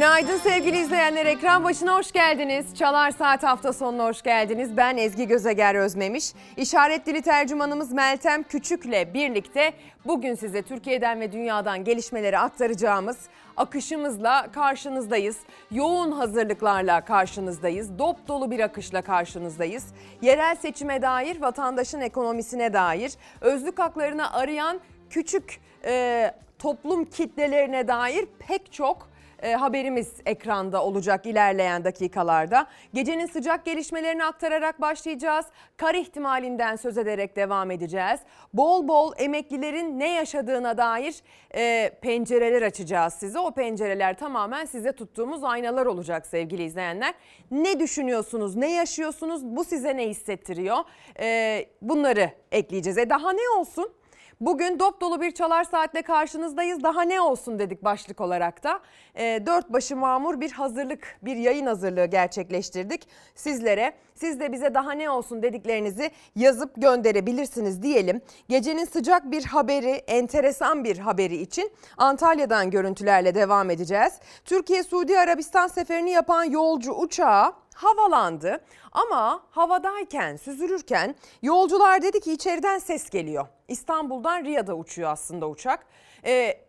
Günaydın sevgili izleyenler. Ekran başına hoş geldiniz. Çalar Saat hafta sonuna hoş geldiniz. Ben Ezgi Gözeger Özmemiş. İşaret dili tercümanımız Meltem Küçük'le birlikte bugün size Türkiye'den ve dünyadan gelişmeleri aktaracağımız akışımızla karşınızdayız. Yoğun hazırlıklarla karşınızdayız. Dop dolu bir akışla karşınızdayız. Yerel seçime dair, vatandaşın ekonomisine dair, özlük haklarını arayan küçük e, toplum kitlelerine dair pek çok e, haberimiz ekranda olacak ilerleyen dakikalarda. Gecenin sıcak gelişmelerini aktararak başlayacağız. Kar ihtimalinden söz ederek devam edeceğiz. Bol bol emeklilerin ne yaşadığına dair e, pencereler açacağız size. O pencereler tamamen size tuttuğumuz aynalar olacak sevgili izleyenler. Ne düşünüyorsunuz, ne yaşıyorsunuz, bu size ne hissettiriyor? E, bunları ekleyeceğiz. E daha ne olsun? Bugün dop dolu bir çalar saatle karşınızdayız. Daha ne olsun dedik başlık olarak da. E, dört başı mamur bir hazırlık, bir yayın hazırlığı gerçekleştirdik sizlere. Siz de bize daha ne olsun dediklerinizi yazıp gönderebilirsiniz diyelim. Gecenin sıcak bir haberi, enteresan bir haberi için Antalya'dan görüntülerle devam edeceğiz. Türkiye Suudi Arabistan seferini yapan yolcu uçağı havalandı ama havadayken süzülürken yolcular dedi ki içeriden ses geliyor. İstanbul'dan Riyad'a uçuyor aslında uçak. Ee,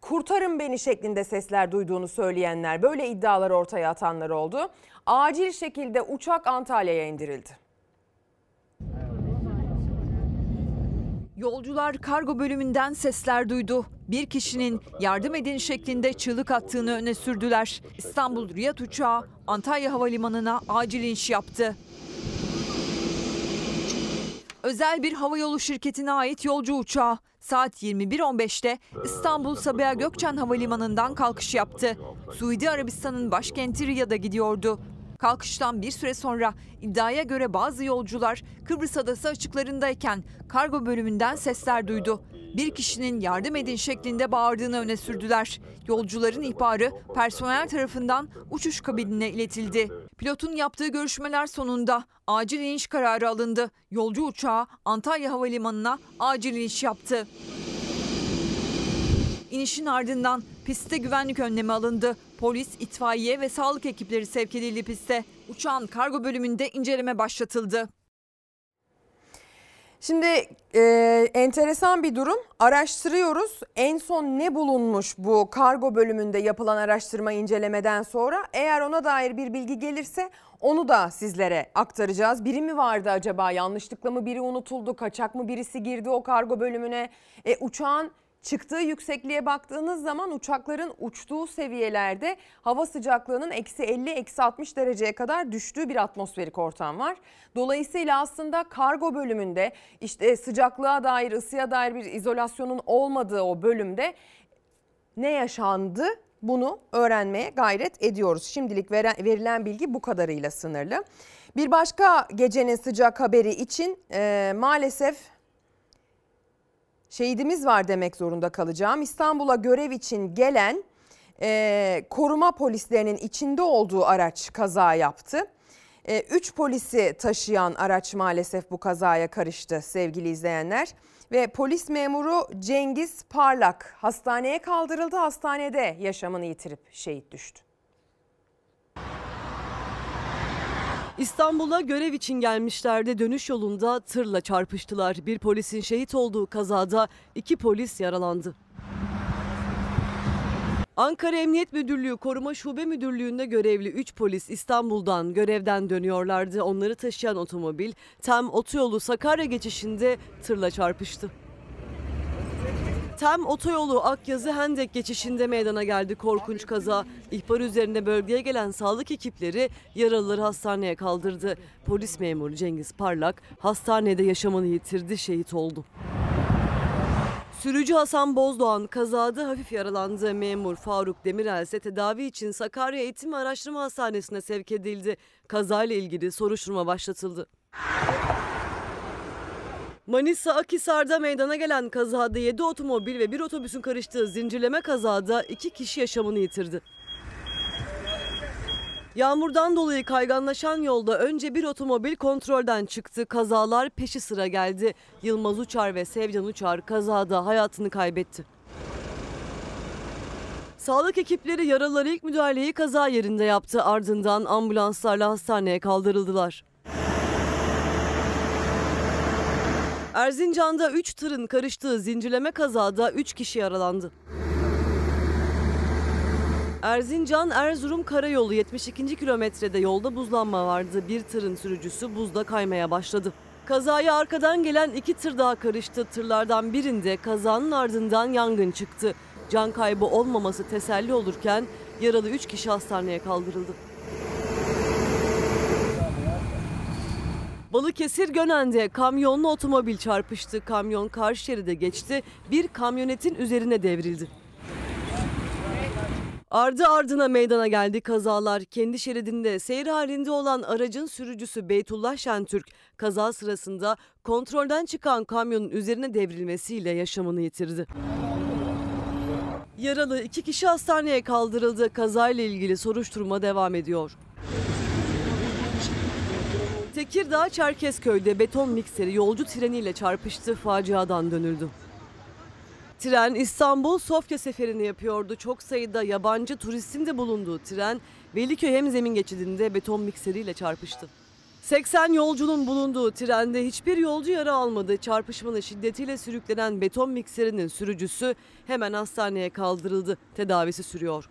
kurtarın beni şeklinde sesler duyduğunu söyleyenler böyle iddialar ortaya atanlar oldu. Acil şekilde uçak Antalya'ya indirildi. Yolcular kargo bölümünden sesler duydu. Bir kişinin yardım edin şeklinde çığlık attığını öne sürdüler. İstanbul Riyad uçağı Antalya Havalimanı'na acil iniş yaptı. Özel bir havayolu şirketine ait yolcu uçağı saat 21.15'te İstanbul Sabiha Gökçen Havalimanı'ndan kalkış yaptı. Suudi Arabistan'ın başkenti Riyad'a gidiyordu. Kalkıştan bir süre sonra iddiaya göre bazı yolcular Kıbrıs Adası açıklarındayken kargo bölümünden sesler duydu. Bir kişinin yardım edin şeklinde bağırdığını öne sürdüler. Yolcuların ihbarı personel tarafından uçuş kabinine iletildi. Pilotun yaptığı görüşmeler sonunda acil iniş kararı alındı. Yolcu uçağı Antalya Havalimanı'na acil iniş yaptı. İnişin ardından pistte güvenlik önlemi alındı. Polis, itfaiye ve sağlık ekipleri sevk edildi piste. Uçağın kargo bölümünde inceleme başlatıldı. Şimdi e, enteresan bir durum. Araştırıyoruz. En son ne bulunmuş bu kargo bölümünde yapılan araştırma incelemeden sonra? Eğer ona dair bir bilgi gelirse onu da sizlere aktaracağız. Biri mi vardı acaba? Yanlışlıkla mı biri unutuldu? Kaçak mı birisi girdi o kargo bölümüne? E, uçağın Çıktığı yüksekliğe baktığınız zaman uçakların uçtuğu seviyelerde hava sıcaklığının eksi 50 eksi 60 dereceye kadar düştüğü bir atmosferik ortam var. Dolayısıyla aslında kargo bölümünde işte sıcaklığa dair ısıya dair bir izolasyonun olmadığı o bölümde ne yaşandı bunu öğrenmeye gayret ediyoruz. Şimdilik verilen bilgi bu kadarıyla sınırlı. Bir başka gecenin sıcak haberi için e, maalesef şehidimiz var demek zorunda kalacağım. İstanbul'a görev için gelen e, koruma polislerinin içinde olduğu araç kaza yaptı. E, üç polisi taşıyan araç maalesef bu kazaya karıştı sevgili izleyenler. Ve polis memuru Cengiz Parlak hastaneye kaldırıldı. Hastanede yaşamını yitirip şehit düştü. İstanbul'a görev için gelmişlerdi. Dönüş yolunda tırla çarpıştılar. Bir polisin şehit olduğu kazada iki polis yaralandı. Ankara Emniyet Müdürlüğü Koruma Şube Müdürlüğü'nde görevli 3 polis İstanbul'dan görevden dönüyorlardı. Onları taşıyan otomobil tam otoyolu Sakarya geçişinde tırla çarpıştı. Tem otoyolu Akyazı Hendek geçişinde meydana geldi korkunç kaza. İhbar üzerine bölgeye gelen sağlık ekipleri yaralıları hastaneye kaldırdı. Polis memuru Cengiz Parlak hastanede yaşamını yitirdi, şehit oldu. Sürücü Hasan Bozdoğan kazada hafif yaralandı. Memur Faruk Demirel ise tedavi için Sakarya Eğitim Araştırma Hastanesi'ne sevk edildi. Kazayla ilgili soruşturma başlatıldı. Manisa Akhisar'da meydana gelen kazada 7 otomobil ve bir otobüsün karıştığı zincirleme kazada 2 kişi yaşamını yitirdi. Yağmurdan dolayı kayganlaşan yolda önce bir otomobil kontrolden çıktı. Kazalar peşi sıra geldi. Yılmaz Uçar ve Sevcan Uçar kazada hayatını kaybetti. Sağlık ekipleri yaralılara ilk müdahaleyi kaza yerinde yaptı. Ardından ambulanslarla hastaneye kaldırıldılar. Erzincan'da 3 tırın karıştığı zincirleme kazada 3 kişi yaralandı. Erzincan Erzurum Karayolu 72. kilometrede yolda buzlanma vardı. Bir tırın sürücüsü buzda kaymaya başladı. Kazaya arkadan gelen iki tır daha karıştı. Tırlardan birinde kazanın ardından yangın çıktı. Can kaybı olmaması teselli olurken yaralı 3 kişi hastaneye kaldırıldı. Balıkesir Gönen'de kamyonlu otomobil çarpıştı. Kamyon karşı şeride geçti. Bir kamyonetin üzerine devrildi. Ardı ardına meydana geldi kazalar. Kendi şeridinde seyir halinde olan aracın sürücüsü Beytullah Şentürk kaza sırasında kontrolden çıkan kamyonun üzerine devrilmesiyle yaşamını yitirdi. Yaralı iki kişi hastaneye kaldırıldı. Kazayla ilgili soruşturma devam ediyor. Tekirdağ Çerkezköy'de beton mikseri yolcu treniyle çarpıştı. Faciadan dönüldü. Tren İstanbul Sofya seferini yapıyordu. Çok sayıda yabancı turistin de bulunduğu tren Veliköy Hemzemin geçidinde beton mikseriyle çarpıştı. 80 yolcunun bulunduğu trende hiçbir yolcu yara almadı. Çarpışmanın şiddetiyle sürüklenen beton mikserinin sürücüsü hemen hastaneye kaldırıldı. Tedavisi sürüyor.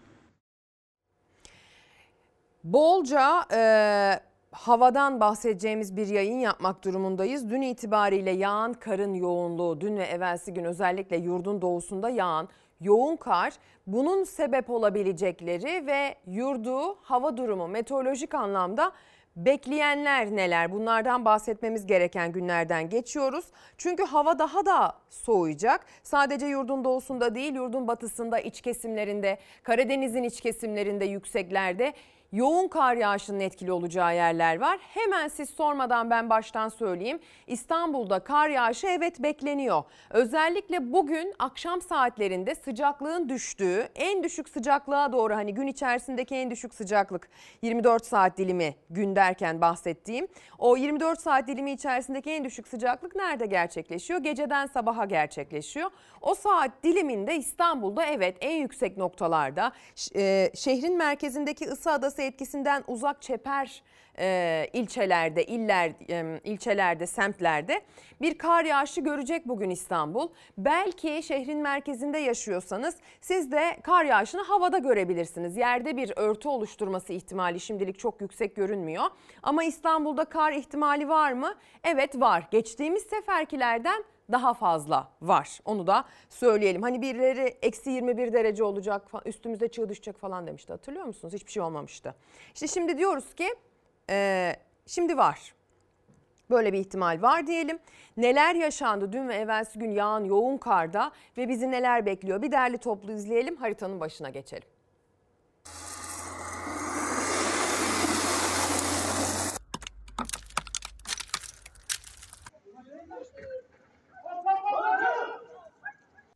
Bolca e, havadan bahsedeceğimiz bir yayın yapmak durumundayız. Dün itibariyle yağan karın yoğunluğu, dün ve evvelsi gün özellikle yurdun doğusunda yağan yoğun kar, bunun sebep olabilecekleri ve yurdu hava durumu meteorolojik anlamda bekleyenler neler? Bunlardan bahsetmemiz gereken günlerden geçiyoruz. Çünkü hava daha da soğuyacak. Sadece yurdun doğusunda değil, yurdun batısında, iç kesimlerinde, Karadeniz'in iç kesimlerinde, yükseklerde yoğun kar yağışının etkili olacağı yerler var. Hemen siz sormadan ben baştan söyleyeyim. İstanbul'da kar yağışı evet bekleniyor. Özellikle bugün akşam saatlerinde sıcaklığın düştüğü, en düşük sıcaklığa doğru hani gün içerisindeki en düşük sıcaklık 24 saat dilimi gün derken bahsettiğim. O 24 saat dilimi içerisindeki en düşük sıcaklık nerede gerçekleşiyor? Geceden sabaha gerçekleşiyor. O saat diliminde İstanbul'da evet en yüksek noktalarda e, şehrin merkezindeki ısı adası etkisinden uzak çeper e, ilçelerde, iller, e, ilçelerde, semtlerde bir kar yağışı görecek bugün İstanbul. Belki şehrin merkezinde yaşıyorsanız siz de kar yağışını havada görebilirsiniz. Yerde bir örtü oluşturması ihtimali şimdilik çok yüksek görünmüyor. Ama İstanbul'da kar ihtimali var mı? Evet var. Geçtiğimiz seferkilerden daha fazla var. Onu da söyleyelim. Hani birileri eksi 21 derece olacak üstümüze çığ düşecek falan demişti hatırlıyor musunuz? Hiçbir şey olmamıştı. İşte şimdi diyoruz ki e, şimdi var. Böyle bir ihtimal var diyelim. Neler yaşandı dün ve evvelsi gün yağan yoğun karda ve bizi neler bekliyor? Bir derli toplu izleyelim haritanın başına geçelim.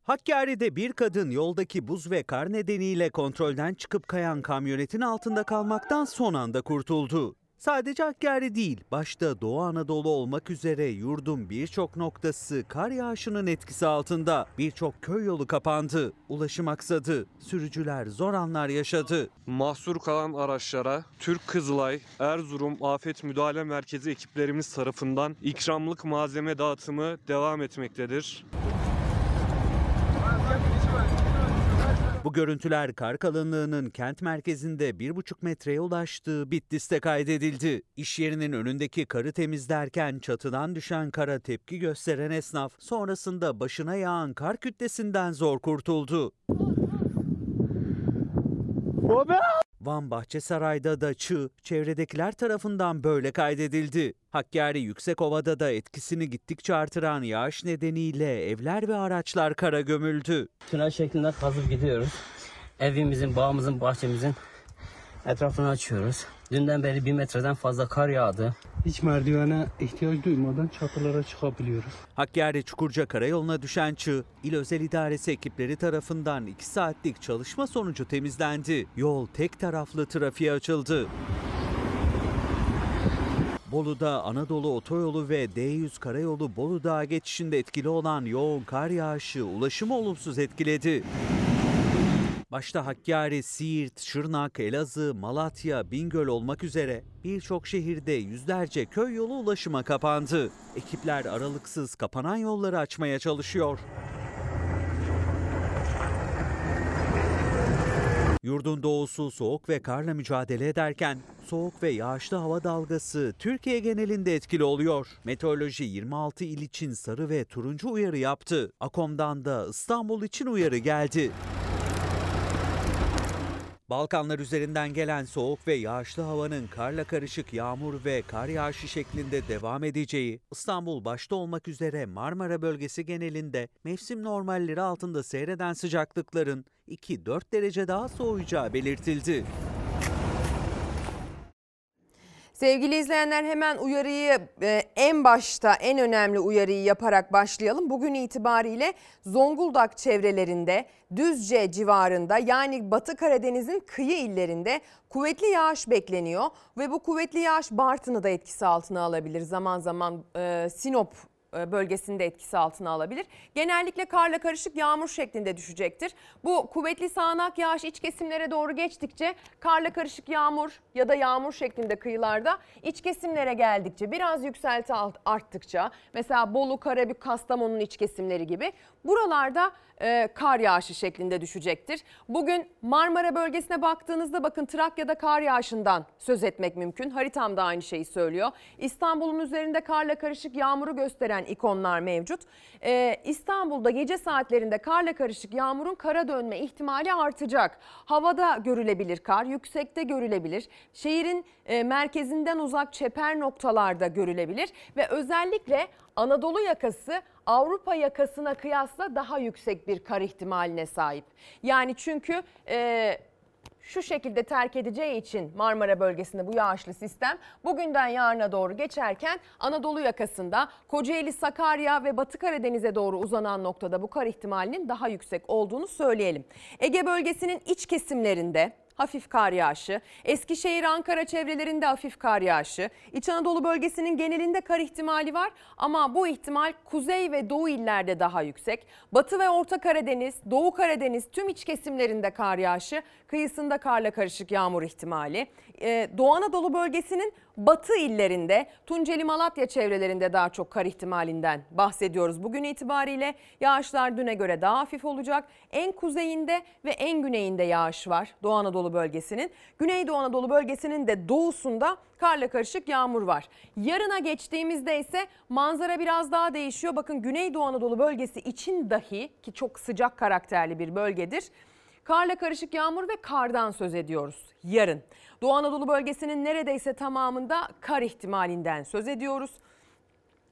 Hakkari'de bir kadın yoldaki buz ve kar nedeniyle kontrolden çıkıp kayan kamyonetin altında kalmaktan son anda kurtuldu. Sadece Hakkari değil, başta Doğu Anadolu olmak üzere yurdun birçok noktası kar yağışının etkisi altında. Birçok köy yolu kapandı, ulaşım aksadı, sürücüler zor anlar yaşadı. Mahsur kalan araçlara Türk Kızılay, Erzurum Afet Müdahale Merkezi ekiplerimiz tarafından ikramlık malzeme dağıtımı devam etmektedir. Bu görüntüler kar kalınlığının kent merkezinde 1,5 metreye ulaştığı Bitlis'te kaydedildi. İş yerinin önündeki karı temizlerken çatıdan düşen kara tepki gösteren esnaf sonrasında başına yağan kar kütlesinden zor kurtuldu. Van Bahçesaray'da da çığ çevredekiler tarafından böyle kaydedildi. Hakkari Yüksekova'da da etkisini gittikçe artıran yağış nedeniyle evler ve araçlar kara gömüldü. tünel şeklinde kazıp gidiyoruz. Evimizin, bağımızın, bahçemizin etrafını açıyoruz. Dünden beri bir metreden fazla kar yağdı. Hiç merdivene ihtiyaç duymadan çatılara çıkabiliyoruz. Hakkari Çukurca Karayolu'na düşen çığ, İl Özel İdaresi ekipleri tarafından 2 saatlik çalışma sonucu temizlendi. Yol tek taraflı trafiğe açıldı. Bolu'da Anadolu Otoyolu ve D100 Karayolu Bolu Dağı geçişinde etkili olan yoğun kar yağışı ulaşımı olumsuz etkiledi. Başta Hakkari, Siirt, Şırnak, Elazığ, Malatya, Bingöl olmak üzere birçok şehirde yüzlerce köy yolu ulaşıma kapandı. Ekipler aralıksız kapanan yolları açmaya çalışıyor. Yurdun doğusu soğuk ve karla mücadele ederken soğuk ve yağışlı hava dalgası Türkiye genelinde etkili oluyor. Meteoroloji 26 il için sarı ve turuncu uyarı yaptı. Akom'dan da İstanbul için uyarı geldi. Balkanlar üzerinden gelen soğuk ve yağışlı havanın karla karışık yağmur ve kar yağışı şeklinde devam edeceği, İstanbul başta olmak üzere Marmara bölgesi genelinde mevsim normalleri altında seyreden sıcaklıkların 2-4 derece daha soğuyacağı belirtildi. Sevgili izleyenler hemen uyarıyı e, en başta en önemli uyarıyı yaparak başlayalım. Bugün itibariyle Zonguldak çevrelerinde, Düzce civarında yani Batı Karadeniz'in kıyı illerinde kuvvetli yağış bekleniyor. Ve bu kuvvetli yağış Bartın'ı da etkisi altına alabilir. Zaman zaman e, Sinop bölgesinde etkisi altına alabilir. Genellikle karla karışık yağmur şeklinde düşecektir. Bu kuvvetli sağanak yağış iç kesimlere doğru geçtikçe karla karışık yağmur ya da yağmur şeklinde kıyılarda iç kesimlere geldikçe biraz yükselti arttıkça mesela Bolu, Karabük, Kastamonu'nun iç kesimleri gibi buralarda e, kar yağışı şeklinde düşecektir. Bugün Marmara bölgesine baktığınızda bakın Trakya'da kar yağışından söz etmek mümkün. Haritam da aynı şeyi söylüyor. İstanbul'un üzerinde karla karışık yağmuru gösteren ikonlar mevcut. E, İstanbul'da gece saatlerinde karla karışık yağmurun kara dönme ihtimali artacak. Havada görülebilir kar, yüksekte görülebilir. Şehrin e, merkezinden uzak çeper noktalarda görülebilir ve özellikle Anadolu yakası Avrupa yakasına kıyasla daha yüksek bir kar ihtimaline sahip. Yani çünkü e, şu şekilde terk edeceği için Marmara bölgesinde bu yağışlı sistem bugünden yarına doğru geçerken Anadolu yakasında Kocaeli, Sakarya ve Batı Karadeniz'e doğru uzanan noktada bu kar ihtimalinin daha yüksek olduğunu söyleyelim. Ege bölgesinin iç kesimlerinde hafif kar yağışı, Eskişehir, Ankara çevrelerinde hafif kar yağışı, İç Anadolu bölgesinin genelinde kar ihtimali var ama bu ihtimal kuzey ve doğu illerde daha yüksek. Batı ve Orta Karadeniz, Doğu Karadeniz tüm iç kesimlerinde kar yağışı, kıyısında karla karışık yağmur ihtimali. Ee, Doğu Anadolu bölgesinin batı illerinde Tunceli Malatya çevrelerinde daha çok kar ihtimalinden bahsediyoruz. Bugün itibariyle yağışlar düne göre daha hafif olacak. En kuzeyinde ve en güneyinde yağış var Doğu Anadolu bölgesinin. Güneydoğu Anadolu bölgesinin de doğusunda karla karışık yağmur var. Yarına geçtiğimizde ise manzara biraz daha değişiyor. Bakın Güneydoğu Anadolu bölgesi için dahi ki çok sıcak karakterli bir bölgedir. Karla karışık yağmur ve kardan söz ediyoruz yarın. Doğu Anadolu bölgesinin neredeyse tamamında kar ihtimalinden söz ediyoruz.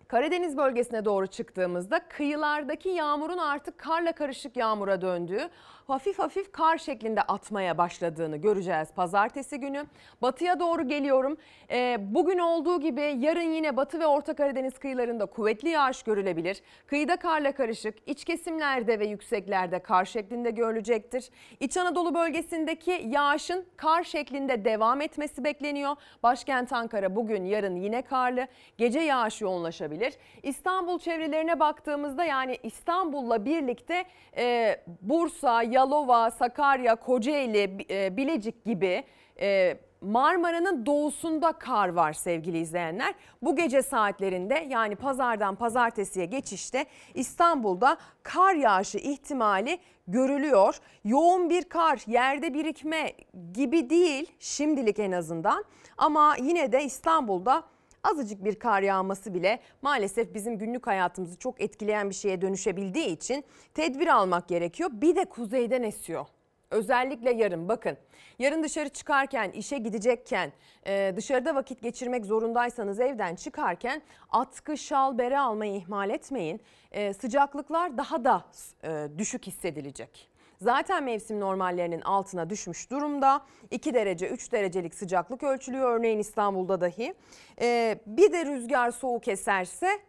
Karadeniz bölgesine doğru çıktığımızda kıyılardaki yağmurun artık karla karışık yağmura döndüğü, hafif hafif kar şeklinde atmaya başladığını göreceğiz pazartesi günü. Batıya doğru geliyorum. Ee, bugün olduğu gibi yarın yine Batı ve Orta Karadeniz kıyılarında kuvvetli yağış görülebilir. Kıyıda karla karışık, iç kesimlerde ve yükseklerde kar şeklinde görülecektir. İç Anadolu bölgesindeki yağışın kar şeklinde devam etmesi bekleniyor. Başkent Ankara bugün yarın yine karlı. Gece yağış yoğunlaşabilir. İstanbul çevrelerine baktığımızda yani İstanbul'la birlikte e, Bursa, Yalova, Sakarya, Kocaeli, e, Bilecik gibi e, Marmara'nın doğusunda kar var sevgili izleyenler. Bu gece saatlerinde yani pazardan pazartesiye geçişte İstanbul'da kar yağışı ihtimali görülüyor. Yoğun bir kar, yerde birikme gibi değil şimdilik en azından ama yine de İstanbul'da azıcık bir kar yağması bile maalesef bizim günlük hayatımızı çok etkileyen bir şeye dönüşebildiği için tedbir almak gerekiyor. Bir de kuzeyden esiyor. Özellikle yarın bakın yarın dışarı çıkarken işe gidecekken e, dışarıda vakit geçirmek zorundaysanız evden çıkarken atkı şal bere almayı ihmal etmeyin. E, sıcaklıklar daha da e, düşük hissedilecek. Zaten mevsim normallerinin altına düşmüş durumda. 2 derece 3 derecelik sıcaklık ölçülüyor örneğin İstanbul'da dahi. Ee, bir de rüzgar soğuk eserse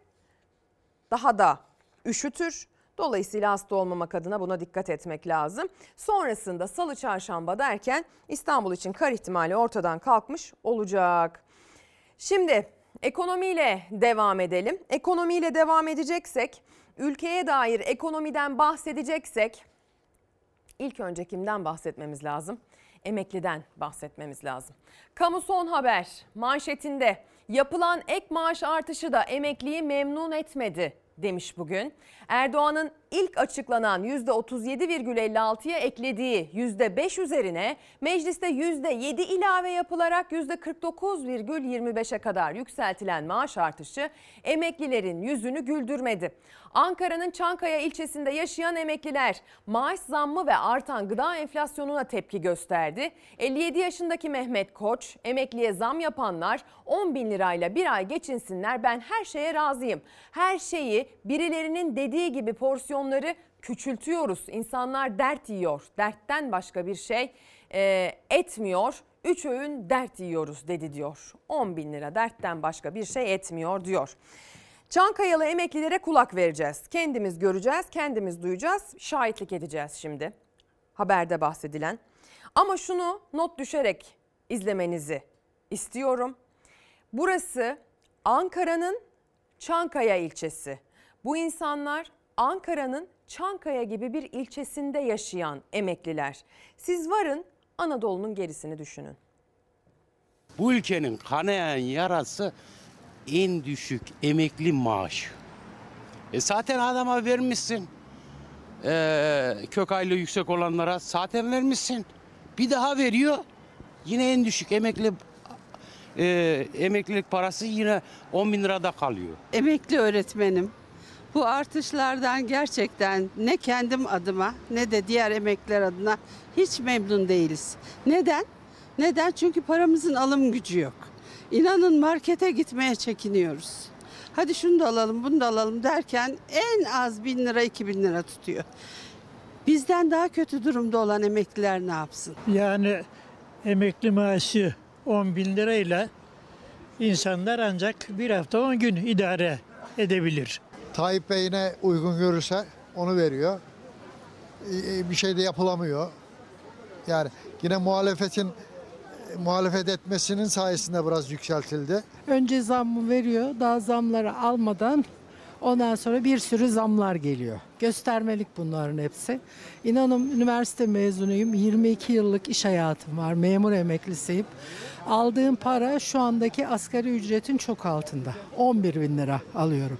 daha da üşütür. Dolayısıyla hasta olmamak adına buna dikkat etmek lazım. Sonrasında salı çarşamba derken İstanbul için kar ihtimali ortadan kalkmış olacak. Şimdi ekonomiyle devam edelim. Ekonomiyle devam edeceksek, ülkeye dair ekonomiden bahsedeceksek İlk önce kimden bahsetmemiz lazım? Emekliden bahsetmemiz lazım. Kamu son haber manşetinde yapılan ek maaş artışı da emekliyi memnun etmedi demiş bugün. Erdoğan'ın ilk açıklanan %37,56'ya eklediği %5 üzerine mecliste %7 ilave yapılarak %49,25'e kadar yükseltilen maaş artışı emeklilerin yüzünü güldürmedi. Ankara'nın Çankaya ilçesinde yaşayan emekliler maaş zammı ve artan gıda enflasyonuna tepki gösterdi. 57 yaşındaki Mehmet Koç, emekliye zam yapanlar 10 bin lirayla bir ay geçinsinler ben her şeye razıyım. Her şeyi birilerinin dediği gibi porsiyonları küçültüyoruz. İnsanlar dert yiyor. Dertten başka bir şey e, etmiyor. Üç öğün dert yiyoruz dedi diyor. 10 bin lira dertten başka bir şey etmiyor diyor. Çankayalı emeklilere kulak vereceğiz. Kendimiz göreceğiz, kendimiz duyacağız, şahitlik edeceğiz şimdi. Haberde bahsedilen. Ama şunu not düşerek izlemenizi istiyorum. Burası Ankara'nın Çankaya ilçesi. Bu insanlar Ankara'nın Çankaya gibi bir ilçesinde yaşayan emekliler. Siz varın Anadolu'nun gerisini düşünün. Bu ülkenin kanayan yarası en düşük emekli maaşı. E zaten adama vermişsin. E, kök aylığı yüksek olanlara zaten vermişsin. Bir daha veriyor. Yine en düşük emekli e, emeklilik parası yine 10 bin lirada kalıyor. emekli öğretmenim. Bu artışlardan gerçekten ne kendim adıma ne de diğer emekliler adına hiç memnun değiliz. Neden? Neden? Çünkü paramızın alım gücü yok. İnanın markete gitmeye çekiniyoruz. Hadi şunu da alalım, bunu da alalım derken en az bin lira, iki bin lira tutuyor. Bizden daha kötü durumda olan emekliler ne yapsın? Yani emekli maaşı 10 bin lirayla insanlar ancak bir hafta 10 gün idare edebilir. Tayyip Bey ne uygun görürse onu veriyor. Ee, Bir şey de yapılamıyor. Yani yine muhalefetin muhalefet etmesinin sayesinde biraz yükseltildi. Önce zammı veriyor, daha zamları almadan ondan sonra bir sürü zamlar geliyor. Göstermelik bunların hepsi. İnanın üniversite mezunuyum, 22 yıllık iş hayatım var, memur emeklisiyim. Aldığım para şu andaki asgari ücretin çok altında. 11 bin lira alıyorum.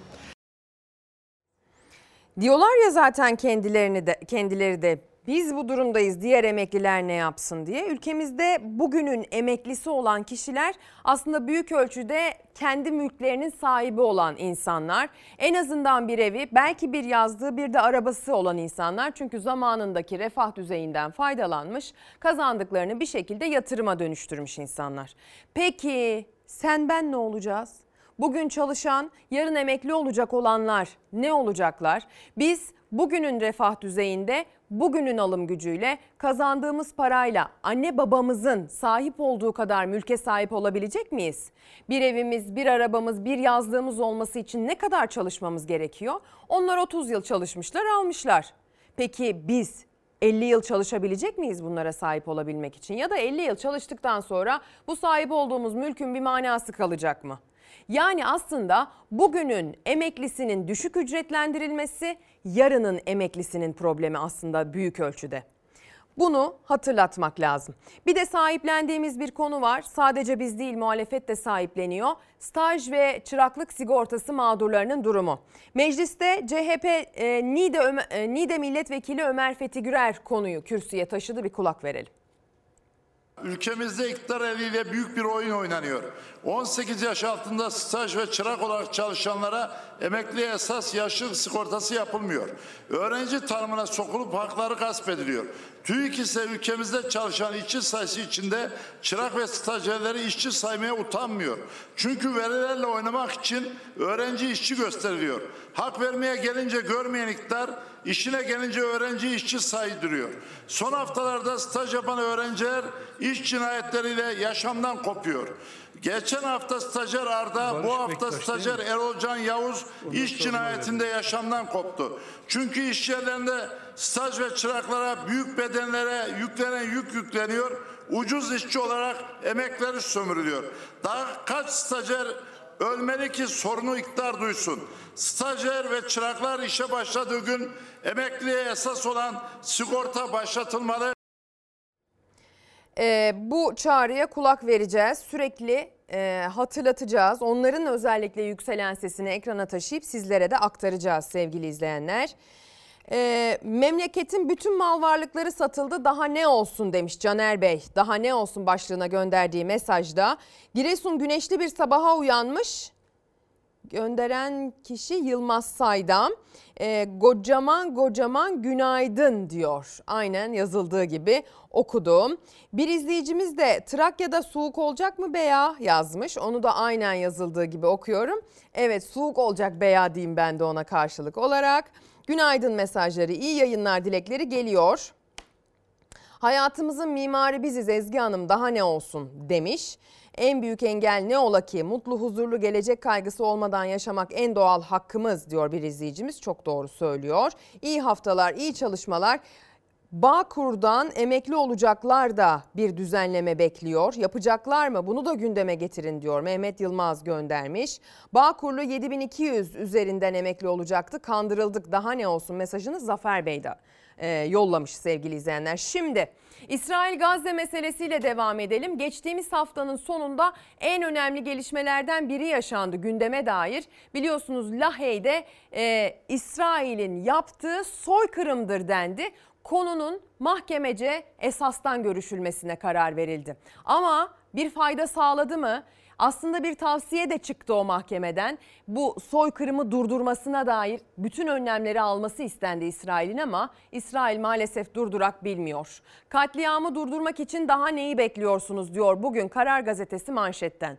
Diyorlar ya zaten kendilerini de kendileri de biz bu durumdayız diğer emekliler ne yapsın diye. Ülkemizde bugünün emeklisi olan kişiler aslında büyük ölçüde kendi mülklerinin sahibi olan insanlar. En azından bir evi belki bir yazdığı bir de arabası olan insanlar. Çünkü zamanındaki refah düzeyinden faydalanmış kazandıklarını bir şekilde yatırıma dönüştürmüş insanlar. Peki sen ben ne olacağız? Bugün çalışan, yarın emekli olacak olanlar ne olacaklar? Biz bugünün refah düzeyinde, bugünün alım gücüyle kazandığımız parayla anne babamızın sahip olduğu kadar mülke sahip olabilecek miyiz? Bir evimiz, bir arabamız, bir yazlığımız olması için ne kadar çalışmamız gerekiyor? Onlar 30 yıl çalışmışlar, almışlar. Peki biz 50 yıl çalışabilecek miyiz bunlara sahip olabilmek için? Ya da 50 yıl çalıştıktan sonra bu sahip olduğumuz mülkün bir manası kalacak mı? Yani aslında bugünün emeklisinin düşük ücretlendirilmesi, yarının emeklisinin problemi aslında büyük ölçüde. Bunu hatırlatmak lazım. Bir de sahiplendiğimiz bir konu var. Sadece biz değil muhalefet de sahipleniyor. Staj ve çıraklık sigortası mağdurlarının durumu. Mecliste CHP e, Niğde, Ömer, e, Niğde Milletvekili Ömer Fethi Gürer konuyu kürsüye taşıdı. Bir kulak verelim. Ülkemizde iktidar eliyle büyük bir oyun oynanıyor. 18 yaş altında staj ve çırak olarak çalışanlara emekli esas yaşlı sigortası yapılmıyor. Öğrenci tanımına sokulup hakları gasp ediliyor. TÜİK ise ülkemizde çalışan işçi sayısı içinde çırak ve stajyerleri işçi saymaya utanmıyor. Çünkü verilerle oynamak için öğrenci işçi gösteriliyor. Hak vermeye gelince görmeyen iktidar işine gelince öğrenci işçi saydırıyor. Son haftalarda staj yapan öğrenciler iş cinayetleriyle yaşamdan kopuyor. Geçen hafta stajyer Arda, bu hafta stajyer Erolcan Yavuz iş cinayetinde yaşamdan koptu. Çünkü iş yerlerinde staj ve çıraklara büyük bedenlere yüklenen yük yükleniyor. Ucuz işçi olarak emekleri sömürülüyor. Daha kaç stajyer Ölmeli ki sorunu iktidar duysun. Stajyer ve çıraklar işe başladığı gün emekliye esas olan sigorta başlatılmalı. Ee, bu çağrıya kulak vereceğiz. Sürekli e, hatırlatacağız. Onların özellikle yükselen sesini ekrana taşıyıp sizlere de aktaracağız sevgili izleyenler. Ee, memleketin bütün mal varlıkları satıldı daha ne olsun demiş Caner Bey. Daha ne olsun başlığına gönderdiği mesajda. Giresun güneşli bir sabaha uyanmış. Gönderen kişi Yılmaz Saydam. Ee, kocaman kocaman günaydın diyor. Aynen yazıldığı gibi okudum. Bir izleyicimiz de Trakya'da soğuk olacak mı beya yazmış. Onu da aynen yazıldığı gibi okuyorum. Evet soğuk olacak beya diyeyim ben de ona karşılık olarak. Günaydın mesajları, iyi yayınlar dilekleri geliyor. Hayatımızın mimarı biziz Ezgi Hanım daha ne olsun demiş. En büyük engel ne ola ki mutlu huzurlu gelecek kaygısı olmadan yaşamak en doğal hakkımız diyor bir izleyicimiz çok doğru söylüyor. İyi haftalar iyi çalışmalar. Bağkur'dan emekli olacaklar da bir düzenleme bekliyor. Yapacaklar mı? Bunu da gündeme getirin diyor. Mehmet Yılmaz göndermiş. Bağkurlu 7200 üzerinden emekli olacaktı. Kandırıldık daha ne olsun mesajını Zafer Bey de e, yollamış sevgili izleyenler. Şimdi İsrail-Gazze meselesiyle devam edelim. Geçtiğimiz haftanın sonunda en önemli gelişmelerden biri yaşandı gündeme dair. Biliyorsunuz Lahey'de e, İsrail'in yaptığı soykırımdır dendi konunun mahkemece esastan görüşülmesine karar verildi. Ama bir fayda sağladı mı? Aslında bir tavsiye de çıktı o mahkemeden. Bu soykırımı durdurmasına dair bütün önlemleri alması istendi İsrail'in ama İsrail maalesef durdurak bilmiyor. Katliamı durdurmak için daha neyi bekliyorsunuz diyor bugün Karar Gazetesi manşetten.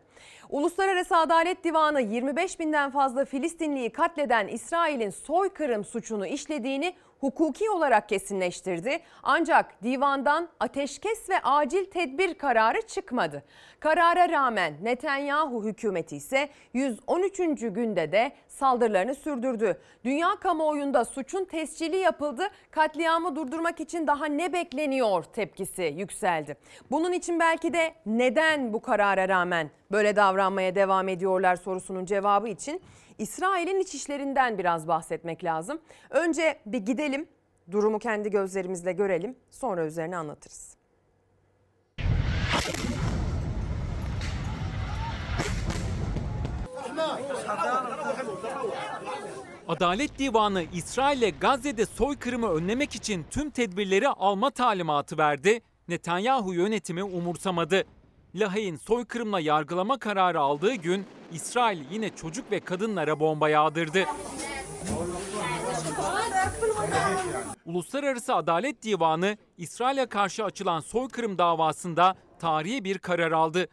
Uluslararası Adalet Divanı 25 binden fazla Filistinliyi katleden İsrail'in soykırım suçunu işlediğini hukuki olarak kesinleştirdi. Ancak divandan ateşkes ve acil tedbir kararı çıkmadı. Karara rağmen Netanyahu hükümeti ise 113. günde de saldırılarını sürdürdü. Dünya kamuoyunda suçun tescili yapıldı. Katliamı durdurmak için daha ne bekleniyor tepkisi yükseldi. Bunun için belki de neden bu karara rağmen böyle davranmaya devam ediyorlar sorusunun cevabı için İsrail'in iç işlerinden biraz bahsetmek lazım. Önce bir gidelim, durumu kendi gözlerimizle görelim, sonra üzerine anlatırız. Adalet Divanı İsrail'e Gazze'de soykırımı önlemek için tüm tedbirleri alma talimatı verdi. Netanyahu yönetimi umursamadı. Lahey'in soykırımla yargılama kararı aldığı gün İsrail yine çocuk ve kadınlara bomba yağdırdı. Uluslararası Adalet Divanı İsrail'e karşı açılan soykırım davasında tarihi bir karar aldı.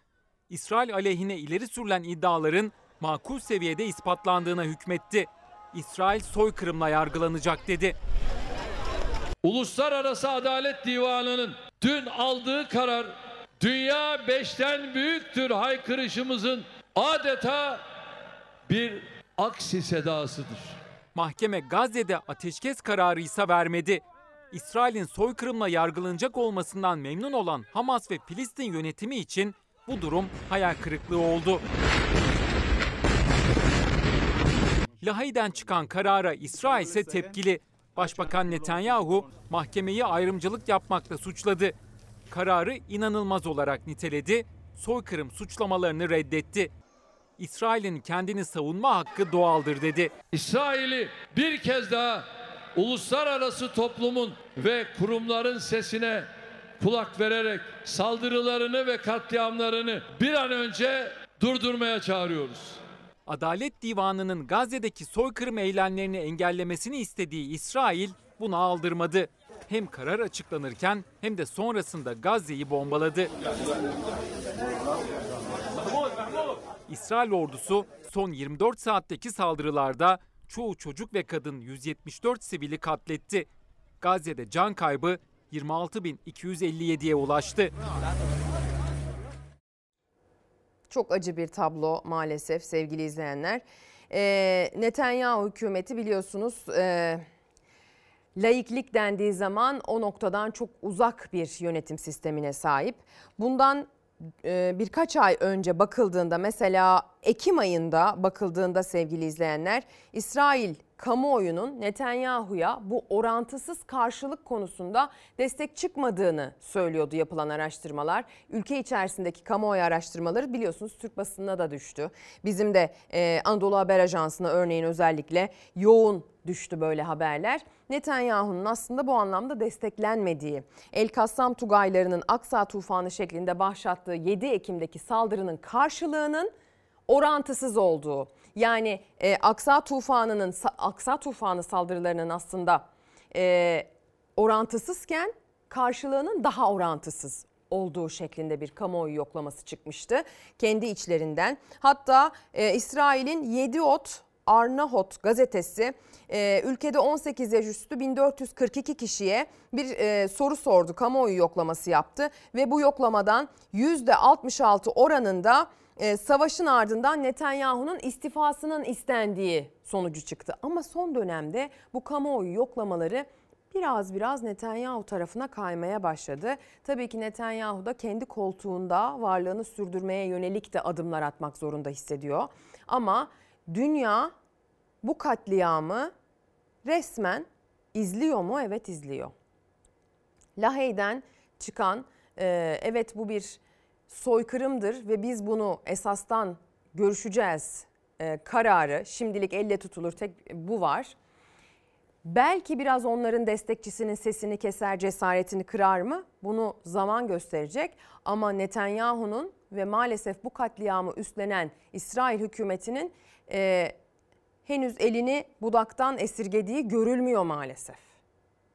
İsrail aleyhine ileri sürülen iddiaların makul seviyede ispatlandığına hükmetti. İsrail soykırımla yargılanacak dedi. Uluslararası Adalet Divanı'nın dün aldığı karar dünya beşten büyüktür haykırışımızın adeta bir aksi sedasıdır. Mahkeme Gazze'de ateşkes kararı ise vermedi. İsrail'in soykırımla yargılanacak olmasından memnun olan Hamas ve Filistin yönetimi için bu durum hayal kırıklığı oldu. Lahey'den çıkan karara İsrail ise tepkili. Başbakan Netanyahu mahkemeyi ayrımcılık yapmakla suçladı. Kararı inanılmaz olarak niteledi, soykırım suçlamalarını reddetti. İsrail'in kendini savunma hakkı doğaldır dedi. İsrail'i bir kez daha uluslararası toplumun ve kurumların sesine kulak vererek saldırılarını ve katliamlarını bir an önce durdurmaya çağırıyoruz. Adalet Divanı'nın Gazze'deki soykırım eylemlerini engellemesini istediği İsrail bunu aldırmadı. Hem karar açıklanırken hem de sonrasında Gazze'yi bombaladı. İsrail ordusu son 24 saatteki saldırılarda çoğu çocuk ve kadın 174 sivili katletti. Gazze'de can kaybı 26.257'ye ulaştı. Çok acı bir tablo maalesef sevgili izleyenler. Ee, Netanyahu hükümeti biliyorsunuz e, laiklik dendiği zaman o noktadan çok uzak bir yönetim sistemine sahip. Bundan e, birkaç ay önce bakıldığında mesela Ekim ayında bakıldığında sevgili izleyenler İsrail kamuoyunun Netanyahu'ya bu orantısız karşılık konusunda destek çıkmadığını söylüyordu yapılan araştırmalar. Ülke içerisindeki kamuoyu araştırmaları biliyorsunuz Türk basınına da düştü. Bizim de e, Anadolu Haber Ajansı'na örneğin özellikle yoğun düştü böyle haberler. Netanyahu'nun aslında bu anlamda desteklenmediği, El Kassam Tugaylarının Aksa tufanı şeklinde başlattığı 7 Ekim'deki saldırının karşılığının orantısız olduğu. Yani e, Aksa tufanının Aksa tufanı saldırılarının aslında e, orantısızken karşılığının daha orantısız olduğu şeklinde bir kamuoyu yoklaması çıkmıştı kendi içlerinden. Hatta e, İsrail'in Yediot Arnahot gazetesi e, ülkede 18 yaş üstü 1442 kişiye bir e, soru sordu, kamuoyu yoklaması yaptı ve bu yoklamadan %66 oranında e, savaşın ardından Netanyahu'nun istifasının istendiği sonucu çıktı. Ama son dönemde bu kamuoyu yoklamaları biraz biraz Netanyahu tarafına kaymaya başladı. Tabii ki Netanyahu da kendi koltuğunda varlığını sürdürmeye yönelik de adımlar atmak zorunda hissediyor. Ama dünya bu katliamı resmen izliyor mu? Evet izliyor. Lahey'den çıkan e, evet bu bir soykırımdır ve biz bunu esastan görüşeceğiz e, kararı şimdilik elle tutulur tek bu var. Belki biraz onların destekçisinin sesini keser, cesaretini kırar mı? Bunu zaman gösterecek. Ama Netanyahu'nun ve maalesef bu katliamı üstlenen İsrail hükümetinin e, henüz elini budaktan esirgediği görülmüyor maalesef.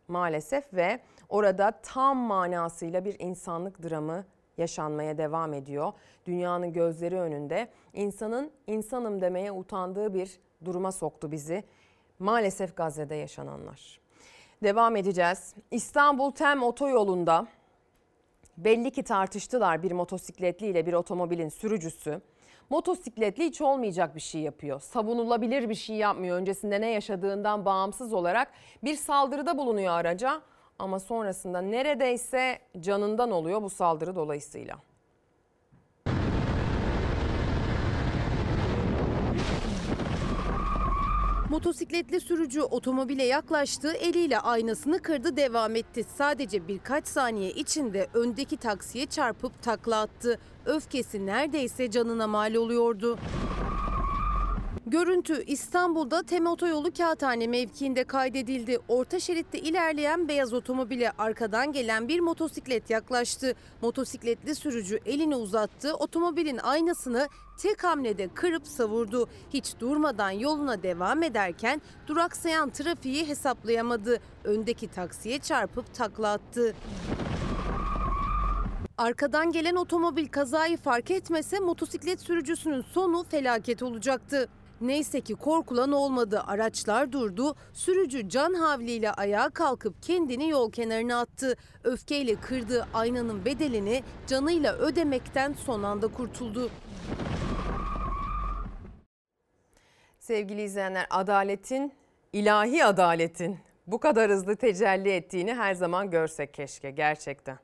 Maalesef ve orada tam manasıyla bir insanlık dramı yaşanmaya devam ediyor. Dünyanın gözleri önünde insanın insanım demeye utandığı bir duruma soktu bizi. Maalesef Gazze'de yaşananlar. Devam edeceğiz. İstanbul Tem otoyolunda belli ki tartıştılar bir motosikletli ile bir otomobilin sürücüsü. Motosikletli hiç olmayacak bir şey yapıyor. Savunulabilir bir şey yapmıyor. Öncesinde ne yaşadığından bağımsız olarak bir saldırıda bulunuyor araca ama sonrasında neredeyse canından oluyor bu saldırı dolayısıyla. Motosikletli sürücü otomobile yaklaştı, eliyle aynasını kırdı, devam etti. Sadece birkaç saniye içinde öndeki taksiye çarpıp takla attı. Öfkesi neredeyse canına mal oluyordu. Görüntü İstanbul'da Tem Otoyolu Kağıthane mevkiinde kaydedildi. Orta şeritte ilerleyen beyaz otomobile arkadan gelen bir motosiklet yaklaştı. Motosikletli sürücü elini uzattı, otomobilin aynasını tek hamlede kırıp savurdu. Hiç durmadan yoluna devam ederken duraksayan trafiği hesaplayamadı. Öndeki taksiye çarpıp takla attı. Arkadan gelen otomobil kazayı fark etmese motosiklet sürücüsünün sonu felaket olacaktı. Neyse ki korkulan olmadı. Araçlar durdu. Sürücü can havliyle ayağa kalkıp kendini yol kenarına attı. Öfkeyle kırdığı aynanın bedelini canıyla ödemekten son anda kurtuldu. Sevgili izleyenler adaletin, ilahi adaletin bu kadar hızlı tecelli ettiğini her zaman görsek keşke gerçekten.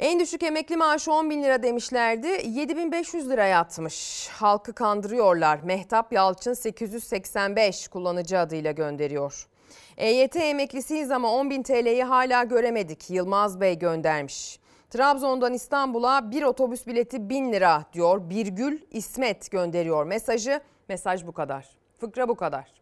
En düşük emekli maaşı 10 bin lira demişlerdi. 7500 lira yatmış. Halkı kandırıyorlar. Mehtap Yalçın 885 kullanıcı adıyla gönderiyor. EYT emeklisiyiz ama 10 bin TL'yi hala göremedik. Yılmaz Bey göndermiş. Trabzon'dan İstanbul'a bir otobüs bileti 1000 lira diyor. Birgül İsmet gönderiyor mesajı. Mesaj bu kadar. Fıkra bu kadar.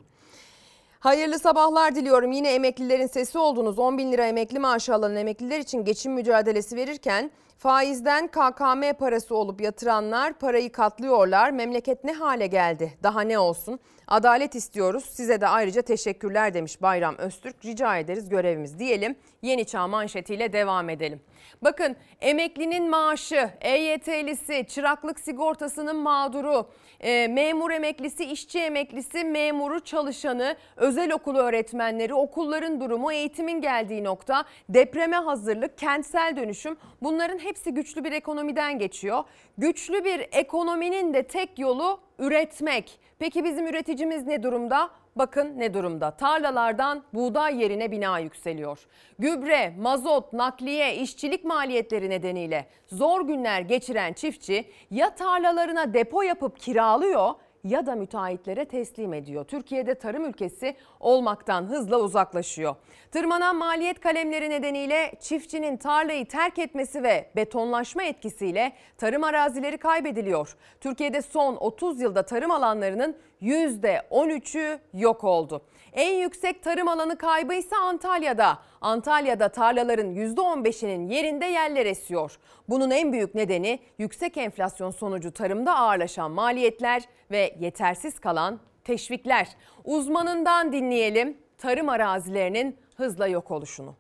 Hayırlı sabahlar diliyorum. Yine emeklilerin sesi oldunuz. 10 bin lira emekli maaşı alan emekliler için geçim mücadelesi verirken faizden KKM parası olup yatıranlar parayı katlıyorlar. Memleket ne hale geldi? Daha ne olsun? Adalet istiyoruz. Size de ayrıca teşekkürler demiş Bayram Öztürk. Rica ederiz görevimiz diyelim. Yeni Çağ manşetiyle devam edelim. Bakın emeklinin maaşı, EYT'lisi, çıraklık sigortasının mağduru, e, memur emeklisi, işçi emeklisi, memuru, çalışanı, özel okul öğretmenleri, okulların durumu, eğitimin geldiği nokta, depreme hazırlık, kentsel dönüşüm bunların hepsi güçlü bir ekonomiden geçiyor. Güçlü bir ekonominin de tek yolu üretmek. Peki bizim üreticimiz ne durumda? Bakın ne durumda. Tarlalardan buğday yerine bina yükseliyor. Gübre, mazot, nakliye, işçilik maliyetleri nedeniyle zor günler geçiren çiftçi ya tarlalarına depo yapıp kiralıyor ya da müteahhitlere teslim ediyor. Türkiye'de tarım ülkesi olmaktan hızla uzaklaşıyor. Tırmanan maliyet kalemleri nedeniyle çiftçinin tarlayı terk etmesi ve betonlaşma etkisiyle tarım arazileri kaybediliyor. Türkiye'de son 30 yılda tarım alanlarının %13'ü yok oldu. En yüksek tarım alanı kaybı ise Antalya'da. Antalya'da tarlaların %15'inin yerinde yerler esiyor. Bunun en büyük nedeni yüksek enflasyon sonucu tarımda ağırlaşan maliyetler ve yetersiz kalan teşvikler. Uzmanından dinleyelim tarım arazilerinin hızla yok oluşunu.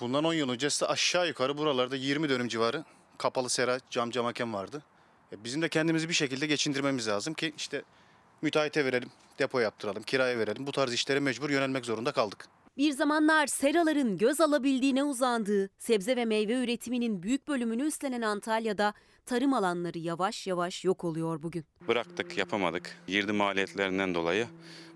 Bundan 10 yıl öncesi aşağı yukarı buralarda 20 dönüm civarı kapalı sera, cam cam hakem vardı. E, Bizim de kendimizi bir şekilde geçindirmemiz lazım ki işte müteahhite verelim, depo yaptıralım, kiraya verelim. Bu tarz işlere mecbur yönelmek zorunda kaldık. Bir zamanlar seraların göz alabildiğine uzandığı, sebze ve meyve üretiminin büyük bölümünü üstlenen Antalya'da tarım alanları yavaş yavaş yok oluyor bugün. Bıraktık, yapamadık. Girdi maliyetlerinden dolayı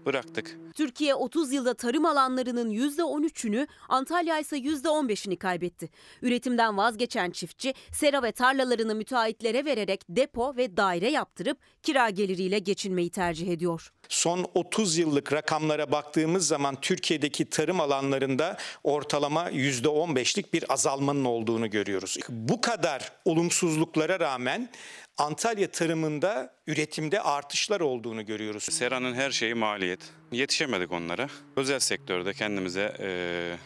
bıraktık. Türkiye 30 yılda tarım alanlarının %13'ünü, Antalya ise %15'ini kaybetti. Üretimden vazgeçen çiftçi, sera ve tarlalarını müteahhitlere vererek depo ve daire yaptırıp kira geliriyle geçinmeyi tercih ediyor. Son 30 yıllık rakamlara baktığımız zaman Türkiye'deki tarım alanlarında ortalama %15'lik bir azalmanın olduğunu görüyoruz. Bu kadar olumsuzluklara rağmen Antalya tarımında üretimde artışlar olduğunu görüyoruz. Sera'nın her şeyi maliyet. Yetişemedik onlara. Özel sektörde kendimize eee,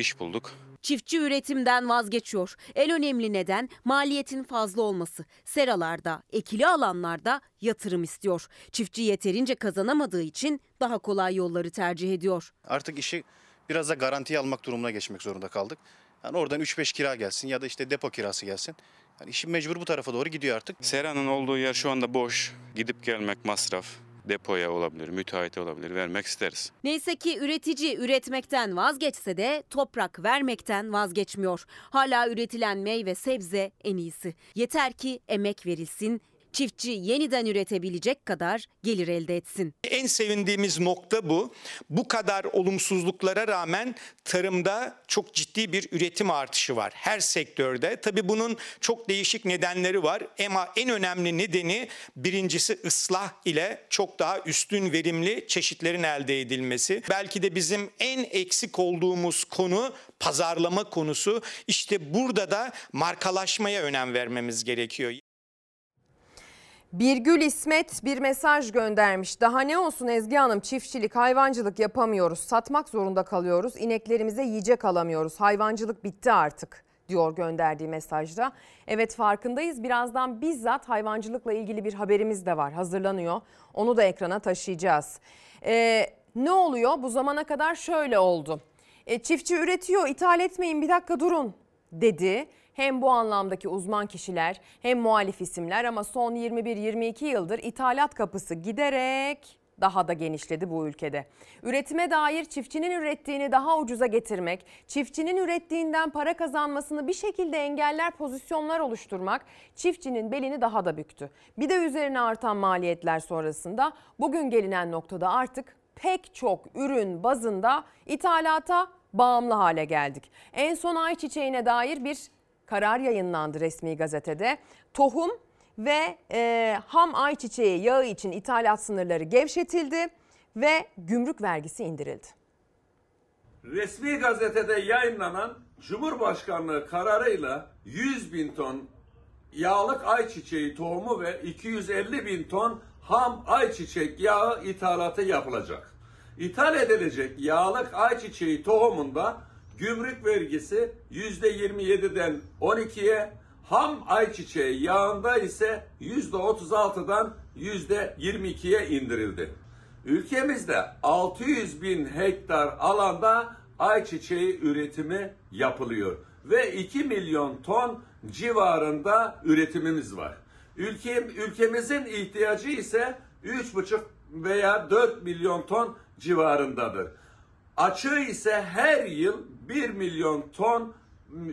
iş bulduk. Çiftçi üretimden vazgeçiyor. En önemli neden maliyetin fazla olması. Seralarda, ekili alanlarda yatırım istiyor. Çiftçi yeterince kazanamadığı için daha kolay yolları tercih ediyor. Artık işi biraz da garantiye almak durumuna geçmek zorunda kaldık. Yani oradan 3-5 kira gelsin ya da işte depo kirası gelsin. Yani işin mecbur bu tarafa doğru gidiyor artık. Sera'nın olduğu yer şu anda boş. Gidip gelmek masraf. Depoya olabilir, müteahhite olabilir. Vermek isteriz. Neyse ki üretici üretmekten vazgeçse de toprak vermekten vazgeçmiyor. Hala üretilen meyve sebze en iyisi. Yeter ki emek verilsin, çiftçi yeniden üretebilecek kadar gelir elde etsin. En sevindiğimiz nokta bu. Bu kadar olumsuzluklara rağmen tarımda çok ciddi bir üretim artışı var her sektörde. Tabii bunun çok değişik nedenleri var ama en önemli nedeni birincisi ıslah ile çok daha üstün verimli çeşitlerin elde edilmesi. Belki de bizim en eksik olduğumuz konu pazarlama konusu. İşte burada da markalaşmaya önem vermemiz gerekiyor. Birgül İsmet bir mesaj göndermiş. Daha ne olsun Ezgi Hanım çiftçilik, hayvancılık yapamıyoruz. Satmak zorunda kalıyoruz. İneklerimize yiyecek alamıyoruz. Hayvancılık bitti artık diyor gönderdiği mesajda. Evet farkındayız. Birazdan bizzat hayvancılıkla ilgili bir haberimiz de var. Hazırlanıyor. Onu da ekrana taşıyacağız. Ee, ne oluyor? Bu zamana kadar şöyle oldu. E, çiftçi üretiyor, ithal etmeyin bir dakika durun dedi. Hem bu anlamdaki uzman kişiler hem muhalif isimler ama son 21-22 yıldır ithalat kapısı giderek daha da genişledi bu ülkede. Üretime dair çiftçinin ürettiğini daha ucuza getirmek, çiftçinin ürettiğinden para kazanmasını bir şekilde engeller pozisyonlar oluşturmak çiftçinin belini daha da büktü. Bir de üzerine artan maliyetler sonrasında bugün gelinen noktada artık pek çok ürün bazında ithalata bağımlı hale geldik. En son ayçiçeğine dair bir karar yayınlandı resmi gazetede. Tohum ve e, ham ayçiçeği yağı için ithalat sınırları gevşetildi ve gümrük vergisi indirildi. Resmi gazetede yayınlanan Cumhurbaşkanlığı kararıyla 100 bin ton yağlık ayçiçeği tohumu ve 250 bin ton ham ayçiçek yağı ithalatı yapılacak. İthal edilecek yağlık ayçiçeği tohumunda gümrük vergisi %27'den 12'ye, ham ayçiçeği yağında ise %36'dan %22'ye indirildi. Ülkemizde 600 bin hektar alanda ayçiçeği üretimi yapılıyor ve 2 milyon ton civarında üretimimiz var. Ülkem, ülkemizin ihtiyacı ise 3,5 veya 4 milyon ton civarındadır. Açığı ise her yıl 1 milyon ton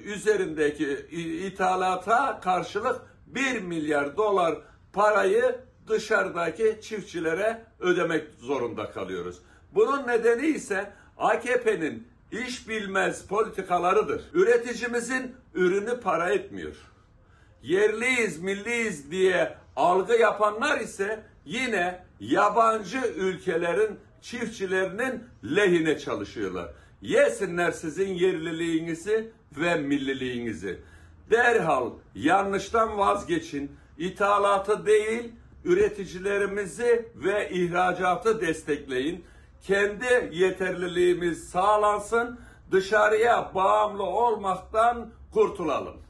üzerindeki ithalata karşılık 1 milyar dolar parayı dışarıdaki çiftçilere ödemek zorunda kalıyoruz. Bunun nedeni ise AKP'nin iş bilmez politikalarıdır. Üreticimizin ürünü para etmiyor. Yerliyiz, milliyiz diye algı yapanlar ise yine yabancı ülkelerin çiftçilerinin lehine çalışıyorlar. Yesinler sizin yerliliğinizi ve milliliğinizi. Derhal yanlıştan vazgeçin. İthalatı değil, üreticilerimizi ve ihracatı destekleyin. Kendi yeterliliğimiz sağlansın. Dışarıya bağımlı olmaktan kurtulalım.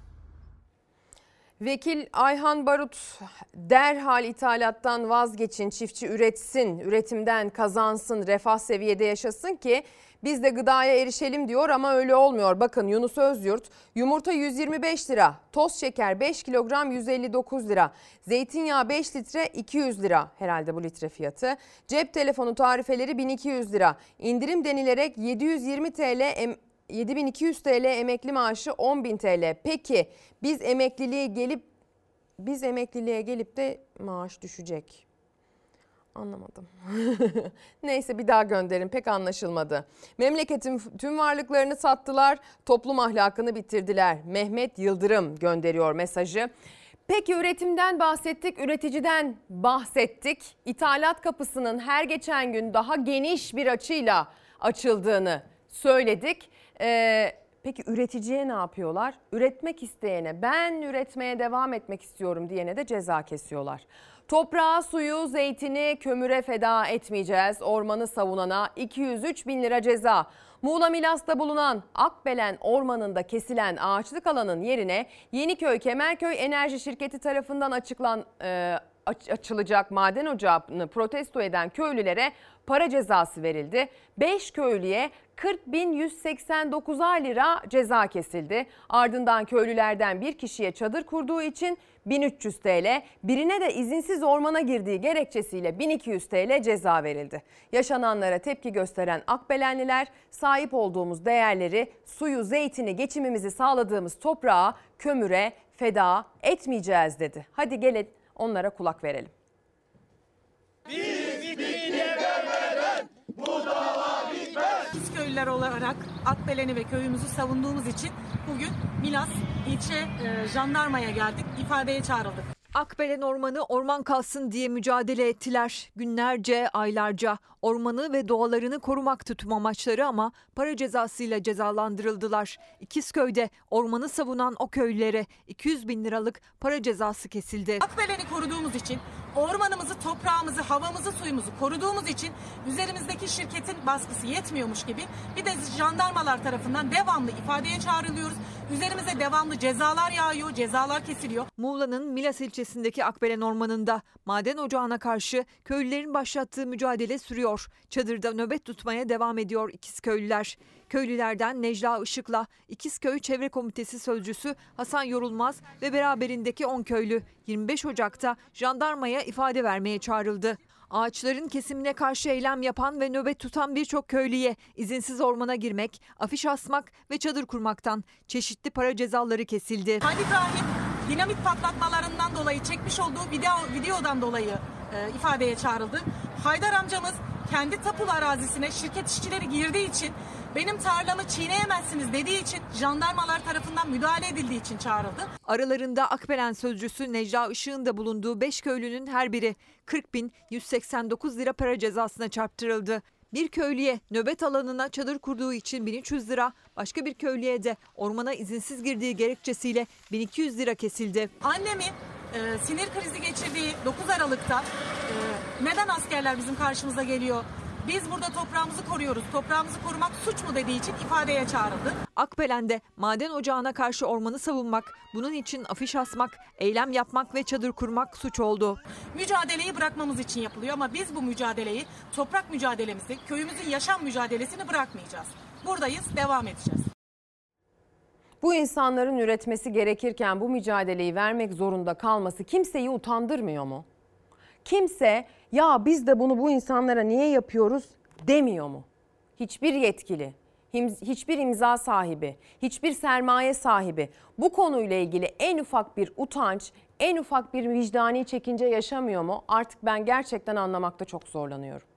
Vekil Ayhan Barut derhal ithalattan vazgeçin, çiftçi üretsin, üretimden kazansın, refah seviyede yaşasın ki biz de gıdaya erişelim diyor ama öyle olmuyor. Bakın Yunus Özyurt yumurta 125 lira, toz şeker 5 kilogram 159 lira, zeytinyağı 5 litre 200 lira herhalde bu litre fiyatı. Cep telefonu tarifeleri 1200 lira. İndirim denilerek 720 TL em 7200 TL emekli maaşı 10.000 TL. Peki biz emekliliğe gelip biz emekliliğe gelip de maaş düşecek. Anlamadım. Neyse bir daha gönderin pek anlaşılmadı. Memleketin tüm varlıklarını sattılar, toplum ahlakını bitirdiler. Mehmet Yıldırım gönderiyor mesajı. Peki üretimden bahsettik, üreticiden bahsettik. İthalat kapısının her geçen gün daha geniş bir açıyla açıldığını söyledik. Ee, peki üreticiye ne yapıyorlar? Üretmek isteyene, ben üretmeye devam etmek istiyorum diyene de ceza kesiyorlar. Toprağı, suyu, zeytini, kömüre feda etmeyeceğiz. Ormanı savunana 203 bin lira ceza. Muğla Milas'ta bulunan Akbelen Ormanı'nda kesilen ağaçlık alanın yerine Yeniköy Kemerköy Enerji Şirketi tarafından açıklan e, aç- açılacak maden ocağını protesto eden köylülere para cezası verildi. 5 köylüye 40.189 lira ceza kesildi. Ardından köylülerden bir kişiye çadır kurduğu için 1300 TL, birine de izinsiz ormana girdiği gerekçesiyle 1200 TL ceza verildi. Yaşananlara tepki gösteren Akbelenliler sahip olduğumuz değerleri, suyu, zeytini, geçimimizi sağladığımız toprağa, kömüre feda etmeyeceğiz dedi. Hadi gelin onlara kulak verelim. Biz köylüler olarak Akbelen'i ve köyümüzü savunduğumuz için bugün Milas ilçe e, jandarmaya geldik, ifadeye çağrıldık. Akbelen Ormanı orman kalsın diye mücadele ettiler. Günlerce, aylarca ormanı ve doğalarını korumaktı tüm amaçları ama para cezasıyla cezalandırıldılar. İkizköy'de ormanı savunan o köylülere 200 bin liralık para cezası kesildi. Akbelen'i koruduğumuz için, ormanımızı, toprağımızı, havamızı, suyumuzu koruduğumuz için üzerimizdeki şirketin baskısı yetmiyormuş gibi bir de jandarmalar tarafından devamlı ifadeye çağrılıyoruz. Üzerimize devamlı cezalar yağıyor, cezalar kesiliyor. Muğla'nın Milas ilçesindeki Akbelen Ormanı'nda maden ocağına karşı köylülerin başlattığı mücadele sürüyor. Çadırda nöbet tutmaya devam ediyor İkizköylüler. Köylülerden Necla Işık'la İkizköy Çevre Komitesi Sözcüsü Hasan Yorulmaz ve beraberindeki 10 köylü 25 Ocak'ta jandarmaya ifade vermeye çağrıldı. Ağaçların kesimine karşı eylem yapan ve nöbet tutan birçok köylüye izinsiz ormana girmek, afiş asmak ve çadır kurmaktan çeşitli para cezaları kesildi. Hadi İbrahim dinamit patlatmalarından dolayı çekmiş olduğu video, videodan dolayı e, ifadeye çağrıldı. Haydar amcamız kendi tapulu arazisine şirket işçileri girdiği için benim tarlamı çiğneyemezsiniz dediği için jandarmalar tarafından müdahale edildiği için çağrıldı. Aralarında Akbelen sözcüsü Necla Işık'ın da bulunduğu 5 köylünün her biri 40 bin 189 lira para cezasına çarptırıldı. Bir köylüye nöbet alanına çadır kurduğu için 1300 lira, başka bir köylüye de ormana izinsiz girdiği gerekçesiyle 1200 lira kesildi. Annemin e, sinir krizi geçirdiği 9 Aralık'ta e, neden askerler bizim karşımıza geliyor? Biz burada toprağımızı koruyoruz. Toprağımızı korumak suç mu dediği için ifadeye çağrıldı. Akbelen'de maden ocağına karşı ormanı savunmak, bunun için afiş asmak, eylem yapmak ve çadır kurmak suç oldu. Mücadeleyi bırakmamız için yapılıyor ama biz bu mücadeleyi, toprak mücadelemizi, köyümüzün yaşam mücadelesini bırakmayacağız. Buradayız, devam edeceğiz. Bu insanların üretmesi gerekirken bu mücadeleyi vermek zorunda kalması kimseyi utandırmıyor mu? Kimse ya biz de bunu bu insanlara niye yapıyoruz demiyor mu? Hiçbir yetkili, hiçbir imza sahibi, hiçbir sermaye sahibi bu konuyla ilgili en ufak bir utanç, en ufak bir vicdani çekince yaşamıyor mu? Artık ben gerçekten anlamakta çok zorlanıyorum.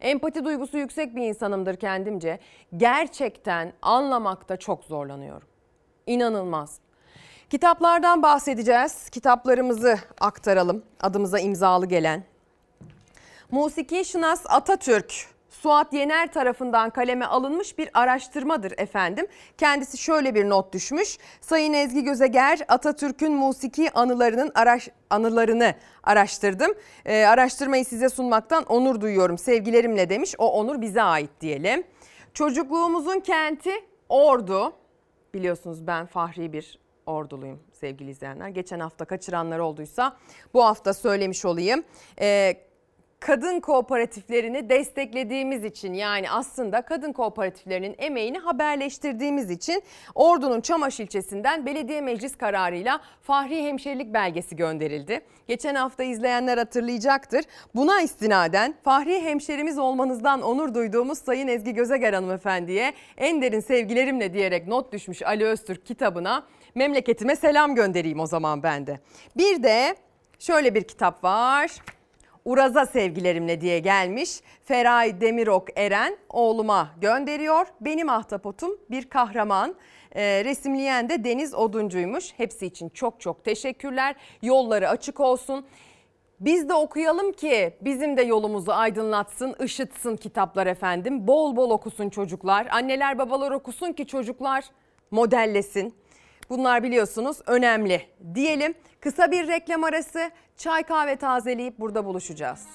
Empati duygusu yüksek bir insanımdır kendimce. Gerçekten anlamakta çok zorlanıyorum. İnanılmaz. Kitaplardan bahsedeceğiz. Kitaplarımızı aktaralım. Adımıza imzalı gelen. Musiki Şınas Atatürk Suat Yener tarafından kaleme alınmış bir araştırmadır efendim. Kendisi şöyle bir not düşmüş. Sayın Ezgi Gözeger Atatürk'ün musiki anılarının araş, anılarını araştırdım. Ee, araştırmayı size sunmaktan onur duyuyorum sevgilerimle demiş. O onur bize ait diyelim. Çocukluğumuzun kenti Ordu. Biliyorsunuz ben fahri bir orduluyum sevgili izleyenler. Geçen hafta kaçıranlar olduysa bu hafta söylemiş olayım. Ee, kadın kooperatiflerini desteklediğimiz için yani aslında kadın kooperatiflerinin emeğini haberleştirdiğimiz için Ordu'nun Çamaş ilçesinden belediye meclis kararıyla Fahri Hemşerilik belgesi gönderildi. Geçen hafta izleyenler hatırlayacaktır. Buna istinaden Fahri hemşerimiz olmanızdan onur duyduğumuz Sayın Ezgi Gözeger hanımefendiye en derin sevgilerimle diyerek not düşmüş Ali Öztürk kitabına memleketime selam göndereyim o zaman ben de. Bir de şöyle bir kitap var. Uraza sevgilerimle diye gelmiş. Feray Demirok Eren oğluma gönderiyor. Benim ahtapotum bir kahraman. Ee, resimleyen de Deniz Oduncuymuş. Hepsi için çok çok teşekkürler. Yolları açık olsun. Biz de okuyalım ki bizim de yolumuzu aydınlatsın, ışıtsın kitaplar efendim. Bol bol okusun çocuklar. Anneler babalar okusun ki çocuklar modellesin. Bunlar biliyorsunuz önemli. Diyelim kısa bir reklam arası çay kahve tazeleyip burada buluşacağız.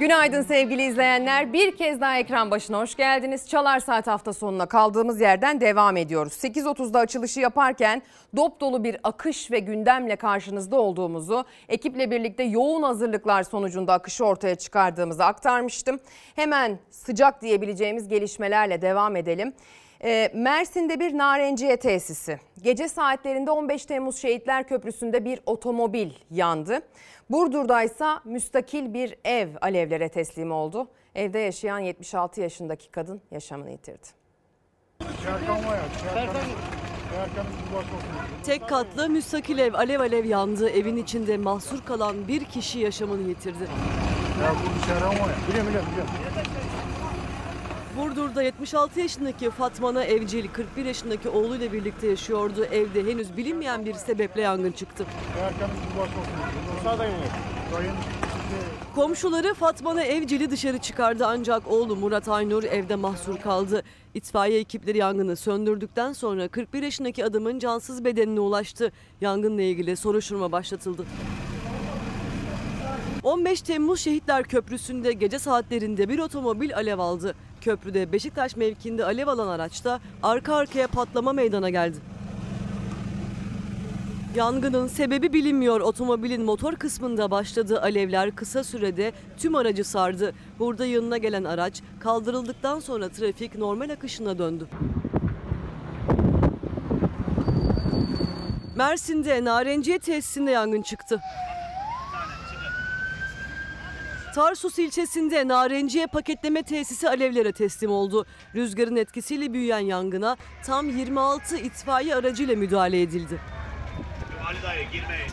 Günaydın sevgili izleyenler. Bir kez daha ekran başına hoş geldiniz. Çalar Saat hafta sonuna kaldığımız yerden devam ediyoruz. 8.30'da açılışı yaparken dop dolu bir akış ve gündemle karşınızda olduğumuzu, ekiple birlikte yoğun hazırlıklar sonucunda akışı ortaya çıkardığımızı aktarmıştım. Hemen sıcak diyebileceğimiz gelişmelerle devam edelim. Ee, Mersin'de bir narenciye tesisi. Gece saatlerinde 15 Temmuz Şehitler Köprüsü'nde bir otomobil yandı. Burdur'da ise müstakil bir ev alevlere teslim oldu. Evde yaşayan 76 yaşındaki kadın yaşamını yitirdi. Tek katlı müstakil ev alev alev yandı. Evin içinde mahsur kalan bir kişi yaşamını yitirdi. Burdur'da 76 yaşındaki Fatmana Evcil 41 yaşındaki oğluyla birlikte yaşıyordu. Evde henüz bilinmeyen bir sebeple yangın çıktı. Komşuları Fatmana Evcil'i dışarı çıkardı ancak oğlu Murat Aynur evde mahsur kaldı. İtfaiye ekipleri yangını söndürdükten sonra 41 yaşındaki adamın cansız bedenine ulaştı. Yangınla ilgili soruşturma başlatıldı. 15 Temmuz Şehitler Köprüsü'nde gece saatlerinde bir otomobil alev aldı. Köprüde Beşiktaş mevkinde alev alan araçta arka arkaya patlama meydana geldi. Yangının sebebi bilinmiyor. Otomobilin motor kısmında başladığı alevler kısa sürede tüm aracı sardı. Burada yanına gelen araç kaldırıldıktan sonra trafik normal akışına döndü. Mersin'de narenciye tesisinde yangın çıktı. Tarsus ilçesinde narenciye paketleme tesisi alevlere teslim oldu. Rüzgarın etkisiyle büyüyen yangına tam 26 itfaiye aracıyla müdahale edildi. Ali dayı girmeyin.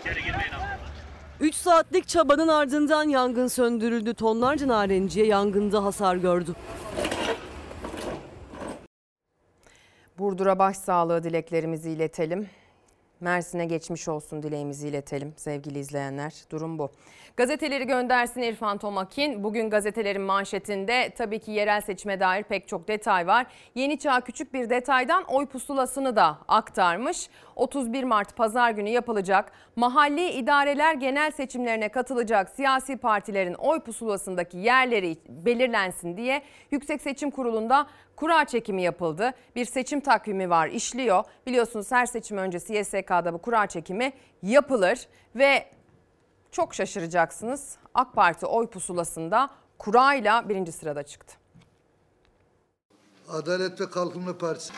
İçeri girmeyin abi. 3 saatlik çabanın ardından yangın söndürüldü. Tonlarca narenciye yangında hasar gördü. Burdur'a başsağlığı dileklerimizi iletelim. Mersin'e geçmiş olsun dileğimizi iletelim sevgili izleyenler. Durum bu. Gazeteleri göndersin İrfan Tomakin. Bugün gazetelerin manşetinde tabii ki yerel seçime dair pek çok detay var. Yeni Çağ küçük bir detaydan oy pusulasını da aktarmış. 31 Mart pazar günü yapılacak mahalli idareler genel seçimlerine katılacak siyasi partilerin oy pusulasındaki yerleri belirlensin diye Yüksek Seçim Kurulu'nda kura çekimi yapıldı. Bir seçim takvimi var işliyor. Biliyorsunuz her seçim öncesi YSK'da bu kura çekimi yapılır ve çok şaşıracaksınız. AK Parti oy pusulasında kurayla birinci sırada çıktı. Adalet ve Kalkınma Partisi.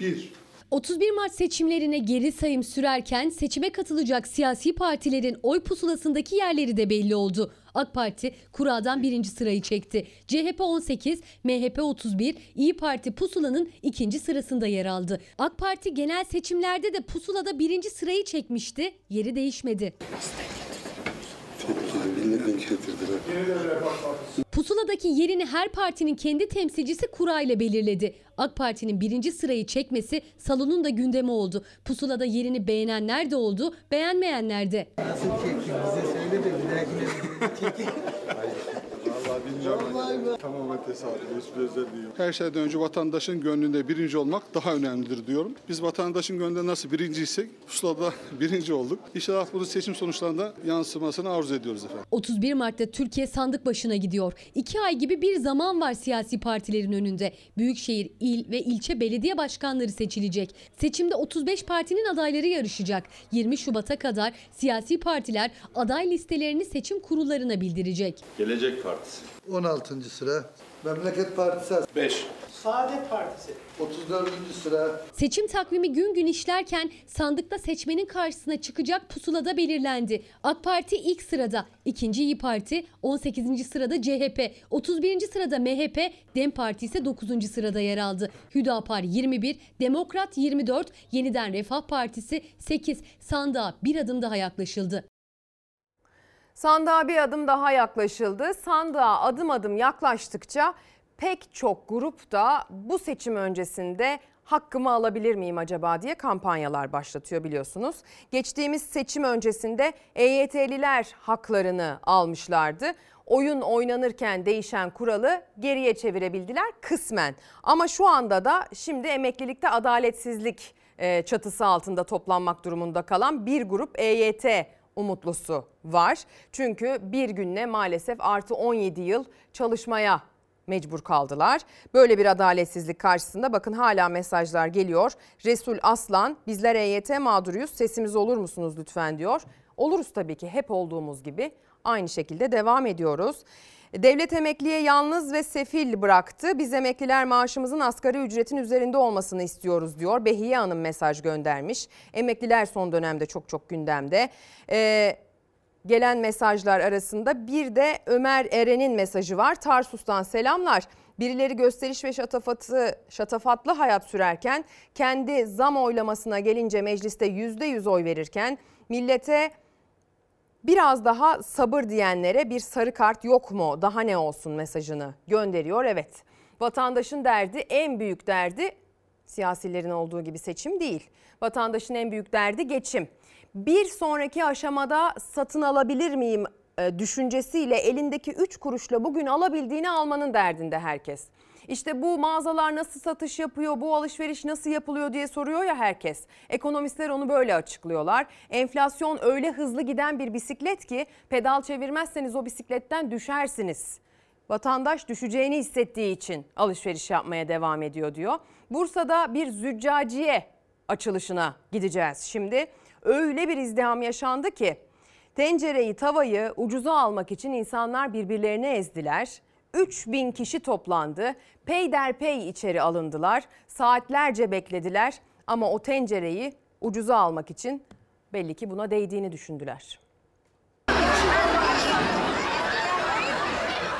1. 31 Mart seçimlerine geri sayım sürerken seçime katılacak siyasi partilerin oy pusulasındaki yerleri de belli oldu. AK Parti kuradan birinci sırayı çekti. CHP 18, MHP 31, İyi Parti pusulanın ikinci sırasında yer aldı. AK Parti genel seçimlerde de pusulada birinci sırayı çekmişti. Yeri değişmedi. Pusuladaki yerini her partinin kendi temsilcisi kura ile belirledi. AK Parti'nin birinci sırayı çekmesi salonun da gündemi oldu. Pusulada yerini beğenenler de oldu, beğenmeyenler de. Tamamen tesadüf, hiçbir özelliği yok. Her şeyden önce vatandaşın gönlünde birinci olmak daha önemlidir diyorum. Biz vatandaşın gönlünde nasıl birinciysek pusulada birinci olduk. İnşallah bunu seçim sonuçlarında yansımasını arzu ediyoruz efendim. 31 Mart'ta Türkiye sandık başına gidiyor. İki ay gibi bir zaman var siyasi partilerin önünde. Büyükşehir, il ve ilçe belediye başkanları seçilecek. Seçimde 35 partinin adayları yarışacak. 20 Şubat'a kadar siyasi partiler aday listelerini seçim kurullarına bildirecek. Gelecek Partisi. 16. sıra. Memleket Partisi. 5. Saadet Partisi. 34. sıra. Seçim takvimi gün gün işlerken sandıkta seçmenin karşısına çıkacak pusulada belirlendi. AK Parti ilk sırada, ikinci İyi Parti, 18. sırada CHP, 31. sırada MHP, DEM Parti ise 9. sırada yer aldı. Hüdapar 21, Demokrat 24, Yeniden Refah Partisi 8, sandığa bir adım daha yaklaşıldı. Sandığa bir adım daha yaklaşıldı. Sandığa adım adım yaklaştıkça pek çok grup da bu seçim öncesinde hakkımı alabilir miyim acaba diye kampanyalar başlatıyor biliyorsunuz. Geçtiğimiz seçim öncesinde EYT'liler haklarını almışlardı. Oyun oynanırken değişen kuralı geriye çevirebildiler kısmen. Ama şu anda da şimdi emeklilikte adaletsizlik e, çatısı altında toplanmak durumunda kalan bir grup EYT umutlusu var. Çünkü bir günle maalesef artı 17 yıl çalışmaya mecbur kaldılar. Böyle bir adaletsizlik karşısında bakın hala mesajlar geliyor. Resul Aslan bizler EYT mağduruyuz sesimiz olur musunuz lütfen diyor. Oluruz tabii ki hep olduğumuz gibi aynı şekilde devam ediyoruz. Devlet emekliye yalnız ve sefil bıraktı. Biz emekliler maaşımızın asgari ücretin üzerinde olmasını istiyoruz diyor. Behiye Hanım mesaj göndermiş. Emekliler son dönemde çok çok gündemde. Ee, gelen mesajlar arasında bir de Ömer Eren'in mesajı var. Tarsus'tan selamlar. Birileri gösteriş ve şatafatı, şatafatlı hayat sürerken kendi zam oylamasına gelince mecliste %100 oy verirken millete biraz daha sabır diyenlere bir sarı kart yok mu daha ne olsun mesajını gönderiyor. Evet vatandaşın derdi en büyük derdi siyasilerin olduğu gibi seçim değil. Vatandaşın en büyük derdi geçim. Bir sonraki aşamada satın alabilir miyim e, düşüncesiyle elindeki 3 kuruşla bugün alabildiğini almanın derdinde herkes. İşte bu mağazalar nasıl satış yapıyor, bu alışveriş nasıl yapılıyor diye soruyor ya herkes. Ekonomistler onu böyle açıklıyorlar. Enflasyon öyle hızlı giden bir bisiklet ki pedal çevirmezseniz o bisikletten düşersiniz. Vatandaş düşeceğini hissettiği için alışveriş yapmaya devam ediyor diyor. Bursa'da bir züccaciye açılışına gideceğiz şimdi. Öyle bir izdiham yaşandı ki tencereyi, tavayı ucuza almak için insanlar birbirlerini ezdiler. 3000 kişi toplandı. Peyderpey içeri alındılar. Saatlerce beklediler ama o tencereyi ucuza almak için belli ki buna değdiğini düşündüler.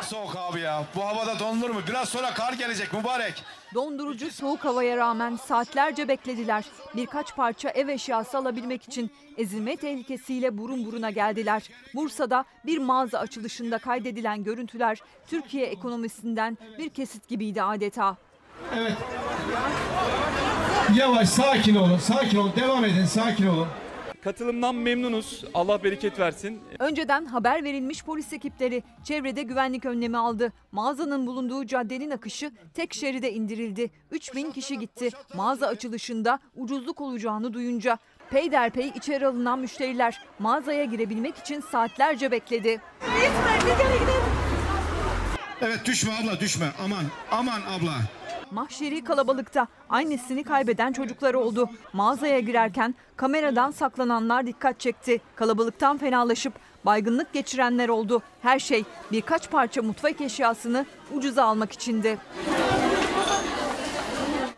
Soğuk abi ya. Bu havada donulur mu? Biraz sonra kar gelecek mübarek. Dondurucu soğuk havaya rağmen saatlerce beklediler. Birkaç parça ev eşyası alabilmek için ezilme tehlikesiyle burun buruna geldiler. Bursa'da bir mağaza açılışında kaydedilen görüntüler Türkiye ekonomisinden bir kesit gibiydi adeta. Evet. Yavaş sakin olun. Sakin olun. Devam edin. Sakin olun. Katılımdan memnunuz. Allah bereket versin. Önceden haber verilmiş polis ekipleri çevrede güvenlik önlemi aldı. Mağazanın bulunduğu caddenin akışı tek şeride indirildi. 3000 kişi gitti. Mağaza açılışında ucuzluk olacağını duyunca peyderpey içeri alınan müşteriler mağazaya girebilmek için saatlerce bekledi. Evet düşme abla düşme. Aman aman abla. Mahşeri kalabalıkta annesini kaybeden çocuklar oldu. Mağazaya girerken kameradan saklananlar dikkat çekti. Kalabalıktan fenalaşıp baygınlık geçirenler oldu. Her şey birkaç parça mutfak eşyasını ucuza almak içindi.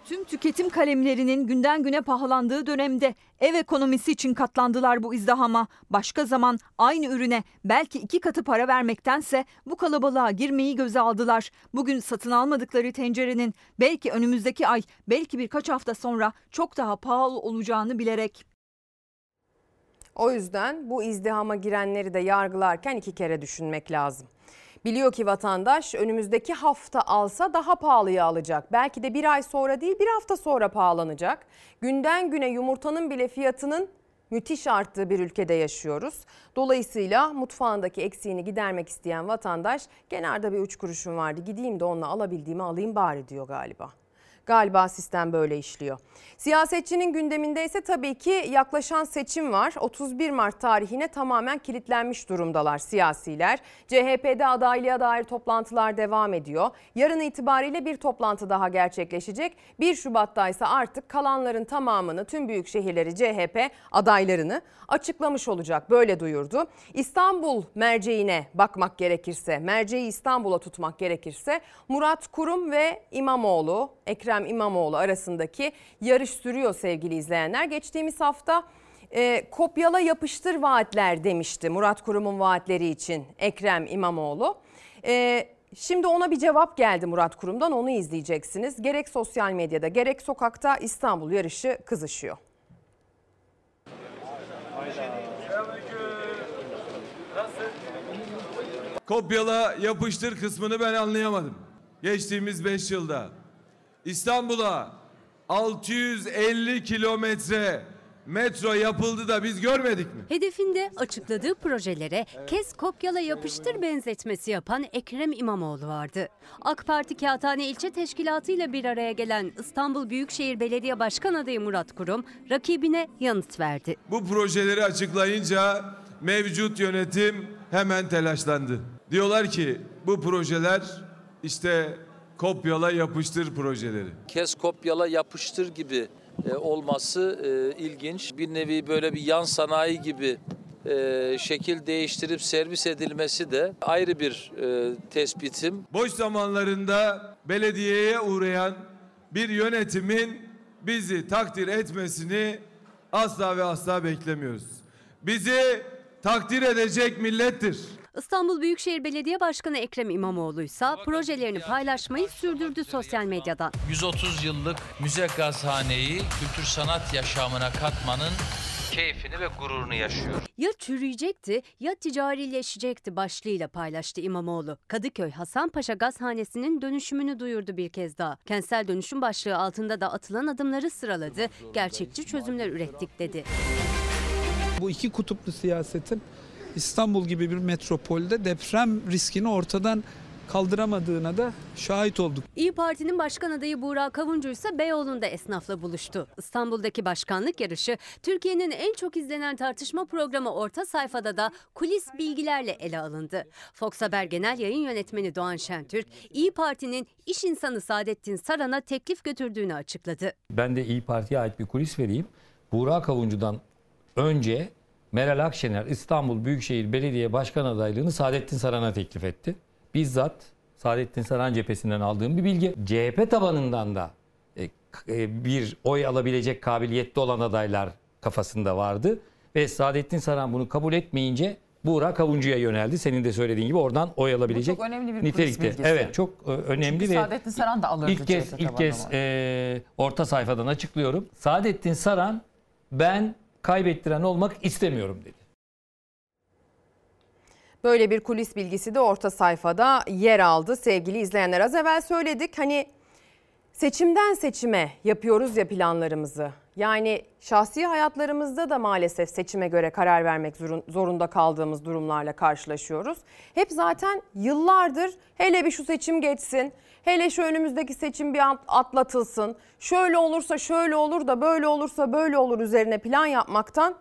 Tüm tüketim kalemlerinin günden güne pahalandığı dönemde ev ekonomisi için katlandılar bu izdihama. Başka zaman aynı ürüne belki iki katı para vermektense bu kalabalığa girmeyi göze aldılar. Bugün satın almadıkları tencerenin belki önümüzdeki ay, belki birkaç hafta sonra çok daha pahalı olacağını bilerek. O yüzden bu izdihama girenleri de yargılarken iki kere düşünmek lazım. Biliyor ki vatandaş önümüzdeki hafta alsa daha pahalıya alacak. Belki de bir ay sonra değil bir hafta sonra pahalanacak. Günden güne yumurtanın bile fiyatının müthiş arttığı bir ülkede yaşıyoruz. Dolayısıyla mutfağındaki eksiğini gidermek isteyen vatandaş kenarda bir üç kuruşum vardı gideyim de onunla alabildiğimi alayım bari diyor galiba. Galiba sistem böyle işliyor. Siyasetçinin gündeminde ise tabii ki yaklaşan seçim var. 31 Mart tarihine tamamen kilitlenmiş durumdalar siyasiler. CHP'de adaylığa dair toplantılar devam ediyor. Yarın itibariyle bir toplantı daha gerçekleşecek. 1 Şubat'ta ise artık kalanların tamamını tüm büyük şehirleri CHP adaylarını açıklamış olacak. Böyle duyurdu. İstanbul merceğine bakmak gerekirse, merceği İstanbul'a tutmak gerekirse Murat Kurum ve İmamoğlu, Ekrem İmamoğlu arasındaki yarış sürüyor sevgili izleyenler. Geçtiğimiz hafta e, kopyala yapıştır vaatler demişti Murat Kurum'un vaatleri için Ekrem İmamoğlu. E, Şimdi ona bir cevap geldi Murat Kurum'dan onu izleyeceksiniz. Gerek sosyal medyada gerek sokakta İstanbul yarışı kızışıyor. Kopyala yapıştır kısmını ben anlayamadım. Geçtiğimiz 5 yılda İstanbul'a 650 kilometre metro yapıldı da biz görmedik mi? Hedefinde açıkladığı projelere kes kopyala yapıştır benzetmesi yapan Ekrem İmamoğlu vardı. AK Parti Kağıthane İlçe Teşkilatı ile bir araya gelen İstanbul Büyükşehir Belediye Başkan adayı Murat Kurum rakibine yanıt verdi. Bu projeleri açıklayınca mevcut yönetim hemen telaşlandı. Diyorlar ki bu projeler işte kopyala yapıştır projeleri. kes kopyala yapıştır gibi e, olması e, ilginç. Bir nevi böyle bir yan sanayi gibi e, şekil değiştirip servis edilmesi de ayrı bir e, tespitim. Boş zamanlarında belediyeye uğrayan bir yönetimin bizi takdir etmesini asla ve asla beklemiyoruz. Bizi takdir edecek millettir. İstanbul Büyükşehir Belediye Başkanı Ekrem İmamoğlu ise projelerini paylaşmayı sürdürdü sosyal medyadan. 130 yıllık müze gazhaneyi kültür sanat yaşamına katmanın keyfini ve gururunu yaşıyor. Ya çürüyecekti ya ticarileşecekti başlığıyla paylaştı İmamoğlu. Kadıköy Hasanpaşa Gazhanesi'nin dönüşümünü duyurdu bir kez daha. Kentsel dönüşüm başlığı altında da atılan adımları sıraladı. Gerçekçi çözümler ürettik dedi. Bu iki kutuplu siyasetin İstanbul gibi bir metropolde deprem riskini ortadan kaldıramadığına da şahit olduk. İyi Parti'nin başkan adayı Buğra Kavuncu ise Beyoğlu'nda esnafla buluştu. İstanbul'daki başkanlık yarışı Türkiye'nin en çok izlenen tartışma programı Orta Sayfada da kulis bilgilerle ele alındı. Fox Haber Genel Yayın Yönetmeni Doğan Şentürk, İyi Parti'nin iş insanı Saadettin Saran'a teklif götürdüğünü açıkladı. Ben de İyi Parti'ye ait bir kulis vereyim. Buğra Kavuncu'dan önce Meral Akşener İstanbul Büyükşehir Belediye Başkan adaylığını Saadettin Saran'a teklif etti. Bizzat Saadettin Saran cephesinden aldığım bir bilgi. CHP tabanından da e, e, bir oy alabilecek kabiliyette olan adaylar kafasında vardı. Ve Saadettin Saran bunu kabul etmeyince Buğra Kavuncu'ya yöneldi. Senin de söylediğin gibi oradan oy alabilecek çok önemli bir nitelikte. bilgisi. Evet çok e, önemli Çünkü ve Saadettin Saran da alırdı ilk kez ilk kez e, orta sayfadan açıklıyorum. Saadettin Saran ben kaybettiren olmak istemiyorum dedi. Böyle bir kulis bilgisi de orta sayfada yer aldı sevgili izleyenler. Az evvel söyledik hani seçimden seçime yapıyoruz ya planlarımızı. Yani şahsi hayatlarımızda da maalesef seçime göre karar vermek zorun- zorunda kaldığımız durumlarla karşılaşıyoruz. Hep zaten yıllardır hele bir şu seçim geçsin, hele şu önümüzdeki seçim bir at- atlatılsın, şöyle olursa şöyle olur da böyle olursa böyle olur üzerine plan yapmaktan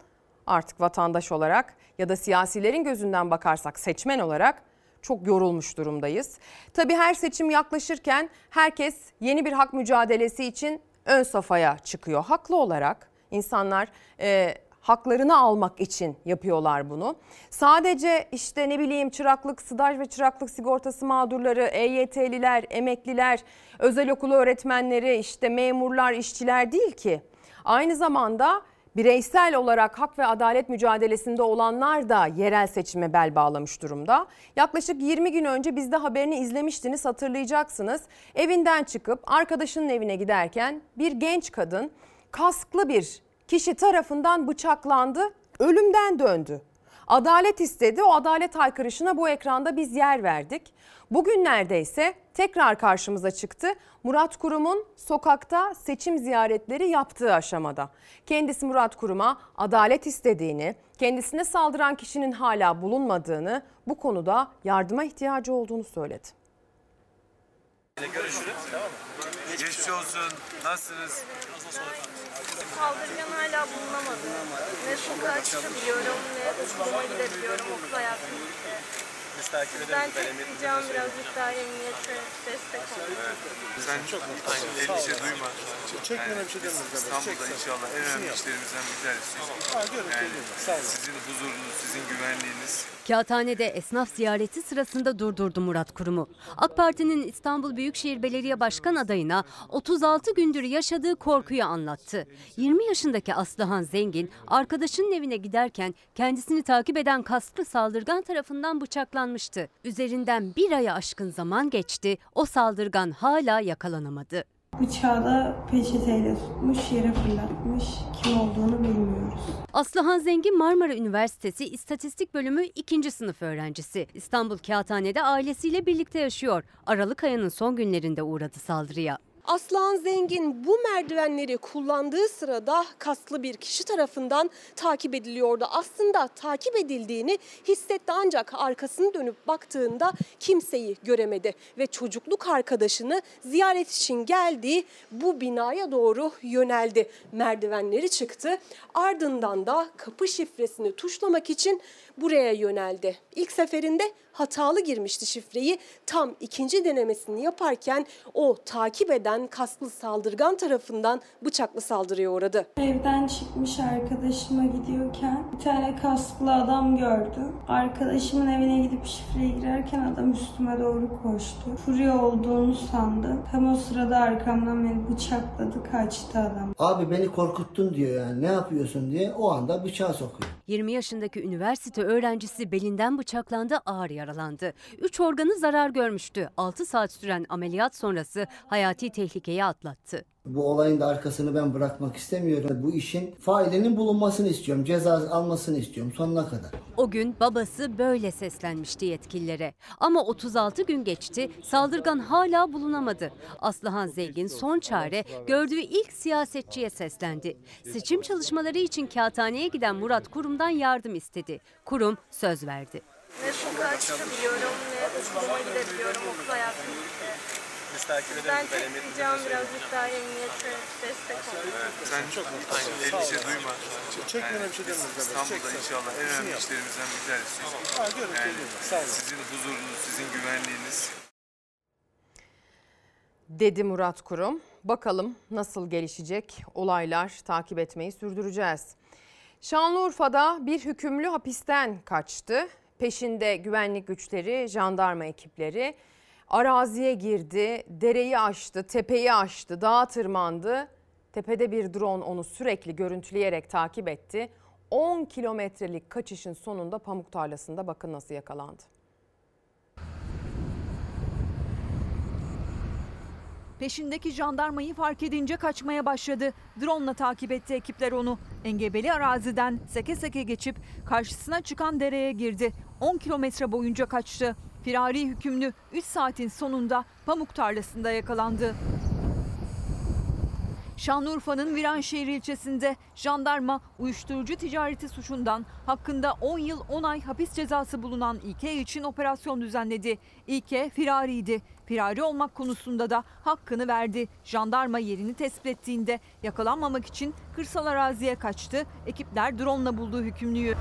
artık vatandaş olarak ya da siyasilerin gözünden bakarsak seçmen olarak çok yorulmuş durumdayız. Tabii her seçim yaklaşırken herkes yeni bir hak mücadelesi için ön safhaya çıkıyor. Haklı olarak insanlar e, haklarını almak için yapıyorlar bunu. Sadece işte ne bileyim çıraklık, staj ve çıraklık sigortası mağdurları, EYT'liler, emekliler, özel okulu öğretmenleri, işte memurlar, işçiler değil ki. Aynı zamanda bireysel olarak hak ve adalet mücadelesinde olanlar da yerel seçime bel bağlamış durumda. Yaklaşık 20 gün önce biz de haberini izlemiştiniz hatırlayacaksınız. Evinden çıkıp arkadaşının evine giderken bir genç kadın kasklı bir kişi tarafından bıçaklandı, ölümden döndü. Adalet istedi. O adalet haykırışına bu ekranda biz yer verdik. Bugünlerde ise tekrar karşımıza çıktı. Murat Kurum'un sokakta seçim ziyaretleri yaptığı aşamada. Kendisi Murat Kurum'a adalet istediğini, kendisine saldıran kişinin hala bulunmadığını, bu konuda yardıma ihtiyacı olduğunu söyledi. Görüşürüz. Tamam mı? Geçmiş olsun. Nasılsınız? Saldırgan hala bulunamadı. Ne sokağa çıkabiliyorum ne okuluma gidebiliyorum. Okul hayatım bitti. Biz takip Ben edelim. tek ricam birazcık daha emniyete destek olun. Sen çok aynı endişe duyma. Çekmene bir şey demiyoruz. İstanbul'da inşallah en önemli işlerimizden bir tanesi. Yani sizin huzurunuz, sizin güvenliğiniz. Kağıthane'de esnaf ziyareti sırasında durdurdu Murat Kurum'u. AK Parti'nin İstanbul Büyükşehir Belediye Başkan adayına 36 gündür yaşadığı korkuyu anlattı. 20 yaşındaki Aslıhan Zengin arkadaşının evine giderken kendisini takip eden kasklı saldırgan tarafından bıçaklanmıştı. Üzerinden bir aya aşkın zaman geçti. O saldırgan hala yakalanamadı. Bıçağı da peçeteyle tutmuş, yere fırlatmış. Kim olduğunu bilmiyoruz. Aslıhan Zengin Marmara Üniversitesi İstatistik Bölümü 2. sınıf öğrencisi. İstanbul Kağıthane'de ailesiyle birlikte yaşıyor. Aralık ayının son günlerinde uğradı saldırıya. Aslan Zengin bu merdivenleri kullandığı sırada kaslı bir kişi tarafından takip ediliyordu. Aslında takip edildiğini hissetti ancak arkasını dönüp baktığında kimseyi göremedi ve çocukluk arkadaşını ziyaret için geldiği bu binaya doğru yöneldi. Merdivenleri çıktı. Ardından da kapı şifresini tuşlamak için buraya yöneldi. İlk seferinde hatalı girmişti şifreyi. Tam ikinci denemesini yaparken o takip eden kaslı saldırgan tarafından bıçaklı saldırıya uğradı. Evden çıkmış arkadaşıma gidiyorken bir tane kasklı adam gördüm. Arkadaşımın evine gidip şifreye girerken adam üstüme doğru koştu. Furya olduğunu sandım. Tam o sırada arkamdan beni bıçakladı kaçtı adam. Abi beni korkuttun diyor yani ne yapıyorsun diye o anda bıçağı sokuyor. 20 yaşındaki üniversite öğrencisi belinden bıçaklandı, ağır yaralandı. 3 organı zarar görmüştü. 6 saat süren ameliyat sonrası hayati tehlikeyi atlattı. Bu olayın da arkasını ben bırakmak istemiyorum. Bu işin failinin bulunmasını istiyorum. Ceza almasını istiyorum sonuna kadar. O gün babası böyle seslenmişti yetkililere. Ama 36 gün geçti, saldırgan hala bulunamadı. Aslıhan Zengin son çare gördüğü ilk siyasetçiye seslendi. Seçim çalışmaları için kağıthaneye giden Murat Kurum'dan yardım istedi. Kurum söz verdi. Ne sokağa çıkabiliyorum ne okuluma gidebiliyorum. Okul hayatım takip Ben edelim. tek ricam birazcık daha emniyete destek olun. Sen çok aynı endişe duyma. Çekmene bir şey demiyoruz. İstanbul'da inşallah en önemli işlerimizden bir tanesi. Yani sizin huzurunuz, sizin güvenliğiniz. dedi Murat Kurum. Bakalım nasıl gelişecek olaylar takip etmeyi sürdüreceğiz. Şanlıurfa'da bir hükümlü hapisten kaçtı. Peşinde güvenlik güçleri, jandarma ekipleri araziye girdi, dereyi aştı, tepeyi aştı, dağa tırmandı. Tepede bir drone onu sürekli görüntüleyerek takip etti. 10 kilometrelik kaçışın sonunda pamuk tarlasında bakın nasıl yakalandı. Peşindeki jandarmayı fark edince kaçmaya başladı. Drone'la takip etti ekipler onu. Engebeli araziden seke seke geçip karşısına çıkan dereye girdi. 10 kilometre boyunca kaçtı. Firari hükümlü 3 saatin sonunda pamuk tarlasında yakalandı. Şanlıurfa'nın Viranşehir ilçesinde jandarma uyuşturucu ticareti suçundan hakkında 10 yıl 10 ay hapis cezası bulunan İlke için operasyon düzenledi. İlke firariydi. Firari olmak konusunda da hakkını verdi. Jandarma yerini tespit ettiğinde yakalanmamak için kırsal araziye kaçtı. Ekipler drone'la buldu hükümlüyü.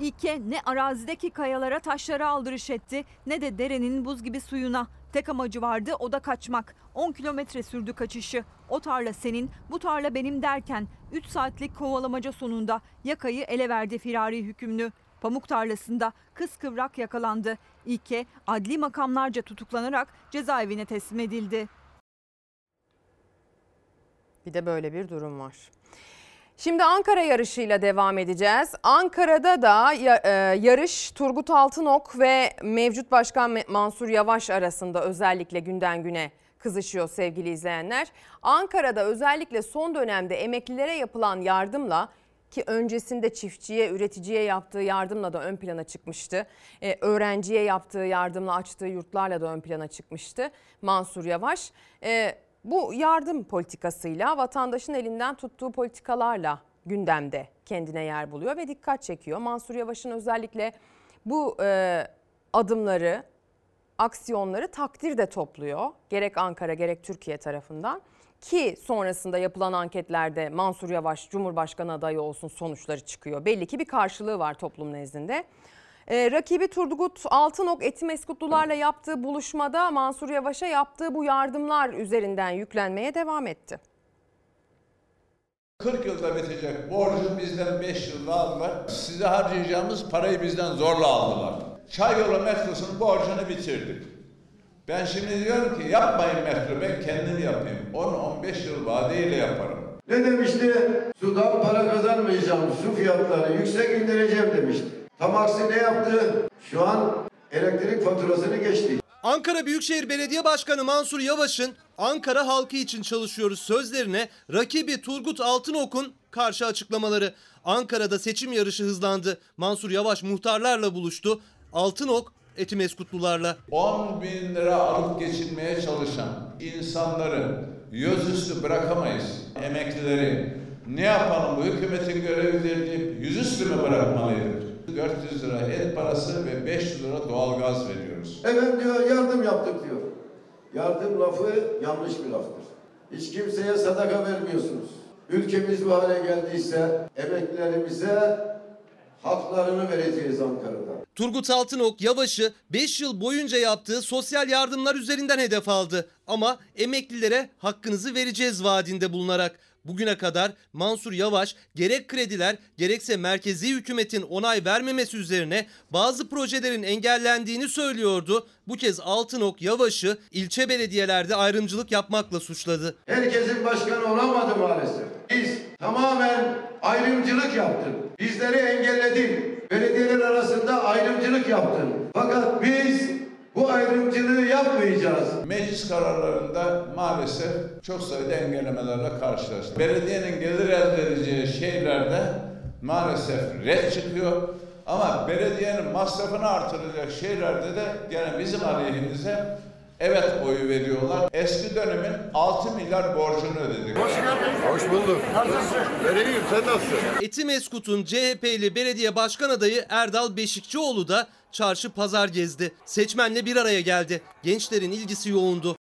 İlke ne arazideki kayalara taşlara aldırış etti ne de derenin buz gibi suyuna. Tek amacı vardı o da kaçmak. 10 kilometre sürdü kaçışı. O tarla senin, bu tarla benim derken 3 saatlik kovalamaca sonunda yakayı ele verdi firari hükümlü. Pamuk tarlasında kıskıvrak yakalandı. İlke adli makamlarca tutuklanarak cezaevine teslim edildi. Bir de böyle bir durum var. Şimdi Ankara yarışıyla devam edeceğiz. Ankara'da da e, yarış Turgut Altınok ve mevcut başkan Mansur Yavaş arasında özellikle günden güne kızışıyor sevgili izleyenler. Ankara'da özellikle son dönemde emeklilere yapılan yardımla ki öncesinde çiftçiye, üreticiye yaptığı yardımla da ön plana çıkmıştı. Ee, öğrenciye yaptığı yardımla açtığı yurtlarla da ön plana çıkmıştı Mansur Yavaş. Ee, bu yardım politikasıyla vatandaşın elinden tuttuğu politikalarla gündemde kendine yer buluyor ve dikkat çekiyor. Mansur Yavaş'ın özellikle bu e, adımları, aksiyonları takdir de topluyor. Gerek Ankara gerek Türkiye tarafından. Ki sonrasında yapılan anketlerde Mansur Yavaş Cumhurbaşkanı adayı olsun sonuçları çıkıyor. Belli ki bir karşılığı var toplum nezdinde. Ee, rakibi Turgut Altınok Etimeskutlularla yaptığı buluşmada Mansur Yavaş'a yaptığı bu yardımlar üzerinden yüklenmeye devam etti. 40 yılda bitecek borcu bizden 5 yılda aldılar. Size harcayacağımız parayı bizden zorla aldılar. Çay yolu metrosunun borcunu bitirdik. Ben şimdi diyorum ki yapmayın metro ben kendim yapayım. 10-15 yıl vadeyle yaparım. Ne demişti? Sudan para kazanmayacağım, su fiyatlarını yüksek indireceğim demişti. Tam aksi ne yaptı? Şu an elektrik faturasını geçti. Ankara Büyükşehir Belediye Başkanı Mansur Yavaş'ın Ankara halkı için çalışıyoruz sözlerine rakibi Turgut Altınok'un karşı açıklamaları. Ankara'da seçim yarışı hızlandı. Mansur Yavaş muhtarlarla buluştu. Altınok Etimeskutlularla. 10 bin lira alıp geçinmeye çalışan insanları yüzüstü bırakamayız. Emeklileri ne yapalım bu hükümetin görevidir deyip yüzüstü mü bırakmalıydık? 400 lira et parası ve 500 lira doğalgaz veriyoruz. Evet diyor yardım yaptık diyor. Yardım lafı yanlış bir laftır. Hiç kimseye sadaka vermiyorsunuz. Ülkemiz bu hale geldiyse emeklilerimize haklarını vereceğiz Ankara'da. Turgut Altınok Yavaş'ı 5 yıl boyunca yaptığı sosyal yardımlar üzerinden hedef aldı. Ama emeklilere hakkınızı vereceğiz vaadinde bulunarak. Bugüne kadar Mansur Yavaş gerek krediler gerekse merkezi hükümetin onay vermemesi üzerine bazı projelerin engellendiğini söylüyordu. Bu kez Altınok Yavaş'ı ilçe belediyelerde ayrımcılık yapmakla suçladı. Herkesin başkanı olamadı maalesef. Biz tamamen ayrımcılık yaptık. Bizleri engelledin. Belediyeler arasında ayrımcılık yaptın. Fakat biz bu ayrımcılığı yapmayacağız. Meclis kararlarında maalesef çok sayıda engellemelerle karşılaştık. Belediyenin gelir elde edeceği şeylerde maalesef red çıkıyor. Ama belediyenin masrafını artıracak şeylerde de gene bizim aleyhimize evet oyu veriyorlar. Eski dönemin 6 milyar borcunu ödedik. Hoş geldin. Hoş bulduk. Nasılsın? Ben iyiyim. Sen nasılsın? Etimeskut'un CHP'li belediye başkan adayı Erdal Beşikçioğlu da çarşı pazar gezdi. Seçmenle bir araya geldi. Gençlerin ilgisi yoğundu.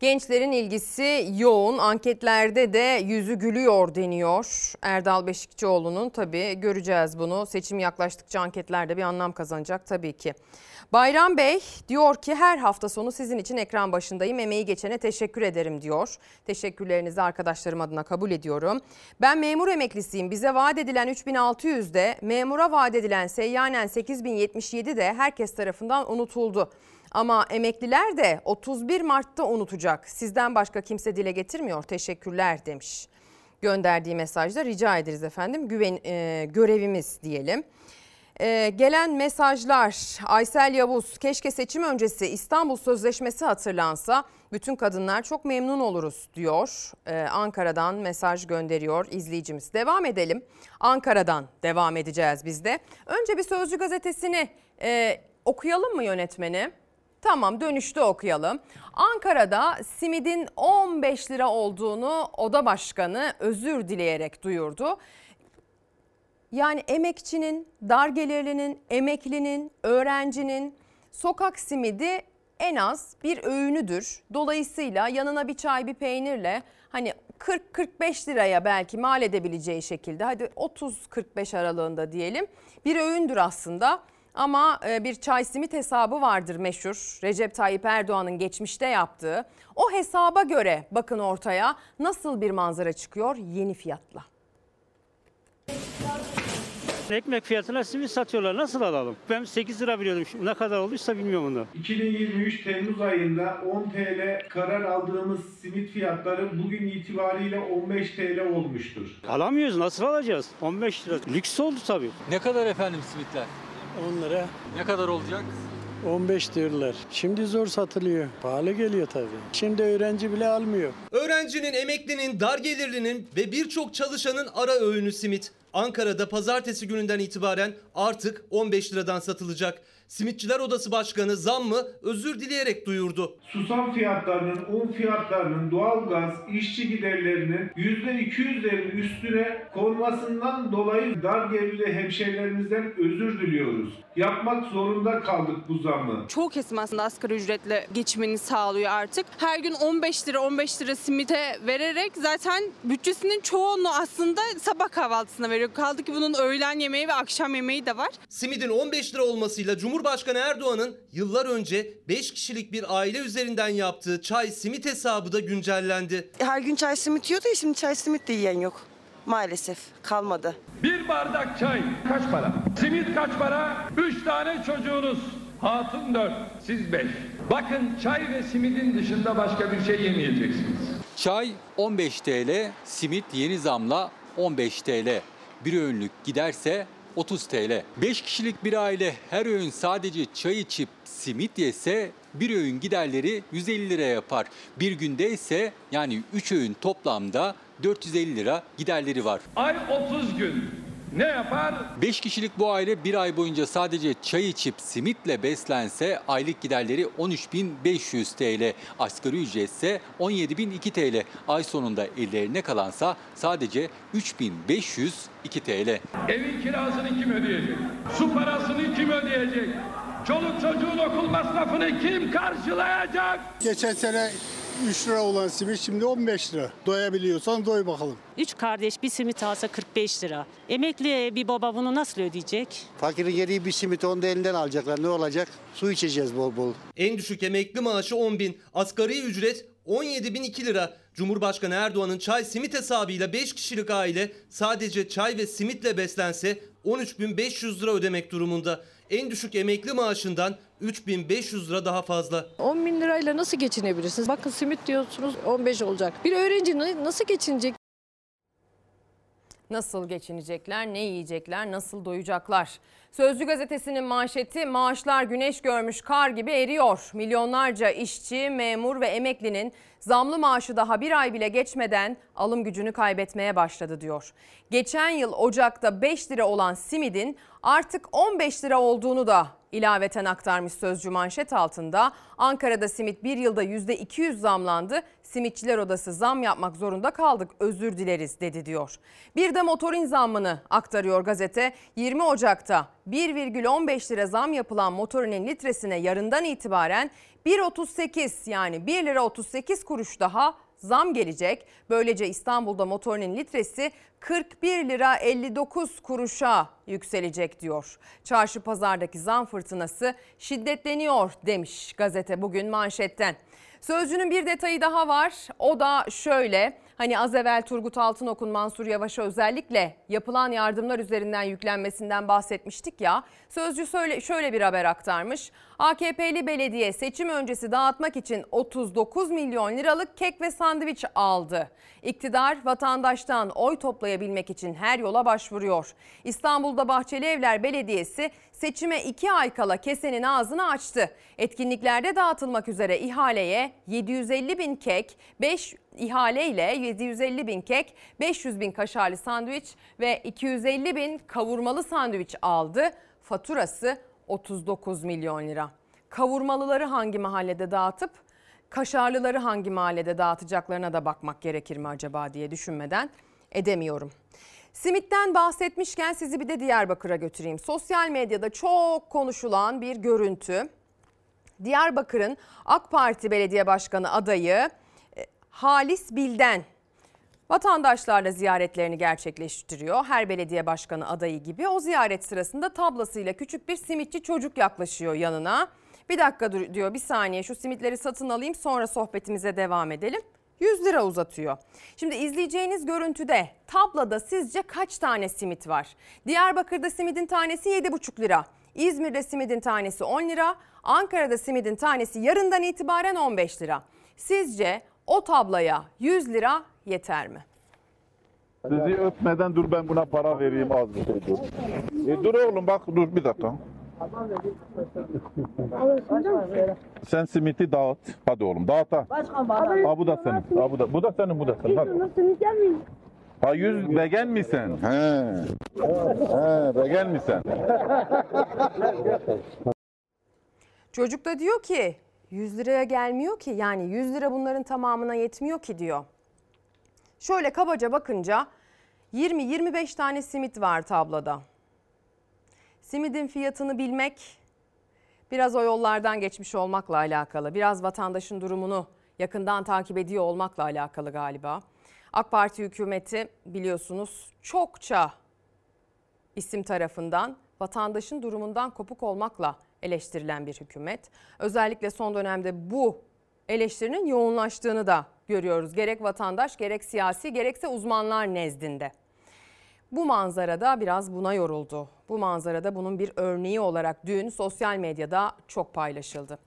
Gençlerin ilgisi yoğun. Anketlerde de yüzü gülüyor deniyor. Erdal Beşikçioğlu'nun tabii göreceğiz bunu. Seçim yaklaştıkça anketlerde bir anlam kazanacak tabii ki. Bayram Bey diyor ki her hafta sonu sizin için ekran başındayım. Emeği geçene teşekkür ederim diyor. Teşekkürlerinizi arkadaşlarım adına kabul ediyorum. Ben memur emeklisiyim. Bize vaat edilen 3600'de memura vaat edilen seyyanen 8077 de herkes tarafından unutuldu. Ama emekliler de 31 Mart'ta unutacak. Sizden başka kimse dile getirmiyor. Teşekkürler demiş. Gönderdiği mesajda rica ederiz efendim. Güven e, görevimiz diyelim. E, gelen mesajlar Aysel Yavuz keşke seçim öncesi İstanbul Sözleşmesi hatırlansa bütün kadınlar çok memnun oluruz diyor. E, Ankara'dan mesaj gönderiyor izleyicimiz. Devam edelim. Ankara'dan devam edeceğiz biz de. Önce bir Sözcü gazetesini e, okuyalım mı yönetmeni? Tamam dönüşte okuyalım. Ankara'da simidin 15 lira olduğunu oda başkanı özür dileyerek duyurdu. Yani emekçinin, dar gelirlinin, emeklinin, öğrencinin sokak simidi en az bir öğünüdür. Dolayısıyla yanına bir çay bir peynirle hani 40-45 liraya belki mal edebileceği şekilde hadi 30-45 aralığında diyelim bir öğündür aslında. Ama e, bir çay simit hesabı vardır meşhur. Recep Tayyip Erdoğan'ın geçmişte yaptığı. O hesaba göre bakın ortaya nasıl bir manzara çıkıyor yeni fiyatla. Ekmek fiyatına simit satıyorlar. Nasıl alalım? Ben 8 lira biliyordum. Ne kadar olduysa bilmiyorum onu. 2023 Temmuz ayında 10 TL karar aldığımız simit fiyatları bugün itibariyle 15 TL olmuştur. Alamıyoruz. Nasıl alacağız? 15 lira. Lüks oldu tabii. Ne kadar efendim simitler? 10 lira. Ne kadar olacak? 15 diyorlar. Şimdi zor satılıyor. Pahalı geliyor tabii. Şimdi öğrenci bile almıyor. Öğrencinin, emeklinin, dar gelirlinin ve birçok çalışanın ara öğünü simit. Ankara'da pazartesi gününden itibaren artık 15 liradan satılacak. Simitçiler Odası Başkanı zammı özür dileyerek duyurdu. Susam fiyatlarının, un fiyatlarının, doğalgaz, işçi giderlerinin %200'lerin üstüne konmasından dolayı dar gelirli hemşehrilerimizden özür diliyoruz. Yapmak zorunda kaldık bu zammı. Çoğu kesim aslında asgari ücretle geçimini sağlıyor artık. Her gün 15 lira 15 lira simite vererek zaten bütçesinin çoğunu aslında sabah kahvaltısına veriyor. Kaldı ki bunun öğlen yemeği ve akşam yemeği de var. Simidin 15 lira olmasıyla Cumhurbaşkanı Erdoğan'ın yıllar önce 5 kişilik bir aile üzerinden yaptığı çay simit hesabı da güncellendi. Her gün çay simit yiyordu ya şimdi çay simit de yiyen yok. Maalesef kalmadı. Bir bardak çay kaç para? Simit kaç para? Üç tane çocuğunuz. Hatun dört, siz beş. Bakın çay ve simidin dışında başka bir şey yemeyeceksiniz. Çay 15 TL, simit yeni zamla 15 TL. Bir öğünlük giderse 30 TL. 5 kişilik bir aile her öğün sadece çay içip simit yese bir öğün giderleri 150 lira yapar. Bir günde ise yani 3 öğün toplamda 450 lira giderleri var. Ay 30 gün. Ne yapar? 5 kişilik bu aile bir ay boyunca sadece çay içip simitle beslense aylık giderleri 13.500 TL. Asgari ücret ise 17.002 TL. Ay sonunda ellerine kalansa sadece 3.502 TL. Evin kirasını kim ödeyecek? Su parasını kim ödeyecek? Çoluk çocuğun okul masrafını kim karşılayacak? Geçen sene 3 lira olan simit şimdi 15 lira. Doyabiliyorsan doy bakalım. Üç kardeş bir simit alsa 45 lira. Emekli bir baba bunu nasıl ödeyecek? Fakirin yediği bir simit onu da elinden alacaklar. Ne olacak? Su içeceğiz bol bol. En düşük emekli maaşı 10 bin, asgari ücret 17 bin 2 lira. Cumhurbaşkanı Erdoğan'ın çay simit hesabıyla 5 kişilik aile sadece çay ve simitle beslense 13.500 lira ödemek durumunda. En düşük emekli maaşından 3500 lira daha fazla. 10 bin lirayla nasıl geçinebilirsiniz? Bakın simit diyorsunuz 15 olacak. Bir öğrenci na- nasıl geçinecek? Nasıl geçinecekler, ne yiyecekler, nasıl doyacaklar? Sözcü gazetesinin manşeti maaşlar güneş görmüş kar gibi eriyor. Milyonlarca işçi, memur ve emeklinin zamlı maaşı daha bir ay bile geçmeden alım gücünü kaybetmeye başladı diyor. Geçen yıl Ocak'ta 5 lira olan simidin artık 15 lira olduğunu da ilaveten aktarmış Sözcü manşet altında. Ankara'da simit bir yılda %200 zamlandı. Simitçiler Odası zam yapmak zorunda kaldık özür dileriz dedi diyor. Bir de motorin zammını aktarıyor gazete. 20 Ocak'ta 1,15 lira zam yapılan motorinin litresine yarından itibaren 1.38 yani 1 lira 38 kuruş daha zam gelecek. Böylece İstanbul'da motorinin litresi 41 lira 59 kuruşa yükselecek diyor. Çarşı pazardaki zam fırtınası şiddetleniyor demiş gazete bugün manşetten. Sözcünün bir detayı daha var. O da şöyle. Hani az evvel Turgut Altınok'un Mansur Yavaş'a özellikle yapılan yardımlar üzerinden yüklenmesinden bahsetmiştik ya. Sözcü söyle, şöyle bir haber aktarmış. AKP'li belediye seçim öncesi dağıtmak için 39 milyon liralık kek ve sandviç aldı. İktidar vatandaştan oy toplayabilmek için her yola başvuruyor. İstanbul'da Bahçeli Evler Belediyesi seçime 2 ay kala kesenin ağzını açtı. Etkinliklerde dağıtılmak üzere ihaleye 750 bin kek, 5 ihaleyle 750 bin kek, 500 bin kaşarlı sandviç ve 250 bin kavurmalı sandviç aldı. Faturası 39 milyon lira. Kavurmalıları hangi mahallede dağıtıp kaşarlıları hangi mahallede dağıtacaklarına da bakmak gerekir mi acaba diye düşünmeden edemiyorum. Simitten bahsetmişken sizi bir de Diyarbakır'a götüreyim. Sosyal medyada çok konuşulan bir görüntü. Diyarbakır'ın AK Parti Belediye Başkanı adayı Halis Bilden Vatandaşlarla ziyaretlerini gerçekleştiriyor. Her belediye başkanı adayı gibi o ziyaret sırasında tablasıyla küçük bir simitçi çocuk yaklaşıyor yanına. Bir dakika diyor bir saniye şu simitleri satın alayım sonra sohbetimize devam edelim. 100 lira uzatıyor. Şimdi izleyeceğiniz görüntüde tablada sizce kaç tane simit var? Diyarbakır'da simidin tanesi 7,5 lira. İzmir'de simidin tanesi 10 lira. Ankara'da simidin tanesi yarından itibaren 15 lira. Sizce o tablaya 100 lira yeter mi? Sizi öpmeden dur ben buna para vereyim az bir şey dur. E, dur oğlum bak dur bir dakika. Sen simiti dağıt. Hadi oğlum dağıt ha. Ha bu da senin. Ha bu da bu da senin bu da senin. Hadi. Ha yüz begen misin? He. He begen misin? Çocuk da diyor ki 100 liraya gelmiyor ki yani 100 lira bunların tamamına yetmiyor ki diyor. Şöyle kabaca bakınca 20-25 tane simit var tabloda. Simidin fiyatını bilmek biraz o yollardan geçmiş olmakla alakalı. Biraz vatandaşın durumunu yakından takip ediyor olmakla alakalı galiba. AK Parti hükümeti biliyorsunuz çokça isim tarafından vatandaşın durumundan kopuk olmakla eleştirilen bir hükümet. Özellikle son dönemde bu eleştirinin yoğunlaştığını da görüyoruz. Gerek vatandaş gerek siyasi gerekse uzmanlar nezdinde. Bu manzarada biraz buna yoruldu. Bu manzarada bunun bir örneği olarak dün sosyal medyada çok paylaşıldı.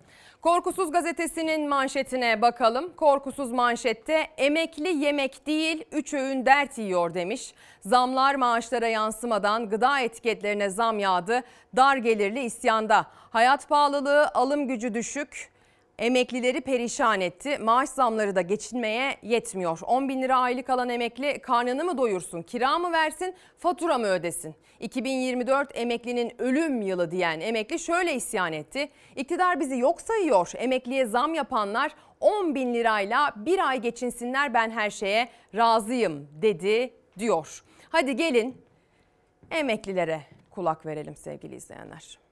Korkusuz gazetesinin manşetine bakalım. Korkusuz manşette emekli yemek değil 3 öğün dert yiyor demiş. Zamlar maaşlara yansımadan gıda etiketlerine zam yağdı. Dar gelirli isyanda. Hayat pahalılığı, alım gücü düşük. Emeklileri perişan etti. Maaş zamları da geçinmeye yetmiyor. 10 bin lira aylık alan emekli karnını mı doyursun, kira mı versin, fatura mı ödesin? 2024 emeklinin ölüm yılı diyen emekli şöyle isyan etti. İktidar bizi yok sayıyor. Emekliye zam yapanlar 10 bin lirayla bir ay geçinsinler ben her şeye razıyım dedi diyor. Hadi gelin emeklilere kulak verelim sevgili izleyenler.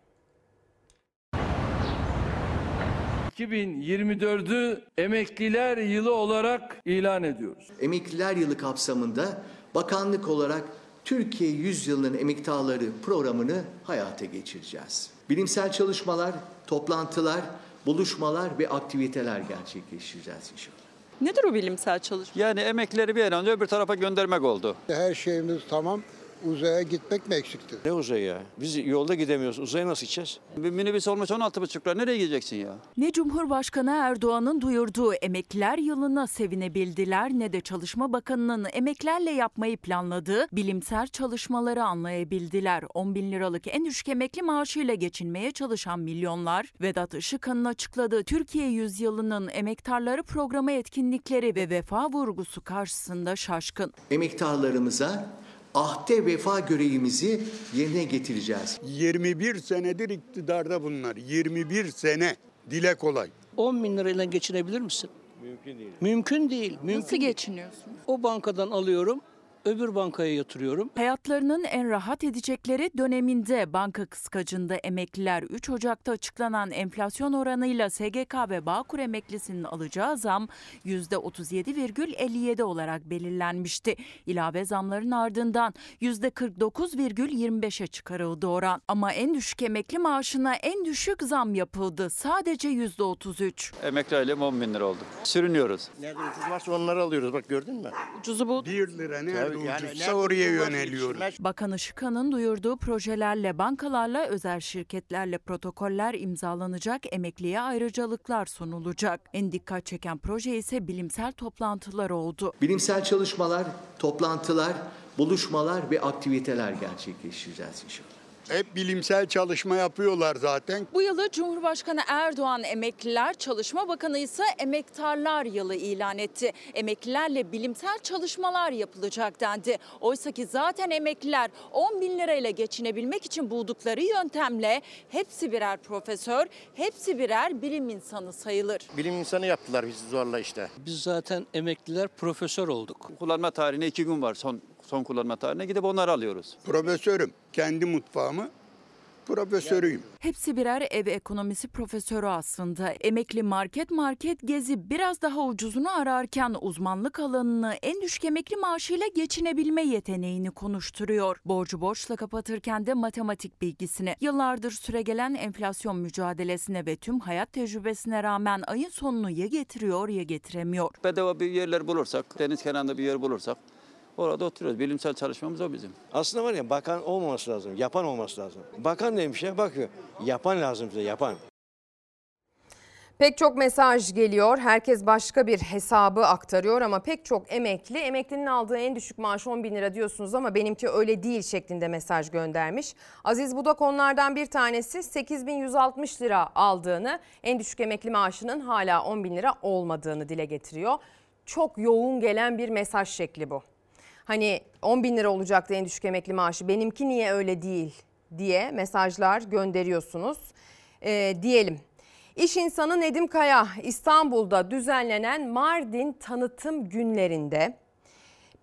2024'ü emekliler yılı olarak ilan ediyoruz. Emekliler Yılı kapsamında bakanlık olarak Türkiye Yüzyılının Emektarları programını hayata geçireceğiz. Bilimsel çalışmalar, toplantılar, buluşmalar ve aktiviteler gerçekleştireceğiz inşallah. Nedir o bilimsel çalışma? Yani emeklileri bir an önce öbür tarafa göndermek oldu. Her şeyimiz tamam. Uzaya gitmek mi eksikti? Ne uzay ya? Biz yolda gidemiyoruz. Uzaya nasıl gideceğiz? Bir minibüs olmuş 16,5 lira. Nereye gideceksin ya? Ne Cumhurbaşkanı Erdoğan'ın duyurduğu emekliler yılına sevinebildiler ne de Çalışma Bakanı'nın emeklerle yapmayı planladığı bilimsel çalışmaları anlayabildiler. 10 bin liralık en düşük emekli maaşıyla geçinmeye çalışan milyonlar Vedat Işıkhan'ın açıkladığı Türkiye Yüzyılı'nın emektarları programı etkinlikleri ve vefa vurgusu karşısında şaşkın. Emektarlarımıza ahde vefa görevimizi yerine getireceğiz. 21 senedir iktidarda bunlar. 21 sene. Dile kolay. 10 bin lirayla geçinebilir misin? Mümkün değil. Mümkün değil. Mümkün Nasıl geçiniyorsun? O bankadan alıyorum, öbür bankaya yatırıyorum. Hayatlarının en rahat edecekleri döneminde banka kıskacında emekliler 3 Ocak'ta açıklanan enflasyon oranıyla SGK ve Bağkur emeklisinin alacağı zam %37,57 olarak belirlenmişti. İlave zamların ardından %49,25'e çıkarıldı oran. Ama en düşük emekli maaşına en düşük zam yapıldı. Sadece %33. Emekli aylığım 10 bin lira oldu. Sürünüyoruz. Nerede ucuz varsa onları alıyoruz. Bak gördün mü? Ucuzu bu. 1 lira yani ucuzsa oraya yöneliyoruz. Bakan Işıkhan'ın duyurduğu projelerle bankalarla özel şirketlerle protokoller imzalanacak, emekliye ayrıcalıklar sunulacak. En dikkat çeken proje ise bilimsel toplantılar oldu. Bilimsel çalışmalar, toplantılar, buluşmalar ve aktiviteler gerçekleştireceğiz inşallah. Hep bilimsel çalışma yapıyorlar zaten. Bu yılı Cumhurbaşkanı Erdoğan emekliler, Çalışma Bakanı ise emektarlar yılı ilan etti. Emeklilerle bilimsel çalışmalar yapılacak dendi. Oysa ki zaten emekliler 10 bin lirayla geçinebilmek için buldukları yöntemle hepsi birer profesör, hepsi birer bilim insanı sayılır. Bilim insanı yaptılar bizi zorla işte. Biz zaten emekliler profesör olduk. Kullanma tarihine 2 gün var. Son son kullanma tarihine gidip onları alıyoruz. Profesörüm. Kendi mutfağımı profesörüyüm. Hepsi birer ev ekonomisi profesörü aslında. Emekli market market gezi biraz daha ucuzunu ararken uzmanlık alanını en düşük emekli maaşıyla geçinebilme yeteneğini konuşturuyor. Borcu borçla kapatırken de matematik bilgisine, yıllardır süregelen enflasyon mücadelesine ve tüm hayat tecrübesine rağmen ayın sonunu ya getiriyor ya getiremiyor. Bedava bir yerler bulursak, deniz kenarında bir yer bulursak orada oturuyoruz. Bilimsel çalışmamız o bizim. Aslında var ya bakan olmaması lazım, yapan olması lazım. Bakan neymiş ya bakıyor. Yapan lazım bize, yapan. Pek çok mesaj geliyor. Herkes başka bir hesabı aktarıyor ama pek çok emekli, emeklinin aldığı en düşük maaş 10 bin lira diyorsunuz ama benimki öyle değil şeklinde mesaj göndermiş. Aziz Budak onlardan bir tanesi 8160 lira aldığını, en düşük emekli maaşının hala 10 bin lira olmadığını dile getiriyor. Çok yoğun gelen bir mesaj şekli bu. Hani 10 bin lira olacaktı en düşük emekli maaşı benimki niye öyle değil diye mesajlar gönderiyorsunuz Ee, diyelim. İş insanı Nedim Kaya İstanbul'da düzenlenen Mardin tanıtım günlerinde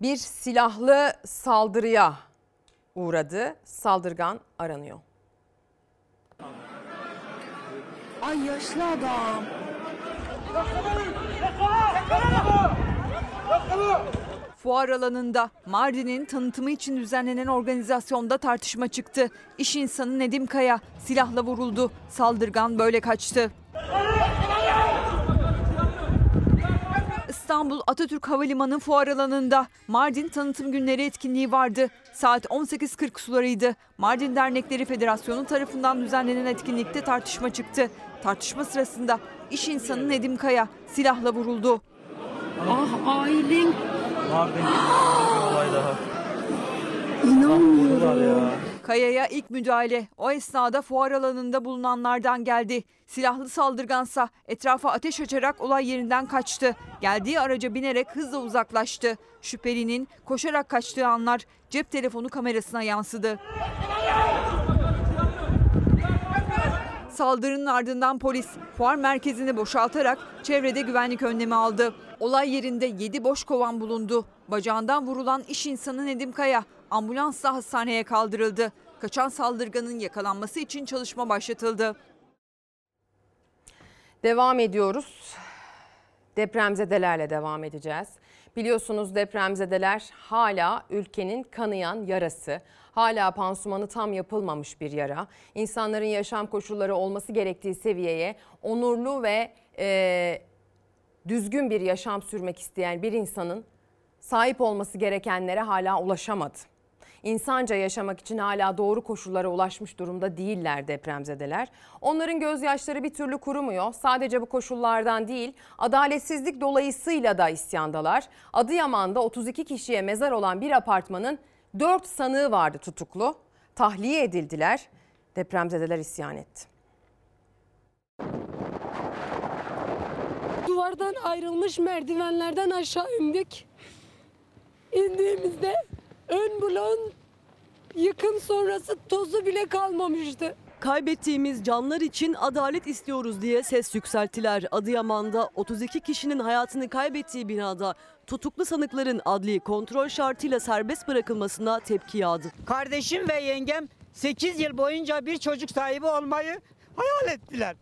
bir silahlı saldırıya uğradı. Saldırgan aranıyor. Ay yaşlı adam. Fuar alanında Mardin'in tanıtımı için düzenlenen organizasyonda tartışma çıktı. İş insanı Nedim Kaya silahla vuruldu. Saldırgan böyle kaçtı. İstanbul Atatürk Havalimanı fuar alanında Mardin tanıtım günleri etkinliği vardı. Saat 18.40 sularıydı. Mardin Dernekleri Federasyonu tarafından düzenlenen etkinlikte tartışma çıktı. Tartışma sırasında iş insanı Nedim Kaya silahla vuruldu. Ah ailem. olay daha. İnanmıyorum. Kaya'ya ilk müdahale o esnada fuar alanında bulunanlardan geldi. Silahlı saldırgansa etrafa ateş açarak olay yerinden kaçtı. Geldiği araca binerek hızla uzaklaştı. Şüphelinin koşarak kaçtığı anlar cep telefonu kamerasına yansıdı. Saldırının ardından polis fuar merkezini boşaltarak çevrede güvenlik önlemi aldı. Olay yerinde 7 boş kovan bulundu. Bacağından vurulan iş insanı Nedim Kaya ambulansla hastaneye kaldırıldı. Kaçan saldırganın yakalanması için çalışma başlatıldı. Devam ediyoruz. Depremzedelerle devam edeceğiz. Biliyorsunuz depremzedeler hala ülkenin kanayan yarası. Hala pansumanı tam yapılmamış bir yara. İnsanların yaşam koşulları olması gerektiği seviyeye onurlu ve e, düzgün bir yaşam sürmek isteyen bir insanın sahip olması gerekenlere hala ulaşamadı. İnsanca yaşamak için hala doğru koşullara ulaşmış durumda değiller depremzedeler. Onların gözyaşları bir türlü kurumuyor. Sadece bu koşullardan değil, adaletsizlik dolayısıyla da isyandalar. Adıyaman'da 32 kişiye mezar olan bir apartmanın 4 sanığı vardı tutuklu. Tahliye edildiler. Depremzedeler isyan etti. Duvardan ayrılmış merdivenlerden aşağı indik. İndiğimizde ön bloğun yıkım sonrası tozu bile kalmamıştı. Kaybettiğimiz canlar için adalet istiyoruz diye ses yükselttiler. Adıyaman'da 32 kişinin hayatını kaybettiği binada tutuklu sanıkların adli kontrol şartıyla serbest bırakılmasına tepki yağdı. Kardeşim ve yengem 8 yıl boyunca bir çocuk sahibi olmayı hayal ettiler.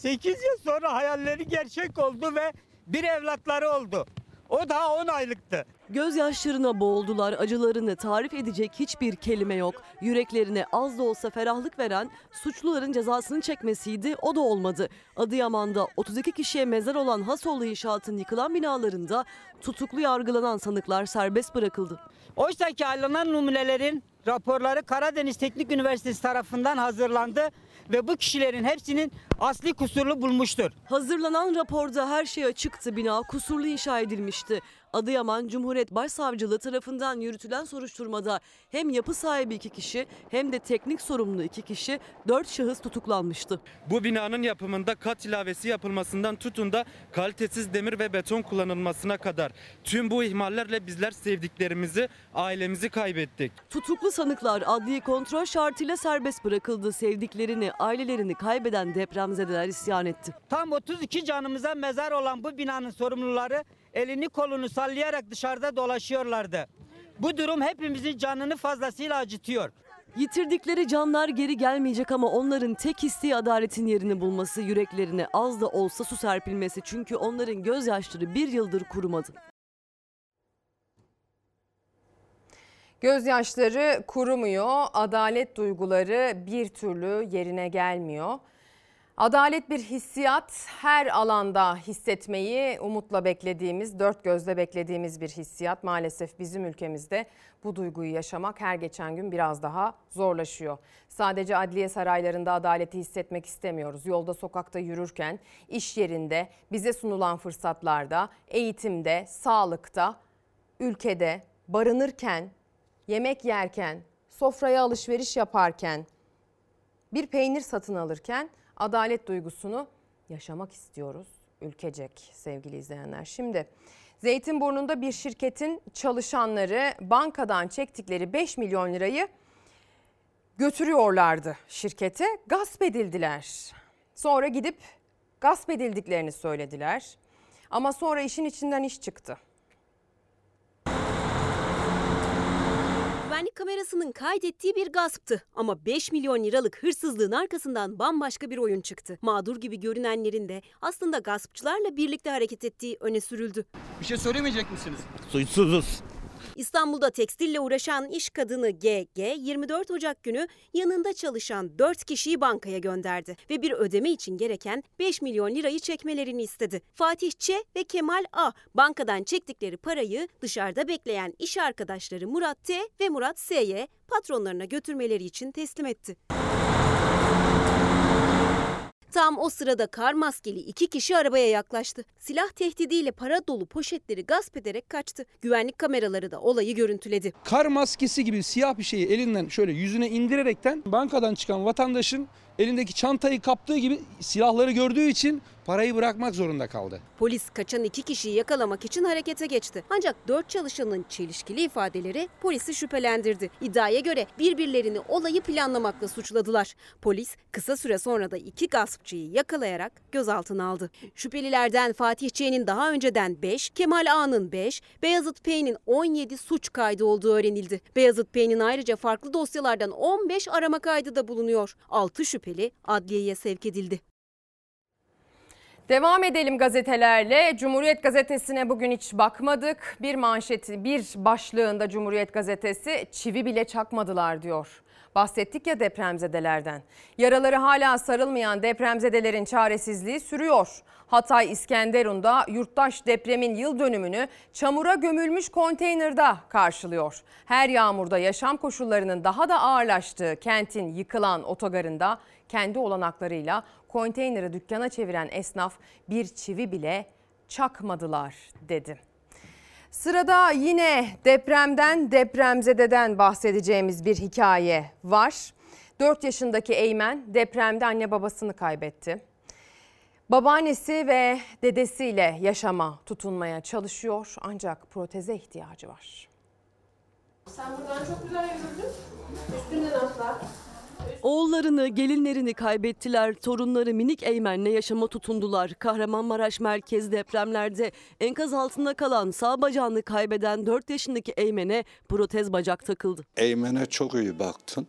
8 yıl sonra hayalleri gerçek oldu ve bir evlatları oldu. O daha 10 aylıktı. Gözyaşlarına boğuldular, acılarını tarif edecek hiçbir kelime yok. Yüreklerine az da olsa ferahlık veren suçluların cezasını çekmesiydi, o da olmadı. Adıyaman'da 32 kişiye mezar olan Hasoğlu inşaatın yıkılan binalarında tutuklu yargılanan sanıklar serbest bırakıldı. Oysa ki alınan numunelerin raporları Karadeniz Teknik Üniversitesi tarafından hazırlandı ve bu kişilerin hepsinin asli kusurlu bulmuştur. Hazırlanan raporda her şey açıktı. Bina kusurlu inşa edilmişti. Adıyaman Cumhuriyet Başsavcılığı tarafından yürütülen soruşturmada hem yapı sahibi iki kişi hem de teknik sorumlu iki kişi dört şahıs tutuklanmıştı. Bu binanın yapımında kat ilavesi yapılmasından tutun da kalitesiz demir ve beton kullanılmasına kadar tüm bu ihmallerle bizler sevdiklerimizi, ailemizi kaybettik. Tutuklu sanıklar adli kontrol şartıyla serbest bırakıldı. Sevdiklerini, ailelerini kaybeden depremzedeler isyan etti. Tam 32 canımıza mezar olan bu binanın sorumluları elini kolunu sallayarak dışarıda dolaşıyorlardı. Bu durum hepimizin canını fazlasıyla acıtıyor. Yitirdikleri canlar geri gelmeyecek ama onların tek isteği adaletin yerini bulması, yüreklerine az da olsa su serpilmesi. Çünkü onların gözyaşları bir yıldır kurumadı. Gözyaşları kurumuyor, adalet duyguları bir türlü yerine gelmiyor. Adalet bir hissiyat, her alanda hissetmeyi umutla beklediğimiz, dört gözle beklediğimiz bir hissiyat. Maalesef bizim ülkemizde bu duyguyu yaşamak her geçen gün biraz daha zorlaşıyor. Sadece adliye saraylarında adaleti hissetmek istemiyoruz. Yolda, sokakta yürürken, iş yerinde, bize sunulan fırsatlarda, eğitimde, sağlıkta, ülkede, barınırken, yemek yerken, sofraya alışveriş yaparken, bir peynir satın alırken adalet duygusunu yaşamak istiyoruz ülkecek sevgili izleyenler. Şimdi Zeytinburnu'nda bir şirketin çalışanları bankadan çektikleri 5 milyon lirayı götürüyorlardı şirkete. Gasp edildiler. Sonra gidip gasp edildiklerini söylediler. Ama sonra işin içinden iş çıktı. Güvenlik kamerasının kaydettiği bir gasptı. Ama 5 milyon liralık hırsızlığın arkasından bambaşka bir oyun çıktı. Mağdur gibi görünenlerin de aslında gaspçılarla birlikte hareket ettiği öne sürüldü. Bir şey söylemeyecek misiniz? Suçsuzuz. İstanbul'da tekstille uğraşan iş kadını GG 24 Ocak günü yanında çalışan 4 kişiyi bankaya gönderdi ve bir ödeme için gereken 5 milyon lirayı çekmelerini istedi. Fatih Ç ve Kemal A bankadan çektikleri parayı dışarıda bekleyen iş arkadaşları Murat T ve Murat S'ye patronlarına götürmeleri için teslim etti. Tam o sırada kar maskeli iki kişi arabaya yaklaştı. Silah tehdidiyle para dolu poşetleri gasp ederek kaçtı. Güvenlik kameraları da olayı görüntüledi. Kar maskesi gibi siyah bir şeyi elinden şöyle yüzüne indirerekten bankadan çıkan vatandaşın elindeki çantayı kaptığı gibi silahları gördüğü için parayı bırakmak zorunda kaldı. Polis kaçan iki kişiyi yakalamak için harekete geçti. Ancak dört çalışanın çelişkili ifadeleri polisi şüphelendirdi. İddiaya göre birbirlerini olayı planlamakla suçladılar. Polis kısa süre sonra da iki gaspçıyı yakalayarak gözaltına aldı. Şüphelilerden Fatih Ç'nin daha önceden 5, Kemal A'nın 5, Beyazıt P'nin 17 suç kaydı olduğu öğrenildi. Beyazıt P'nin ayrıca farklı dosyalardan 15 arama kaydı da bulunuyor. 6 şüpheli adliyeye sevk edildi. Devam edelim gazetelerle. Cumhuriyet Gazetesi'ne bugün hiç bakmadık. Bir manşeti, bir başlığında Cumhuriyet Gazetesi çivi bile çakmadılar diyor. Bahsettik ya depremzedelerden. Yaraları hala sarılmayan depremzedelerin çaresizliği sürüyor. Hatay İskenderun'da yurttaş depremin yıl dönümünü çamura gömülmüş konteynerde karşılıyor. Her yağmurda yaşam koşullarının daha da ağırlaştığı kentin yıkılan otogarında kendi olanaklarıyla konteyneri dükkana çeviren esnaf bir çivi bile çakmadılar dedi. Sırada yine depremden depremzededen bahsedeceğimiz bir hikaye var. 4 yaşındaki Eymen depremde anne babasını kaybetti. Babaannesi ve dedesiyle yaşama tutunmaya çalışıyor ancak proteze ihtiyacı var. Sen buradan çok güzel yürüdün. Üstünden atla. Oğullarını, gelinlerini kaybettiler. Torunları minik Eymen'le yaşama tutundular. Kahramanmaraş merkez depremlerde enkaz altında kalan sağ bacağını kaybeden 4 yaşındaki Eymen'e protez bacak takıldı. Eymen'e çok iyi baktın.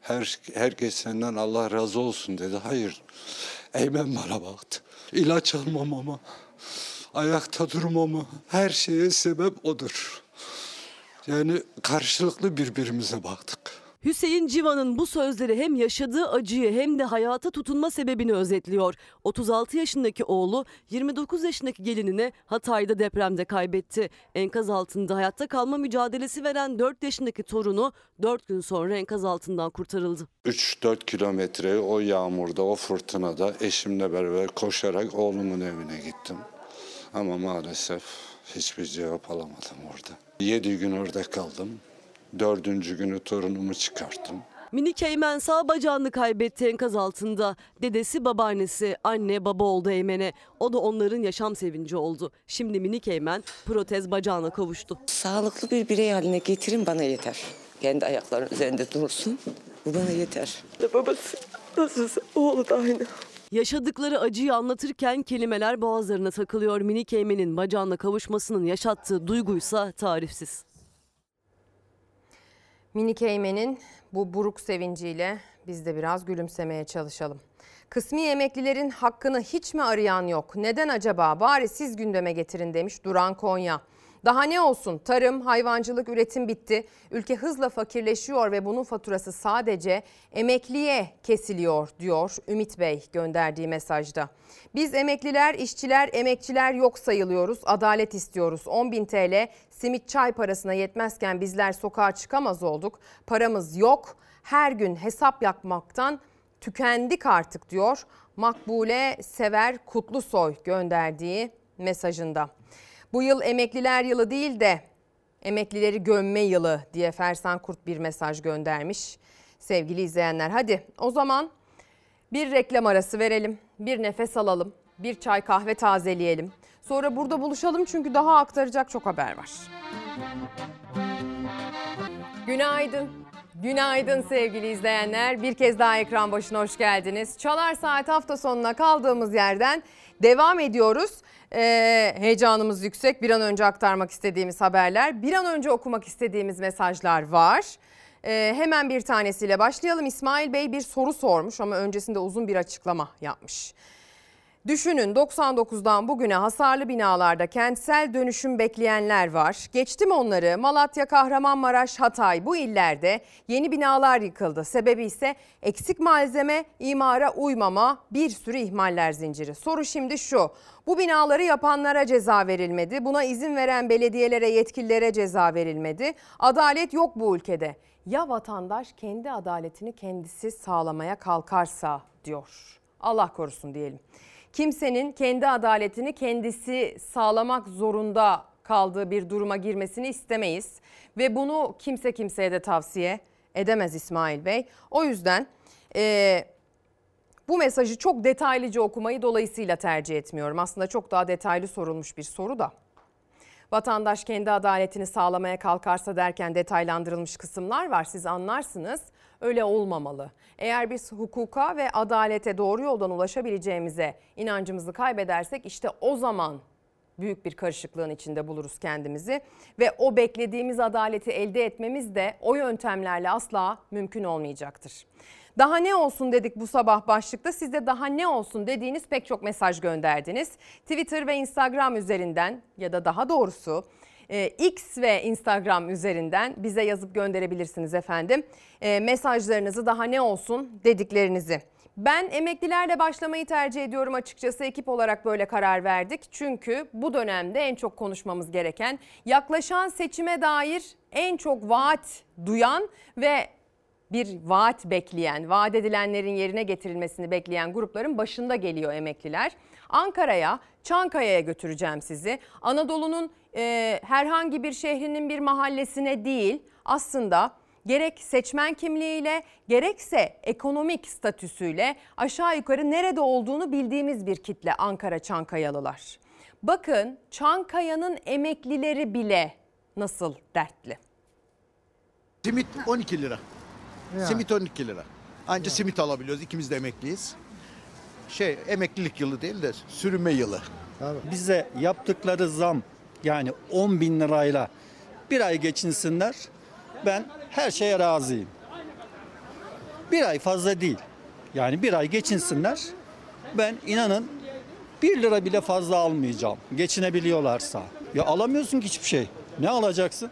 Her, herkes senden Allah razı olsun dedi. Hayır. Eymen bana baktı. İlaç almamama, ayakta durmama, her şeye sebep odur. Yani karşılıklı birbirimize baktık. Hüseyin Civan'ın bu sözleri hem yaşadığı acıyı hem de hayata tutunma sebebini özetliyor. 36 yaşındaki oğlu 29 yaşındaki gelinini Hatay'da depremde kaybetti. Enkaz altında hayatta kalma mücadelesi veren 4 yaşındaki torunu 4 gün sonra enkaz altından kurtarıldı. 3-4 kilometre o yağmurda, o fırtınada eşimle beraber koşarak oğlumun evine gittim. Ama maalesef hiçbir cevap alamadım orada. 7 gün orada kaldım. Dördüncü günü torunumu çıkarttım. Minik Eymen sağ bacağını kaybetti enkaz altında. Dedesi babaannesi, anne baba oldu Eymen'e. O da onların yaşam sevinci oldu. Şimdi minik Eymen protez bacağına kavuştu. Sağlıklı bir birey haline getirin bana yeter. Kendi ayaklarının üzerinde dursun. Bu bana yeter. Babası nasılsa oğlu da aynı. Yaşadıkları acıyı anlatırken kelimeler boğazlarına takılıyor. Minik Eymen'in bacağına kavuşmasının yaşattığı duyguysa tarifsiz. Minik Eymen'in bu buruk sevinciyle biz de biraz gülümsemeye çalışalım. Kısmi emeklilerin hakkını hiç mi arayan yok? Neden acaba? Bari siz gündeme getirin demiş Duran Konya. Daha ne olsun? Tarım, hayvancılık, üretim bitti. Ülke hızla fakirleşiyor ve bunun faturası sadece emekliye kesiliyor diyor Ümit Bey gönderdiği mesajda. Biz emekliler, işçiler, emekçiler yok sayılıyoruz. Adalet istiyoruz. 10 bin TL simit çay parasına yetmezken bizler sokağa çıkamaz olduk. Paramız yok. Her gün hesap yapmaktan tükendik artık diyor. Makbule Sever Kutlusoy gönderdiği mesajında. Bu yıl emekliler yılı değil de emeklileri gömme yılı diye Fersan Kurt bir mesaj göndermiş. Sevgili izleyenler hadi o zaman bir reklam arası verelim, bir nefes alalım, bir çay kahve tazeleyelim. Sonra burada buluşalım çünkü daha aktaracak çok haber var. Günaydın. Günaydın sevgili izleyenler. Bir kez daha ekran başına hoş geldiniz. Çalar Saat hafta sonuna kaldığımız yerden devam ediyoruz. Ee, heyecanımız yüksek. Bir an önce aktarmak istediğimiz haberler, bir an önce okumak istediğimiz mesajlar var. Ee, hemen bir tanesiyle başlayalım. İsmail Bey bir soru sormuş ama öncesinde uzun bir açıklama yapmış. Düşünün 99'dan bugüne hasarlı binalarda kentsel dönüşüm bekleyenler var. Geçtim onları Malatya, Kahramanmaraş, Hatay bu illerde yeni binalar yıkıldı. Sebebi ise eksik malzeme, imara uymama, bir sürü ihmaller zinciri. Soru şimdi şu. Bu binaları yapanlara ceza verilmedi. Buna izin veren belediyelere, yetkililere ceza verilmedi. Adalet yok bu ülkede. Ya vatandaş kendi adaletini kendisi sağlamaya kalkarsa diyor. Allah korusun diyelim kimsenin kendi adaletini kendisi sağlamak zorunda kaldığı bir duruma girmesini istemeyiz. Ve bunu kimse kimseye de tavsiye edemez İsmail Bey. O yüzden e, bu mesajı çok detaylıca okumayı dolayısıyla tercih etmiyorum. Aslında çok daha detaylı sorulmuş bir soru da. Vatandaş kendi adaletini sağlamaya kalkarsa derken detaylandırılmış kısımlar var. Siz anlarsınız. Öyle olmamalı. Eğer biz hukuka ve adalete doğru yoldan ulaşabileceğimize inancımızı kaybedersek işte o zaman büyük bir karışıklığın içinde buluruz kendimizi ve o beklediğimiz adaleti elde etmemiz de o yöntemlerle asla mümkün olmayacaktır. Daha ne olsun dedik bu sabah başlıkta. Siz de daha ne olsun dediğiniz pek çok mesaj gönderdiniz. Twitter ve Instagram üzerinden ya da daha doğrusu e, X ve Instagram üzerinden bize yazıp gönderebilirsiniz efendim. E, mesajlarınızı daha ne olsun dediklerinizi. Ben emeklilerle başlamayı tercih ediyorum açıkçası ekip olarak böyle karar verdik. Çünkü bu dönemde en çok konuşmamız gereken yaklaşan seçime dair en çok vaat duyan ve bir vaat bekleyen, vaat edilenlerin yerine getirilmesini bekleyen grupların başında geliyor emekliler. Ankara'ya, Çankaya'ya götüreceğim sizi. Anadolu'nun e, herhangi bir şehrinin bir mahallesine değil aslında gerek seçmen kimliğiyle gerekse ekonomik statüsüyle aşağı yukarı nerede olduğunu bildiğimiz bir kitle Ankara Çankayalılar. Bakın Çankaya'nın emeklileri bile nasıl dertli. Simit 12 lira. Ya. Simit 12 lira. Anca simit alabiliyoruz. İkimiz de emekliyiz. Şey emeklilik yılı değil de sürünme yılı. Bize yaptıkları zam yani 10 bin lirayla bir ay geçinsinler. Ben her şeye razıyım. Bir ay fazla değil. Yani bir ay geçinsinler. Ben inanın 1 lira bile fazla almayacağım. Geçinebiliyorlarsa. Ya alamıyorsun ki hiçbir şey. Ne alacaksın?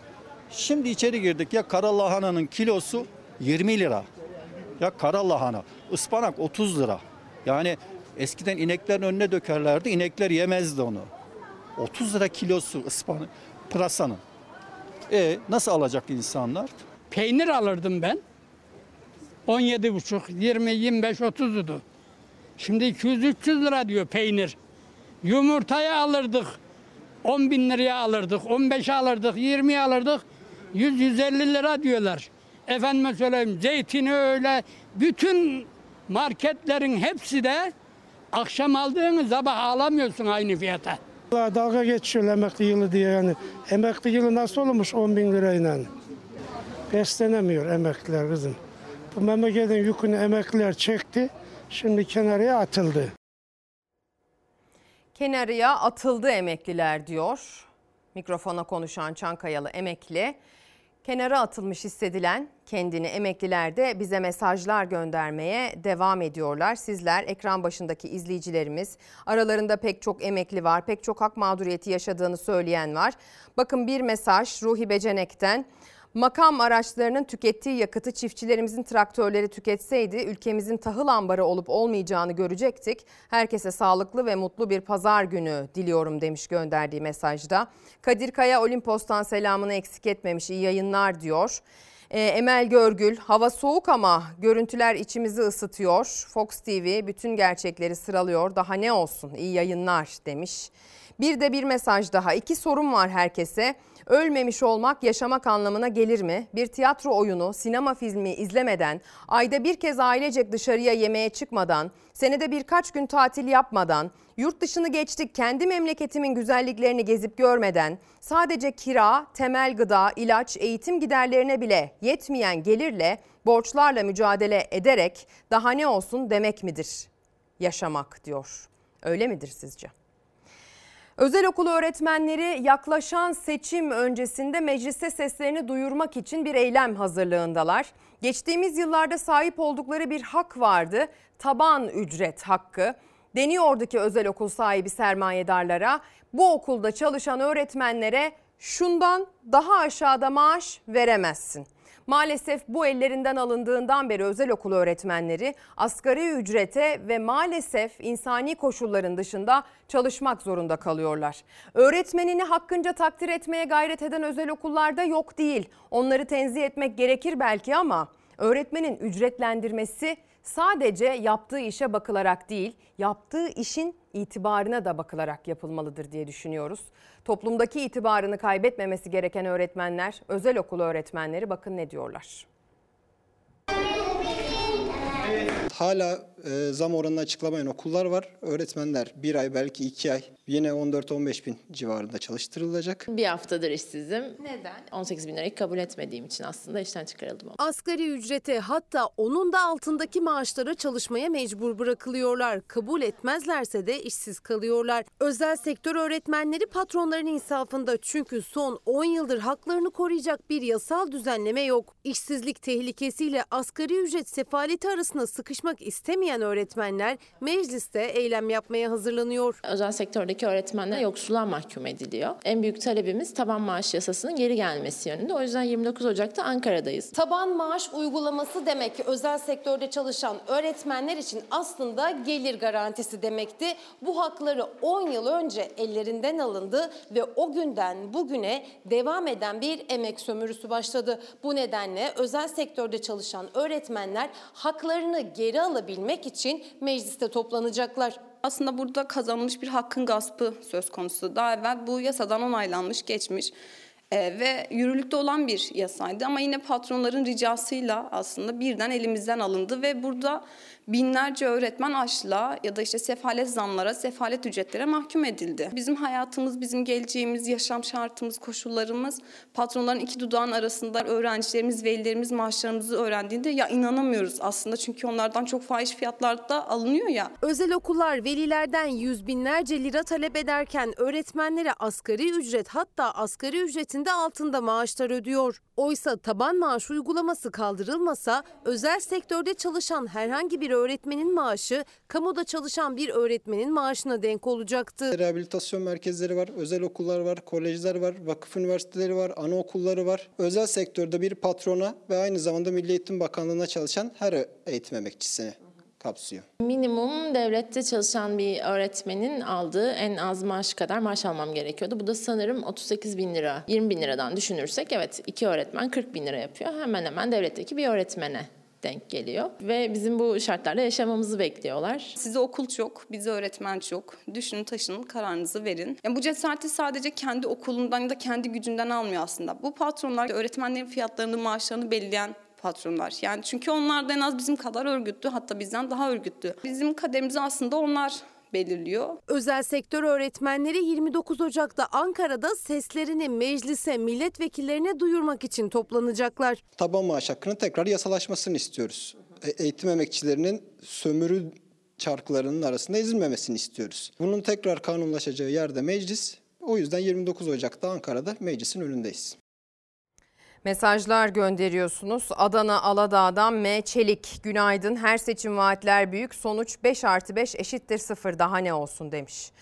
Şimdi içeri girdik ya kara lahananın kilosu 20 lira. Ya kara lahana, ıspanak 30 lira. Yani eskiden ineklerin önüne dökerlerdi, inekler yemezdi onu. 30 lira kilosu ıspanak, pırasanın. E nasıl alacak insanlar? Peynir alırdım ben. 17 buçuk, 20, 25, 30 idi. Şimdi 200-300 lira diyor peynir. Yumurtayı alırdık. 10 bin liraya alırdık. 15 alırdık. 20 alırdık. 100-150 lira diyorlar. Efendime söyleyeyim zeytini öyle. Bütün marketlerin hepsi de akşam aldığını sabah alamıyorsun aynı fiyata. Vallahi dalga geçiyor emekli yılı diye yani. Emekli yılı nasıl olmuş 10 bin lirayla? Beslenemiyor emekliler kızım. Bu memleketin yükünü emekliler çekti. Şimdi kenarıya atıldı. Kenarıya atıldı emekliler diyor. Mikrofona konuşan Çankayalı emekli. kenara atılmış hissedilen kendini emekliler de bize mesajlar göndermeye devam ediyorlar. Sizler ekran başındaki izleyicilerimiz aralarında pek çok emekli var, pek çok hak mağduriyeti yaşadığını söyleyen var. Bakın bir mesaj Ruhi Becenek'ten. Makam araçlarının tükettiği yakıtı çiftçilerimizin traktörleri tüketseydi ülkemizin tahıl ambarı olup olmayacağını görecektik. Herkese sağlıklı ve mutlu bir pazar günü diliyorum demiş gönderdiği mesajda. Kadir Kaya Olimpos'tan selamını eksik etmemiş iyi yayınlar diyor. Ee, Emel Görgül, hava soğuk ama görüntüler içimizi ısıtıyor. Fox TV bütün gerçekleri sıralıyor. Daha ne olsun iyi yayınlar demiş. Bir de bir mesaj daha. İki sorum var herkese. Ölmemiş olmak yaşamak anlamına gelir mi? Bir tiyatro oyunu, sinema filmi izlemeden, ayda bir kez ailecek dışarıya yemeğe çıkmadan, senede birkaç gün tatil yapmadan, yurt dışını geçtik kendi memleketimin güzelliklerini gezip görmeden, sadece kira, temel gıda, ilaç, eğitim giderlerine bile yetmeyen gelirle, borçlarla mücadele ederek daha ne olsun demek midir? Yaşamak diyor. Öyle midir sizce? Özel okul öğretmenleri yaklaşan seçim öncesinde mecliste seslerini duyurmak için bir eylem hazırlığındalar. Geçtiğimiz yıllarda sahip oldukları bir hak vardı. Taban ücret hakkı. Deniyordu ki özel okul sahibi sermayedarlara bu okulda çalışan öğretmenlere şundan daha aşağıda maaş veremezsin. Maalesef bu ellerinden alındığından beri özel okul öğretmenleri asgari ücrete ve maalesef insani koşulların dışında çalışmak zorunda kalıyorlar. Öğretmenini hakkınca takdir etmeye gayret eden özel okullarda yok değil. Onları tenzih etmek gerekir belki ama öğretmenin ücretlendirmesi sadece yaptığı işe bakılarak değil, yaptığı işin itibarına da bakılarak yapılmalıdır diye düşünüyoruz. Toplumdaki itibarını kaybetmemesi gereken öğretmenler, özel okul öğretmenleri bakın ne diyorlar. Hala e, zam oranını açıklamayan okullar var. Öğretmenler bir ay belki iki ay yine 14-15 bin civarında çalıştırılacak. Bir haftadır işsizim. Neden? 18 bin lirayı kabul etmediğim için aslında işten çıkarıldım. Asgari ücrete hatta onun da altındaki maaşlara çalışmaya mecbur bırakılıyorlar. Kabul etmezlerse de işsiz kalıyorlar. Özel sektör öğretmenleri patronların insafında çünkü son 10 yıldır haklarını koruyacak bir yasal düzenleme yok. İşsizlik tehlikesiyle asgari ücret sefaleti arasında sıkışmak istemeyen öğretmenler mecliste eylem yapmaya hazırlanıyor. Özel sektördeki öğretmenler yoksulluğa mahkum ediliyor. En büyük talebimiz taban maaş yasasının geri gelmesi yönünde. O yüzden 29 Ocak'ta Ankara'dayız. Taban maaş uygulaması demek özel sektörde çalışan öğretmenler için aslında gelir garantisi demekti. Bu hakları 10 yıl önce ellerinden alındı ve o günden bugüne devam eden bir emek sömürüsü başladı. Bu nedenle özel sektörde çalışan öğretmenler haklarını geri alabilmek için mecliste toplanacaklar. Aslında burada kazanılmış bir hakkın gaspı söz konusu. Daha evvel bu yasadan onaylanmış, geçmiş e, ve yürürlükte olan bir yasaydı. Ama yine patronların ricasıyla aslında birden elimizden alındı ve burada binlerce öğretmen açlığa ya da işte sefalet zamlara, sefalet ücretlere mahkum edildi. Bizim hayatımız, bizim geleceğimiz, yaşam şartımız, koşullarımız patronların iki dudağın arasında öğrencilerimiz, velilerimiz maaşlarımızı öğrendiğinde ya inanamıyoruz aslında çünkü onlardan çok fahiş fiyatlarda alınıyor ya. Özel okullar velilerden yüz binlerce lira talep ederken öğretmenlere asgari ücret hatta asgari ücretin de altında maaşlar ödüyor. Oysa taban maaş uygulaması kaldırılmasa özel sektörde çalışan herhangi bir öğretmenin maaşı kamuda çalışan bir öğretmenin maaşına denk olacaktı. Rehabilitasyon merkezleri var, özel okullar var, kolejler var, vakıf üniversiteleri var, anaokulları var. Özel sektörde bir patrona ve aynı zamanda Milli Eğitim Bakanlığı'na çalışan her eğitim emekçisini kapsıyor. Minimum devlette çalışan bir öğretmenin aldığı en az maaş kadar maaş almam gerekiyordu. Bu da sanırım 38 bin lira. 20 bin liradan düşünürsek evet iki öğretmen 40 bin lira yapıyor. Hemen hemen devletteki bir öğretmene denk geliyor. Ve bizim bu şartlarda yaşamamızı bekliyorlar. Size okul çok, bize öğretmen çok. Düşünün, taşının, kararınızı verin. Yani bu cesareti sadece kendi okulundan ya da kendi gücünden almıyor aslında. Bu patronlar öğretmenlerin fiyatlarını, maaşlarını belirleyen patronlar. Yani çünkü onlar da en az bizim kadar örgütlü hatta bizden daha örgütlü. Bizim kaderimizi aslında onlar belirliyor. Özel sektör öğretmenleri 29 Ocak'ta Ankara'da seslerini meclise, milletvekillerine duyurmak için toplanacaklar. Taban maaş hakkının tekrar yasalaşmasını istiyoruz. E- eğitim emekçilerinin sömürü çarklarının arasında ezilmemesini istiyoruz. Bunun tekrar kanunlaşacağı yerde meclis. O yüzden 29 Ocak'ta Ankara'da meclisin önündeyiz. Mesajlar gönderiyorsunuz. Adana Aladağ'dan M. Çelik. Günaydın. Her seçim vaatler büyük. Sonuç 5 artı 5 eşittir 0. Daha ne olsun demiş.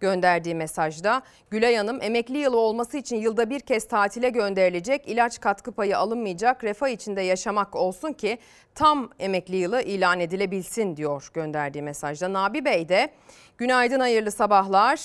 Gönderdiği mesajda Gülay Hanım emekli yılı olması için yılda bir kez tatile gönderilecek, ilaç katkı payı alınmayacak, refah içinde yaşamak olsun ki tam emekli yılı ilan edilebilsin diyor gönderdiği mesajda. Nabi Bey de günaydın hayırlı sabahlar.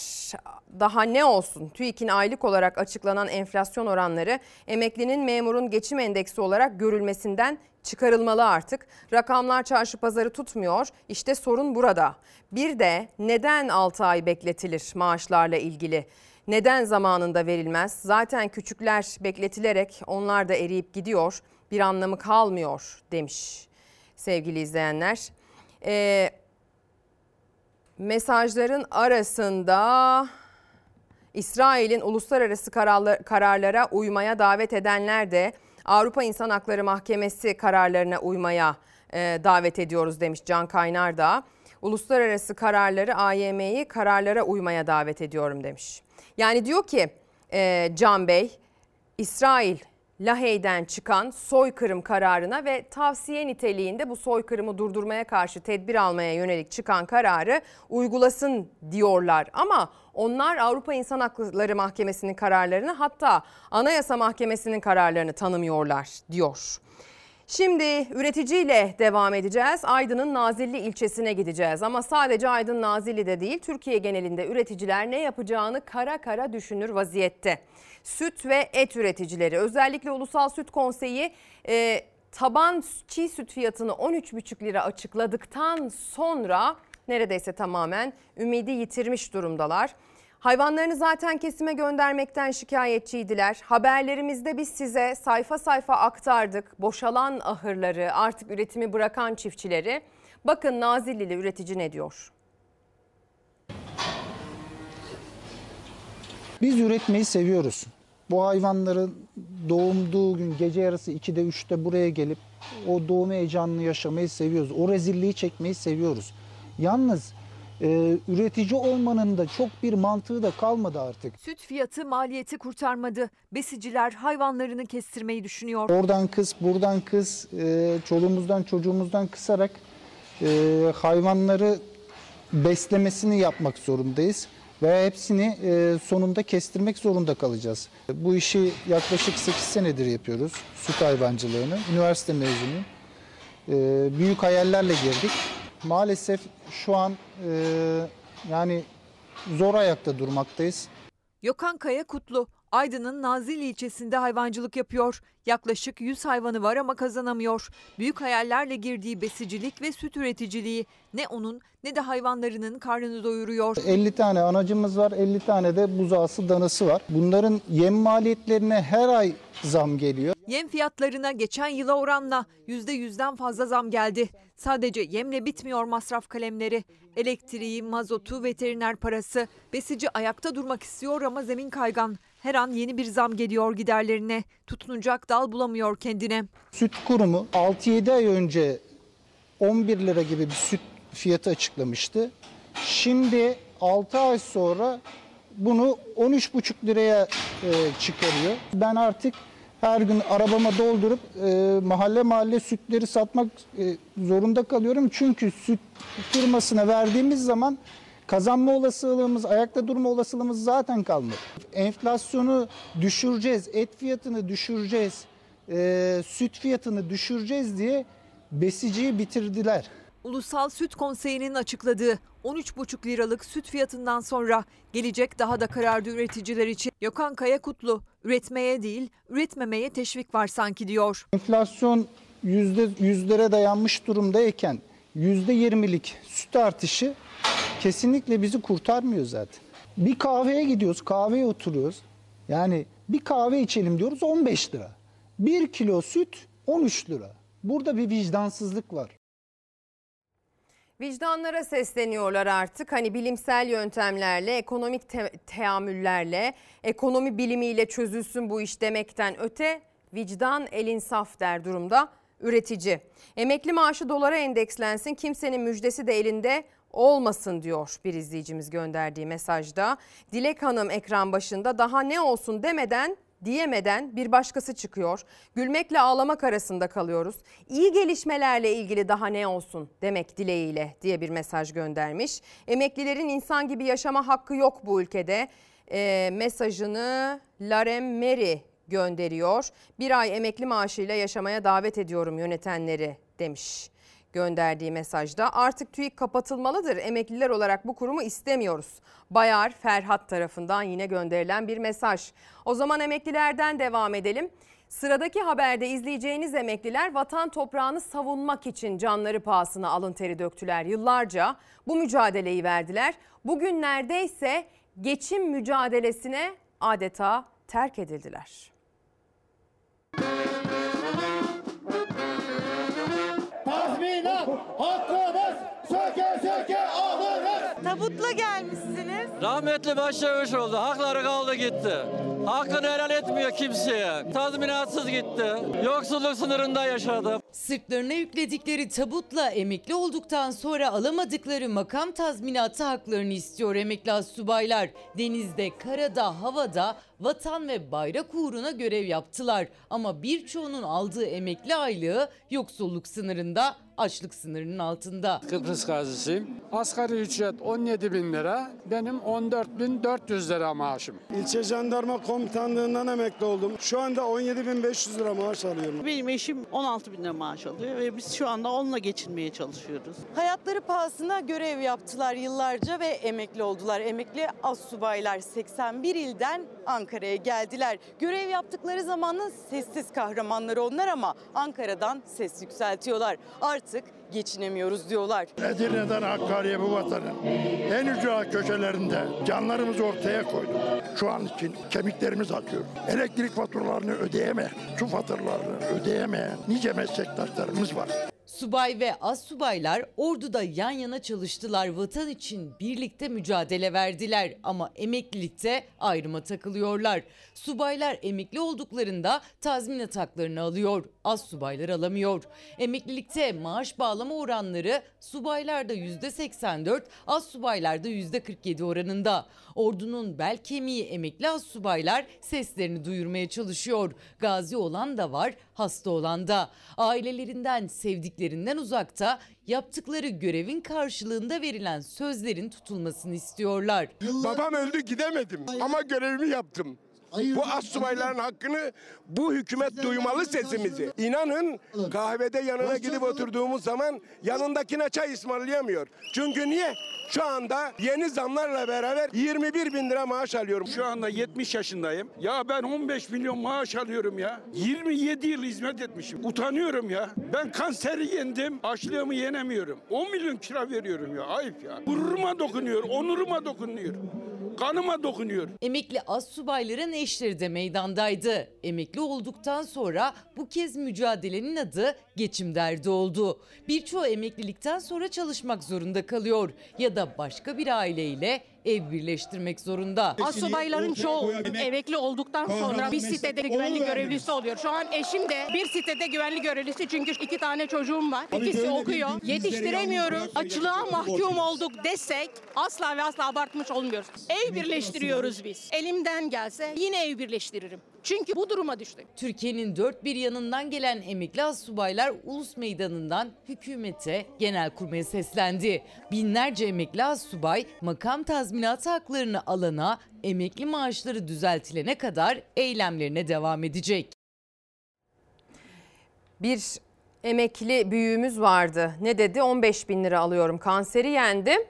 Daha ne olsun? TÜİK'in aylık olarak açıklanan enflasyon oranları emeklinin memurun geçim endeksi olarak görülmesinden çıkarılmalı artık. Rakamlar çarşı pazarı tutmuyor. İşte sorun burada. Bir de neden 6 ay bekletilir maaşlarla ilgili? Neden zamanında verilmez? Zaten küçükler bekletilerek onlar da eriyip gidiyor. Bir anlamı kalmıyor demiş sevgili izleyenler. Ee, mesajların arasında İsrail'in uluslararası kararlara uymaya davet edenler de Avrupa İnsan Hakları Mahkemesi kararlarına uymaya e, davet ediyoruz demiş Can Kaynar da. Uluslararası kararları AYM'yi kararlara uymaya davet ediyorum demiş. Yani diyor ki e, Can Bey İsrail Lahey'den çıkan soykırım kararına ve tavsiye niteliğinde bu soykırımı durdurmaya karşı tedbir almaya yönelik çıkan kararı uygulasın diyorlar. Ama onlar Avrupa İnsan Hakları Mahkemesi'nin kararlarını hatta Anayasa Mahkemesi'nin kararlarını tanımıyorlar diyor. Şimdi üreticiyle devam edeceğiz. Aydın'ın Nazilli ilçesine gideceğiz. Ama sadece Aydın Nazilli'de değil Türkiye genelinde üreticiler ne yapacağını kara kara düşünür vaziyette. Süt ve et üreticileri özellikle Ulusal Süt Konseyi e, taban çiğ süt fiyatını 13,5 lira açıkladıktan sonra neredeyse tamamen ümidi yitirmiş durumdalar. Hayvanlarını zaten kesime göndermekten şikayetçiydiler. Haberlerimizde biz size sayfa sayfa aktardık. Boşalan ahırları, artık üretimi bırakan çiftçileri. Bakın Nazillili üretici ne diyor? Biz üretmeyi seviyoruz. Bu hayvanların doğumduğu gün gece yarısı 2'de 3'te buraya gelip o doğum heyecanını yaşamayı seviyoruz. O rezilliği çekmeyi seviyoruz. Yalnız e, üretici olmanın da çok bir mantığı da kalmadı artık. Süt fiyatı maliyeti kurtarmadı. Besiciler hayvanlarını kestirmeyi düşünüyor. Oradan kız, buradan kız, e, çoluğumuzdan çocuğumuzdan kısarak e, hayvanları beslemesini yapmak zorundayız ve hepsini e, sonunda kestirmek zorunda kalacağız. Bu işi yaklaşık 8 senedir yapıyoruz, süt hayvancılığını. Üniversite mezunuyum. E, büyük hayallerle girdik. Maalesef şu an e, yani zor ayakta durmaktayız. Gökhan Kaya Kutlu Aydın'ın Nazilli ilçesinde hayvancılık yapıyor. Yaklaşık 100 hayvanı var ama kazanamıyor. Büyük hayallerle girdiği besicilik ve süt üreticiliği ne onun ne de hayvanlarının karnını doyuruyor. 50 tane anacımız var, 50 tane de buzağısı danası var. Bunların yem maliyetlerine her ay zam geliyor. Yem fiyatlarına geçen yıla oranla %100'den fazla zam geldi. Sadece yemle bitmiyor masraf kalemleri. Elektriği, mazotu, veteriner parası. Besici ayakta durmak istiyor ama zemin kaygan. Her an yeni bir zam geliyor giderlerine. Tutunacak dal bulamıyor kendine. Süt kurumu 6-7 ay önce 11 lira gibi bir süt fiyatı açıklamıştı. Şimdi 6 ay sonra bunu 13,5 liraya e, çıkarıyor. Ben artık her gün arabama doldurup e, mahalle mahalle sütleri satmak e, zorunda kalıyorum. Çünkü süt firmasına verdiğimiz zaman kazanma olasılığımız, ayakta durma olasılığımız zaten kalmadı. Enflasyonu düşüreceğiz, et fiyatını düşüreceğiz, e, süt fiyatını düşüreceğiz diye besiciyi bitirdiler. Ulusal Süt Konseyi'nin açıkladığı 13,5 liralık süt fiyatından sonra gelecek daha da karardı üreticiler için. Gökhan Kayakutlu üretmeye değil üretmemeye teşvik var sanki diyor. Enflasyon yüzde yüzlere dayanmış durumdayken yüzde yirmilik süt artışı kesinlikle bizi kurtarmıyor zaten. Bir kahveye gidiyoruz, kahveye oturuyoruz. Yani bir kahve içelim diyoruz 15 lira. Bir kilo süt 13 lira. Burada bir vicdansızlık var. Vicdanlara sesleniyorlar artık. Hani bilimsel yöntemlerle, ekonomik te- teamüllerle, ekonomi bilimiyle çözülsün bu iş demekten öte vicdan elin saf der durumda üretici. Emekli maaşı dolara endekslensin, kimsenin müjdesi de elinde olmasın diyor bir izleyicimiz gönderdiği mesajda. Dilek Hanım ekran başında daha ne olsun demeden diyemeden bir başkası çıkıyor. Gülmekle ağlamak arasında kalıyoruz. İyi gelişmelerle ilgili daha ne olsun demek dileğiyle diye bir mesaj göndermiş. Emeklilerin insan gibi yaşama hakkı yok bu ülkede. Ee, mesajını Larem Mary gönderiyor. Bir ay emekli maaşıyla yaşamaya davet ediyorum yönetenleri demiş gönderdiği mesajda. Artık TÜİK kapatılmalıdır. Emekliler olarak bu kurumu istemiyoruz. Bayar Ferhat tarafından yine gönderilen bir mesaj. O zaman emeklilerden devam edelim. Sıradaki haberde izleyeceğiniz emekliler vatan toprağını savunmak için canları pahasına alın teri döktüler. Yıllarca bu mücadeleyi verdiler. Bugünlerde ise geçim mücadelesine adeta terk edildiler. Tazminat hakkımız söke söke alırız. Tabutla gelmişsiniz. Rahmetli başlamış oldu. Hakları kaldı gitti. Hakkını helal etmiyor kimseye. Tazminatsız gitti. Yoksulluk sınırında yaşadı. Sırtlarına yükledikleri tabutla emekli olduktan sonra alamadıkları makam tazminatı haklarını istiyor emekli subaylar. Denizde, karada, havada vatan ve bayrak uğruna görev yaptılar. Ama birçoğunun aldığı emekli aylığı yoksulluk sınırında, açlık sınırının altında. Kıbrıs gazisiyim. Asgari ücret 17 bin lira. Benim 14 bin 400 lira maaşım. İlçe jandarma komutanlığından emekli oldum. Şu anda 17.500 lira maaş alıyorum. Benim eşim 16 bin lira maaş alıyor ve biz şu anda onunla geçinmeye çalışıyoruz. Hayatları pahasına görev yaptılar yıllarca ve emekli oldular. Emekli astsubaylar 81 ilden Ankara'ya geldiler. Görev yaptıkları zamanın sessiz kahramanları onlar ama Ankara'dan ses yükseltiyorlar. Artık yaptık geçinemiyoruz diyorlar. Edirne'den Hakkari'ye bu vatanın en ücra köşelerinde canlarımızı ortaya koyduk. Şu an için kemiklerimiz akıyor. Elektrik faturalarını ödeyemeyen, su faturalarını ödeyemeyen nice meslektaşlarımız var. Subay ve az subaylar orduda yan yana çalıştılar. Vatan için birlikte mücadele verdiler ama emeklilikte ayrıma takılıyorlar. Subaylar emekli olduklarında tazminat haklarını alıyor. Az subaylar alamıyor. Emeklilikte maaş bağlama oranları subaylarda %84, az subaylarda %47 oranında. Ordunun bel kemiği emekli az subaylar seslerini duyurmaya çalışıyor. Gazi olan da var, hasta olan da. Ailelerinden, sevdiklerinden uzakta yaptıkları görevin karşılığında verilen sözlerin tutulmasını istiyorlar. Babam öldü gidemedim ama görevimi yaptım. Bu astsubayların hakkını bu hükümet duymalı sesimizi. İnanın kahvede yanına gidip oturduğumuz zaman yanındakine çay ısmarlayamıyor. Çünkü niye? Şu anda yeni zamlarla beraber 21 bin lira maaş alıyorum. Şu anda 70 yaşındayım. Ya ben 15 milyon maaş alıyorum ya. 27 yıl hizmet etmişim. Utanıyorum ya. Ben kanseri yendim. Açlığımı yenemiyorum. 10 milyon kira veriyorum ya. Ayıp ya. Gururuma dokunuyor. Onuruma dokunuyor. Kanıma dokunuyor. Emekli az subayların eşleri de meydandaydı. Emekli olduktan sonra bu kez mücadelenin adı geçim derdi oldu. Birçoğu emeklilikten sonra çalışmak zorunda kalıyor ya da başka bir aileyle ev birleştirmek zorunda. Asubayların çoğu emekli olduktan sonra bir sitede güvenlik görevlisi oluyor. Şu an eşim de bir sitede güvenlik görevlisi çünkü iki tane çocuğum var. İkisi okuyor. Yetiştiremiyoruz. Açlığa mahkum olduk desek asla ve asla abartmış olmuyoruz. Ev birleştiriyoruz biz. Elimden gelse yine ev birleştiririm. Çünkü bu duruma düştük. Türkiye'nin dört bir yanından gelen emekli astsubaylar Ulus Meydanı'ndan hükümete, genel kurmaya seslendi. Binlerce emekli astsubay makam tazminatı haklarını alana, emekli maaşları düzeltilene kadar eylemlerine devam edecek. Bir emekli büyüğümüz vardı. Ne dedi? 15 bin lira alıyorum. Kanseri yendim.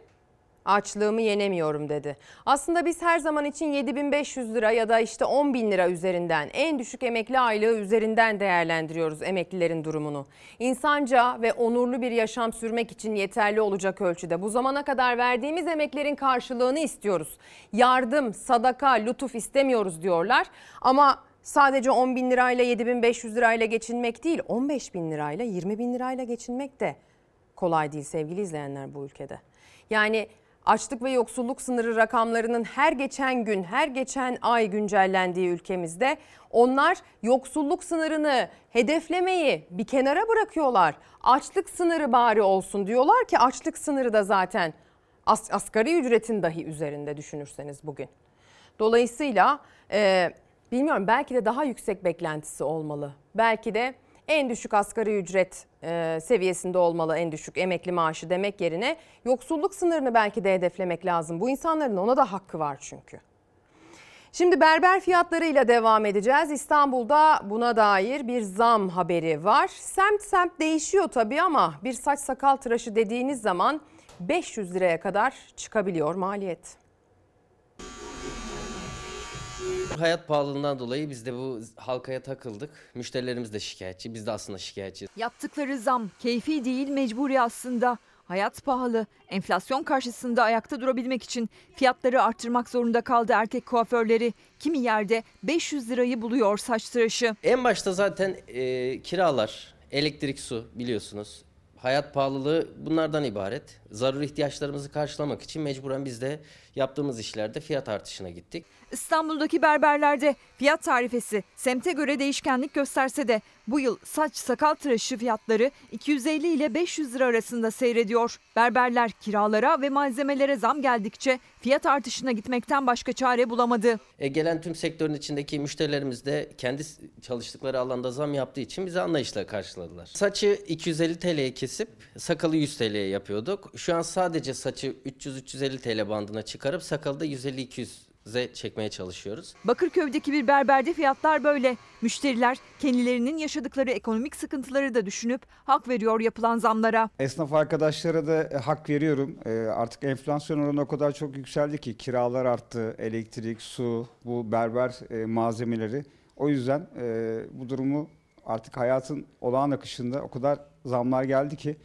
Açlığımı yenemiyorum dedi. Aslında biz her zaman için 7500 lira ya da işte 10 bin lira üzerinden en düşük emekli aylığı üzerinden değerlendiriyoruz emeklilerin durumunu. İnsanca ve onurlu bir yaşam sürmek için yeterli olacak ölçüde bu zamana kadar verdiğimiz emeklerin karşılığını istiyoruz. Yardım, sadaka, lütuf istemiyoruz diyorlar ama sadece 10 bin lirayla 7500 lirayla geçinmek değil 15 bin lirayla 20 bin lirayla geçinmek de kolay değil sevgili izleyenler bu ülkede. Yani açlık ve yoksulluk sınırı rakamlarının her geçen gün, her geçen ay güncellendiği ülkemizde onlar yoksulluk sınırını hedeflemeyi bir kenara bırakıyorlar. Açlık sınırı bari olsun diyorlar ki açlık sınırı da zaten asgari ücretin dahi üzerinde düşünürseniz bugün. Dolayısıyla e, bilmiyorum belki de daha yüksek beklentisi olmalı. Belki de en düşük asgari ücret e, seviyesinde olmalı en düşük emekli maaşı demek yerine yoksulluk sınırını belki de hedeflemek lazım. Bu insanların ona da hakkı var çünkü. Şimdi berber fiyatlarıyla devam edeceğiz. İstanbul'da buna dair bir zam haberi var. Semt semt değişiyor tabii ama bir saç sakal tıraşı dediğiniz zaman 500 liraya kadar çıkabiliyor maliyet. Hayat pahalılığından dolayı biz de bu halkaya takıldık. Müşterilerimiz de şikayetçi. Biz de aslında şikayetçi. Yaptıkları zam keyfi değil mecburi aslında. Hayat pahalı. Enflasyon karşısında ayakta durabilmek için fiyatları arttırmak zorunda kaldı erkek kuaförleri. Kimi yerde 500 lirayı buluyor saç tıraşı. En başta zaten e, kiralar, elektrik, su biliyorsunuz. Hayat pahalılığı bunlardan ibaret. Zaruri ihtiyaçlarımızı karşılamak için mecburen biz de yaptığımız işlerde fiyat artışına gittik. İstanbul'daki berberlerde fiyat tarifesi semte göre değişkenlik gösterse de bu yıl saç sakal tıraşı fiyatları 250 ile 500 lira arasında seyrediyor. Berberler kiralara ve malzemelere zam geldikçe fiyat artışına gitmekten başka çare bulamadı. E, gelen tüm sektörün içindeki müşterilerimiz de kendi çalıştıkları alanda zam yaptığı için bizi anlayışla karşıladılar. Saçı 250 TL'ye kesip sakalı 100 TL'ye yapıyorduk. Şu an sadece saçı 300-350 TL bandına çıkarıp sakalı da 150-200'e çekmeye çalışıyoruz. Bakırköy'deki bir berberde fiyatlar böyle. Müşteriler kendilerinin yaşadıkları ekonomik sıkıntıları da düşünüp hak veriyor yapılan zamlara. Esnaf arkadaşlara da e, hak veriyorum. E, Artık enflasyon oranı o kadar çok yükseldi ki kiralar arttı, elektrik, su, bu berber e, malzemeleri. O yüzden bu durumu artık hayatın olağan akışında o kadar zamlar geldi ki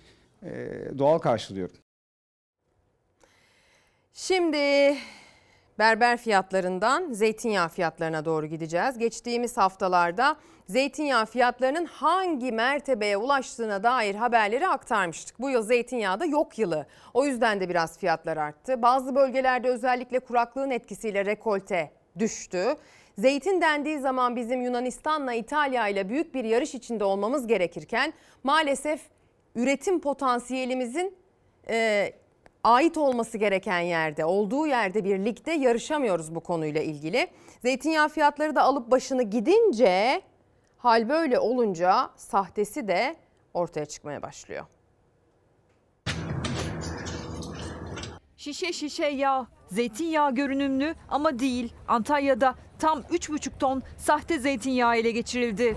doğal karşılıyorum. Şimdi berber fiyatlarından zeytinyağı fiyatlarına doğru gideceğiz. Geçtiğimiz haftalarda zeytinyağı fiyatlarının hangi mertebeye ulaştığına dair haberleri aktarmıştık. Bu yıl zeytinyağı da yok yılı. O yüzden de biraz fiyatlar arttı. Bazı bölgelerde özellikle kuraklığın etkisiyle rekolte düştü. Zeytin dendiği zaman bizim Yunanistan'la İtalya ile büyük bir yarış içinde olmamız gerekirken maalesef üretim potansiyelimizin e, ait olması gereken yerde, olduğu yerde birlikte yarışamıyoruz bu konuyla ilgili. Zeytinyağı fiyatları da alıp başını gidince hal böyle olunca sahtesi de ortaya çıkmaya başlıyor. Şişe şişe yağ, zeytinyağı görünümlü ama değil. Antalya'da tam 3,5 ton sahte zeytinyağı ele geçirildi.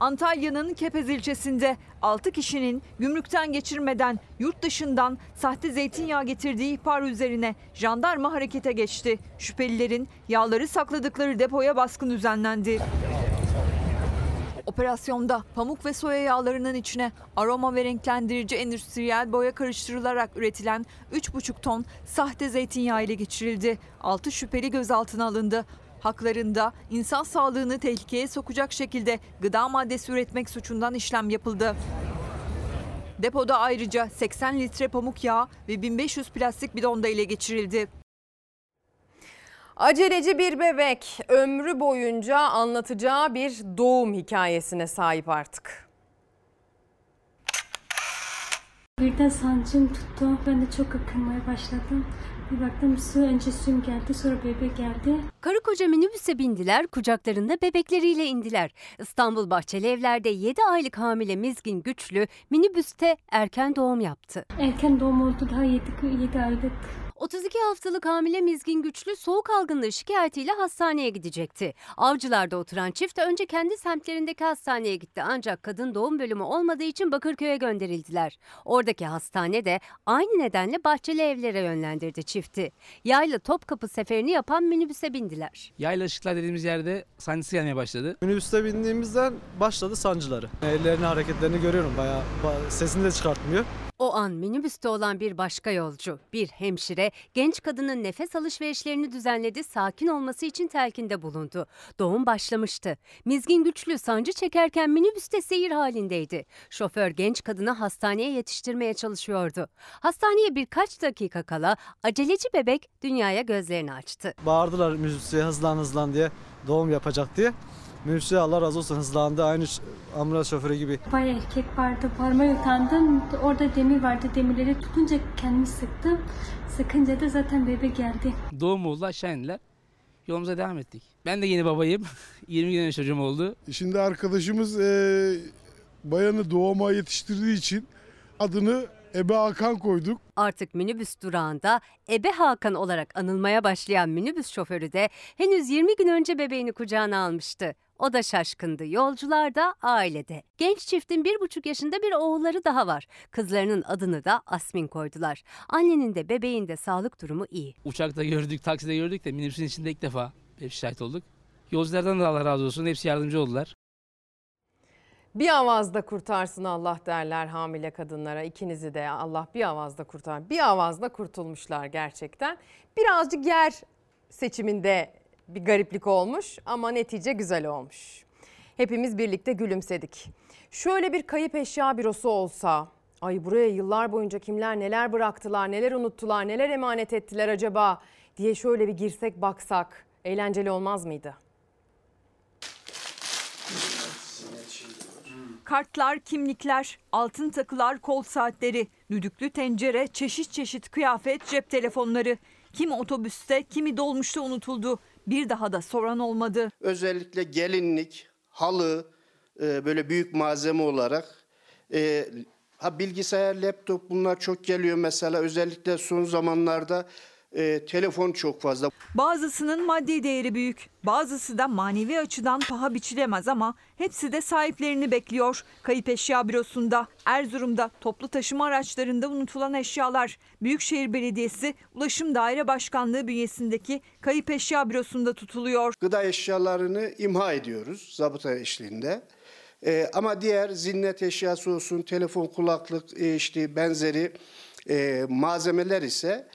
Antalya'nın Kepez ilçesinde 6 kişinin gümrükten geçirmeden yurt dışından sahte zeytinyağı getirdiği ihbar üzerine jandarma harekete geçti. Şüphelilerin yağları sakladıkları depoya baskın düzenlendi. Operasyonda pamuk ve soya yağlarının içine aroma ve renklendirici endüstriyel boya karıştırılarak üretilen 3,5 ton sahte zeytinyağı ile geçirildi. 6 şüpheli gözaltına alındı. Haklarında insan sağlığını tehlikeye sokacak şekilde gıda maddesi üretmek suçundan işlem yapıldı. Depoda ayrıca 80 litre pamuk yağı ve 1500 plastik bidon da ele geçirildi. Aceleci bir bebek ömrü boyunca anlatacağı bir doğum hikayesine sahip artık. Birden sancım tuttu. Ben de çok akılmaya başladım. Bir baktım su önce suyum geldi sonra bebek geldi. Karı koca minibüse bindiler, kucaklarında bebekleriyle indiler. İstanbul Bahçeli Evler'de 7 aylık hamile Mizgin Güçlü minibüste erken doğum yaptı. Erken doğum oldu daha 7, 7 aylık. 32 haftalık hamile Mizgin Güçlü soğuk algınlığı şikayetiyle hastaneye gidecekti. Avcılar'da oturan çift önce kendi semtlerindeki hastaneye gitti ancak kadın doğum bölümü olmadığı için Bakırköy'e gönderildiler. Oradaki hastane de aynı nedenle Bahçeli Evler'e yönlendirdi çifti. Yayla Topkapı seferini yapan minibüse bindiler. Yayla ışıklar dediğimiz yerde sancısı gelmeye başladı. Minibüste bindiğimizden başladı sancıları. Ellerini hareketlerini görüyorum bayağı ba- sesini de çıkartmıyor. O an minibüste olan bir başka yolcu, bir hemşire, genç kadının nefes alışverişlerini düzenledi, sakin olması için telkinde bulundu. Doğum başlamıştı. Mizgin güçlü sancı çekerken minibüste seyir halindeydi. Şoför genç kadını hastaneye yetiştirmeye çalışıyordu. Hastaneye birkaç dakika kala aceleci bebek dünyaya gözlerini açtı. Bağırdılar minibüse hızlan hızlan diye doğum yapacak diye. Minibüse Allah razı olsun hızlandı aynı ambulans şoförü gibi. Bayağı erkek vardı. Parmağı utandım. Orada demir vardı. Demirleri tutunca kendimi sıktım. Sıkınca da zaten bebek geldi. Doğum oldu aşağı indiler. Yolumuza devam ettik. Ben de yeni babayım. 20 gün önce çocuğum oldu. Şimdi arkadaşımız e, bayanı doğuma yetiştirdiği için adını Ebe Hakan koyduk. Artık minibüs durağında Ebe Hakan olarak anılmaya başlayan minibüs şoförü de henüz 20 gün önce bebeğini kucağına almıştı. O da şaşkındı. Yolcular da ailede. Genç çiftin bir buçuk yaşında bir oğulları daha var. Kızlarının adını da Asmin koydular. Annenin de bebeğin de sağlık durumu iyi. Uçakta gördük, takside gördük de minibüsün içinde ilk defa hep şahit olduk. Yolculardan da Allah razı olsun. Hepsi yardımcı oldular. Bir avazda kurtarsın Allah derler hamile kadınlara. İkinizi de Allah bir avazda kurtar. Bir avazda kurtulmuşlar gerçekten. Birazcık yer seçiminde bir gariplik olmuş ama netice güzel olmuş. Hepimiz birlikte gülümsedik. Şöyle bir kayıp eşya bürosu olsa, ay buraya yıllar boyunca kimler neler bıraktılar, neler unuttular, neler emanet ettiler acaba diye şöyle bir girsek baksak eğlenceli olmaz mıydı? Kartlar, kimlikler, altın takılar, kol saatleri, düdüklü tencere, çeşit çeşit kıyafet, cep telefonları. Kimi otobüste, kimi dolmuşta unutuldu. Bir daha da soran olmadı. Özellikle gelinlik, halı, e, böyle büyük malzeme olarak. E, ha bilgisayar, laptop bunlar çok geliyor mesela. Özellikle son zamanlarda e, telefon çok fazla. Bazısının maddi değeri büyük, bazısı da manevi açıdan paha biçilemez ama hepsi de sahiplerini bekliyor. Kayıp eşya bürosunda, Erzurum'da toplu taşıma araçlarında unutulan eşyalar. Büyükşehir Belediyesi Ulaşım Daire Başkanlığı bünyesindeki kayıp eşya bürosunda tutuluyor. Gıda eşyalarını imha ediyoruz zabıta eşliğinde. E, ama diğer zinnet eşyası olsun, telefon, kulaklık, e, işte benzeri e, malzemeler ise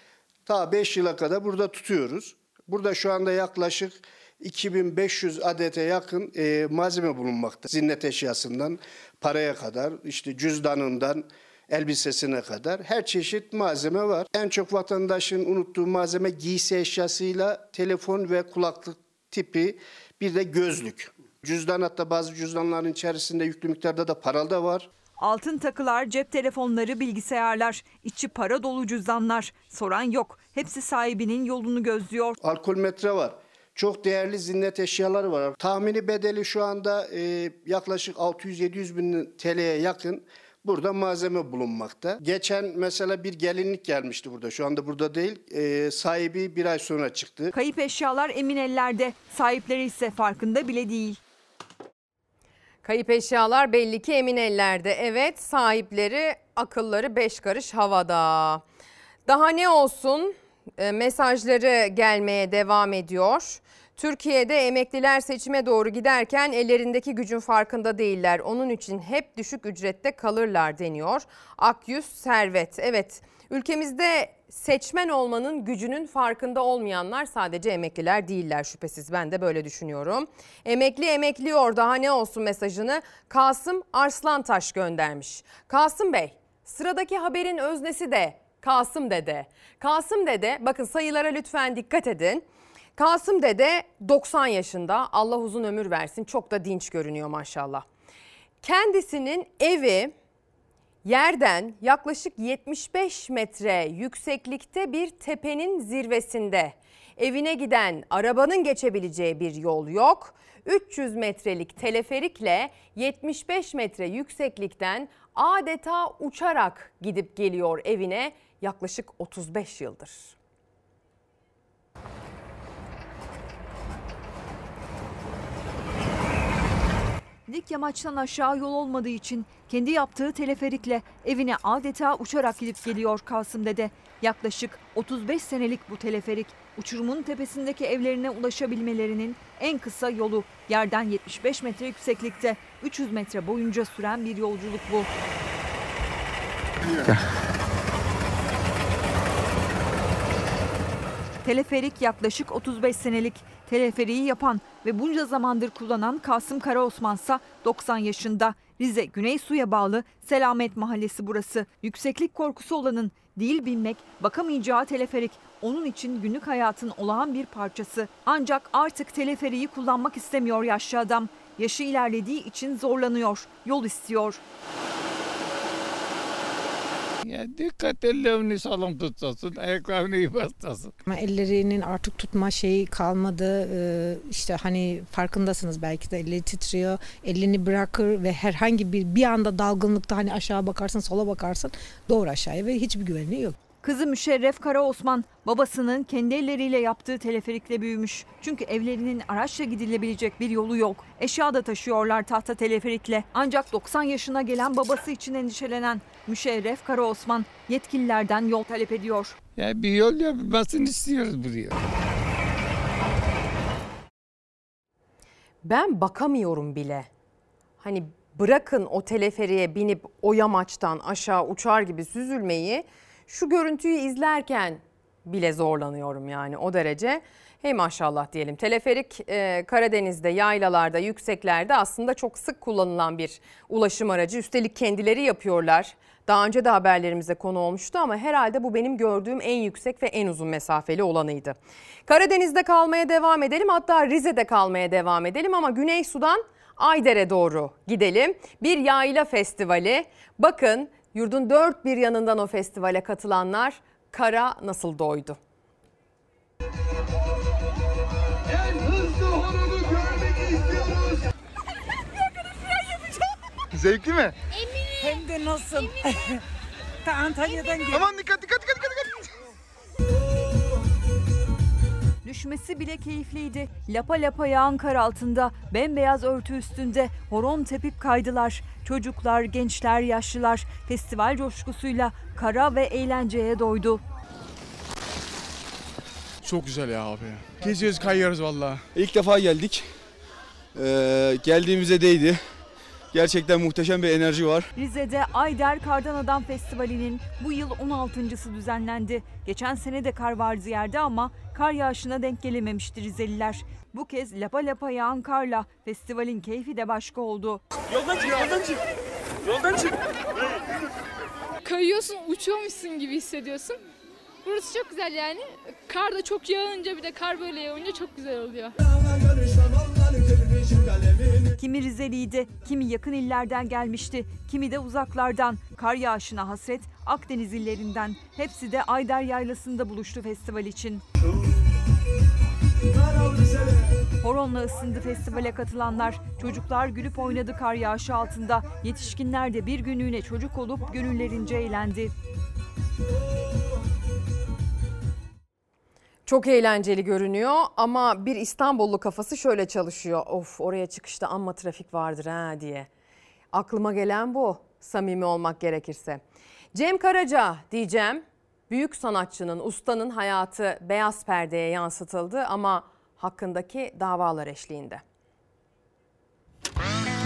ta 5 yıla kadar burada tutuyoruz. Burada şu anda yaklaşık 2500 adete yakın e, malzeme bulunmakta. Zinnet eşyasından paraya kadar, işte cüzdanından elbisesine kadar her çeşit malzeme var. En çok vatandaşın unuttuğu malzeme giysi eşyasıyla telefon ve kulaklık tipi bir de gözlük. Cüzdan hatta bazı cüzdanların içerisinde yüklü miktarda da para da var. Altın takılar, cep telefonları, bilgisayarlar, içi para dolu cüzdanlar. Soran yok. Hepsi sahibinin yolunu gözlüyor. Alkol metre var. Çok değerli zinnet eşyaları var. Tahmini bedeli şu anda e, yaklaşık 600-700 bin TL'ye yakın burada malzeme bulunmakta. Geçen mesela bir gelinlik gelmişti burada. Şu anda burada değil. E, sahibi bir ay sonra çıktı. Kayıp eşyalar emin ellerde. Sahipleri ise farkında bile değil. Kayıp eşyalar belli ki emin ellerde. Evet sahipleri akılları beş karış havada. Daha ne olsun E, mesajları gelmeye devam ediyor. Türkiye'de emekliler seçime doğru giderken ellerindeki gücün farkında değiller. Onun için hep düşük ücrette kalırlar deniyor. Akyüz Servet. Evet ülkemizde seçmen olmanın gücünün farkında olmayanlar sadece emekliler değiller şüphesiz. Ben de böyle düşünüyorum. Emekli emekliyor daha ne olsun mesajını Kasım Arslantaş göndermiş. Kasım Bey sıradaki haberin öznesi de Kasım Dede. Kasım Dede bakın sayılara lütfen dikkat edin. Kasım Dede 90 yaşında Allah uzun ömür versin çok da dinç görünüyor maşallah. Kendisinin evi yerden yaklaşık 75 metre yükseklikte bir tepenin zirvesinde. Evine giden arabanın geçebileceği bir yol yok. 300 metrelik teleferikle 75 metre yükseklikten adeta uçarak gidip geliyor evine yaklaşık 35 yıldır. Dik yamaçtan aşağı yol olmadığı için kendi yaptığı teleferikle evine adeta uçarak gidip geliyor Kasım Dede. Yaklaşık 35 senelik bu teleferik uçurumun tepesindeki evlerine ulaşabilmelerinin en kısa yolu. Yerden 75 metre yükseklikte 300 metre boyunca süren bir yolculuk bu. Teleferik yaklaşık 35 senelik. Teleferiği yapan ve bunca zamandır kullanan Kasım Karaosmansa 90 yaşında. Rize Güney Su'ya bağlı Selamet Mahallesi burası. Yükseklik korkusu olanın değil binmek, bakamayacağı teleferik onun için günlük hayatın olağan bir parçası. Ancak artık teleferiği kullanmak istemiyor yaşlı adam. Yaşı ilerlediği için zorlanıyor, yol istiyor. Ya dikkat ellerini sağlam tutasın, ayaklarını iyi bastasın. Ama ellerinin artık tutma şeyi kalmadı. Ee, işte hani farkındasınız belki de eli titriyor. Elini bırakır ve herhangi bir bir anda dalgınlıkta hani aşağı bakarsın sola bakarsın doğru aşağıya ve hiçbir güvenliği yok. Kızı Müşerref Kara Osman babasının kendi elleriyle yaptığı teleferikle büyümüş. Çünkü evlerinin araçla gidilebilecek bir yolu yok. Eşya da taşıyorlar tahta teleferikle. Ancak 90 yaşına gelen babası için endişelenen Müşerref Kara Osman yetkililerden yol talep ediyor. Ya bir yol yapılmasını istiyoruz buraya. Ben bakamıyorum bile. Hani bırakın o teleferiğe binip o yamaçtan aşağı uçar gibi süzülmeyi şu görüntüyü izlerken bile zorlanıyorum yani o derece. Hey maşallah diyelim. Teleferik e, Karadeniz'de, yaylalarda, yükseklerde aslında çok sık kullanılan bir ulaşım aracı. Üstelik kendileri yapıyorlar. Daha önce de haberlerimize konu olmuştu ama herhalde bu benim gördüğüm en yüksek ve en uzun mesafeli olanıydı. Karadeniz'de kalmaya devam edelim hatta Rize'de kalmaya devam edelim ama Güney Sudan Ayder'e doğru gidelim. Bir yayla festivali. Bakın yurdun dört bir yanından o festivale katılanlar kara nasıl doydu? En hızlı horonu görmek istiyoruz. Zevkli mi? Hem de nasıl? Ta Antalya'dan gel. Aman dikkat dikkat dikkat dikkat. Düşmesi bile keyifliydi. Lapa lapa yağan kar altında, bembeyaz örtü üstünde horon tepip kaydılar. Çocuklar, gençler, yaşlılar festival coşkusuyla kara ve eğlenceye doydu. Çok güzel ya abi. Geziyoruz kayıyoruz valla. İlk defa geldik. Ee, geldiğimize değdi. Gerçekten muhteşem bir enerji var. Rize'de Ayder Kardan Adam Festivali'nin bu yıl 16.sı düzenlendi. Geçen sene de kar vardı yerde ama kar yağışına denk gelememişti Rizeliler. Bu kez lapa lapa yağan karla festivalin keyfi de başka oldu. Yoldan çık, yoldan çık. Yoldan çık. Kayıyorsun, uçuyormuşsun gibi hissediyorsun. Burası çok güzel yani. Kar da çok yağınca bir de kar böyle yağınca çok güzel oluyor. Kimi Rizeliydi, kimi yakın illerden gelmişti, kimi de uzaklardan. Kar yağışına hasret Akdeniz illerinden. Hepsi de Ayder Yaylası'nda buluştu festival için. Horonla ısındı festivale katılanlar. Çocuklar gülüp oynadı kar yağışı altında. Yetişkinler de bir günlüğüne çocuk olup gönüllerince eğlendi. Çok eğlenceli görünüyor ama bir İstanbullu kafası şöyle çalışıyor. Of oraya çıkışta amma trafik vardır ha diye. Aklıma gelen bu samimi olmak gerekirse. Cem Karaca diyeceğim. Büyük sanatçının, ustanın hayatı beyaz perdeye yansıtıldı ama hakkındaki davalar eşliğinde.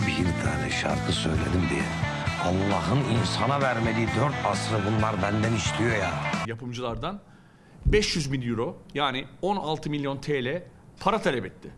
Bir tane şarkı söyledim diye Allah'ın insana vermediği dört asrı bunlar benden istiyor ya. Yapımcılardan 500 bin euro yani 16 milyon TL para talep etti.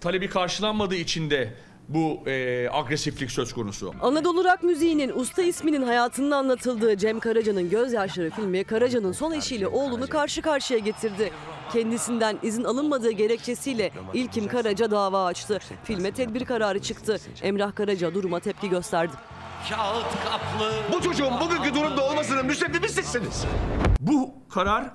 Talebi karşılanmadığı için de bu e, agresiflik söz konusu. Anadolu rock müziğinin usta isminin hayatının anlatıldığı Cem Karaca'nın Gözyaşları filmi Karaca'nın son eşiyle oğlunu karşı karşıya getirdi. Kendisinden izin alınmadığı gerekçesiyle İlkim Karaca dava açtı. Filme tedbir kararı çıktı. Emrah Karaca duruma tepki gösterdi. Kağıt kaplı. Bu çocuğun bugünkü durumda olmasının müsebbibi sizsiniz. Bu karar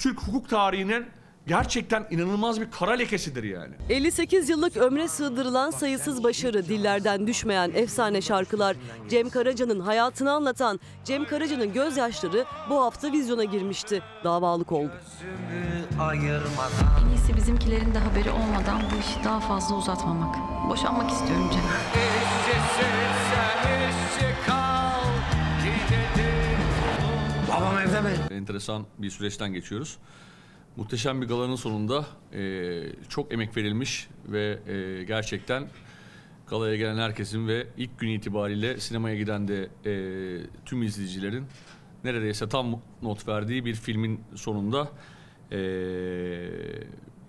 Türk hukuk tarihinin gerçekten inanılmaz bir kara lekesidir yani. 58 yıllık ömre sığdırılan sayısız başarı, dillerden düşmeyen efsane şarkılar, Cem Karaca'nın hayatını anlatan Cem Karaca'nın gözyaşları bu hafta vizyona girmişti. Davalık oldu. En iyisi bizimkilerin de haberi olmadan bu işi daha fazla uzatmamak. Boşanmak istiyorum Cem. Babam evde mi? Enteresan bir süreçten geçiyoruz. Muhteşem bir galanın sonunda e, çok emek verilmiş ve e, gerçekten galaya gelen herkesin ve ilk gün itibariyle sinemaya giden de e, tüm izleyicilerin neredeyse tam not verdiği bir filmin sonunda e,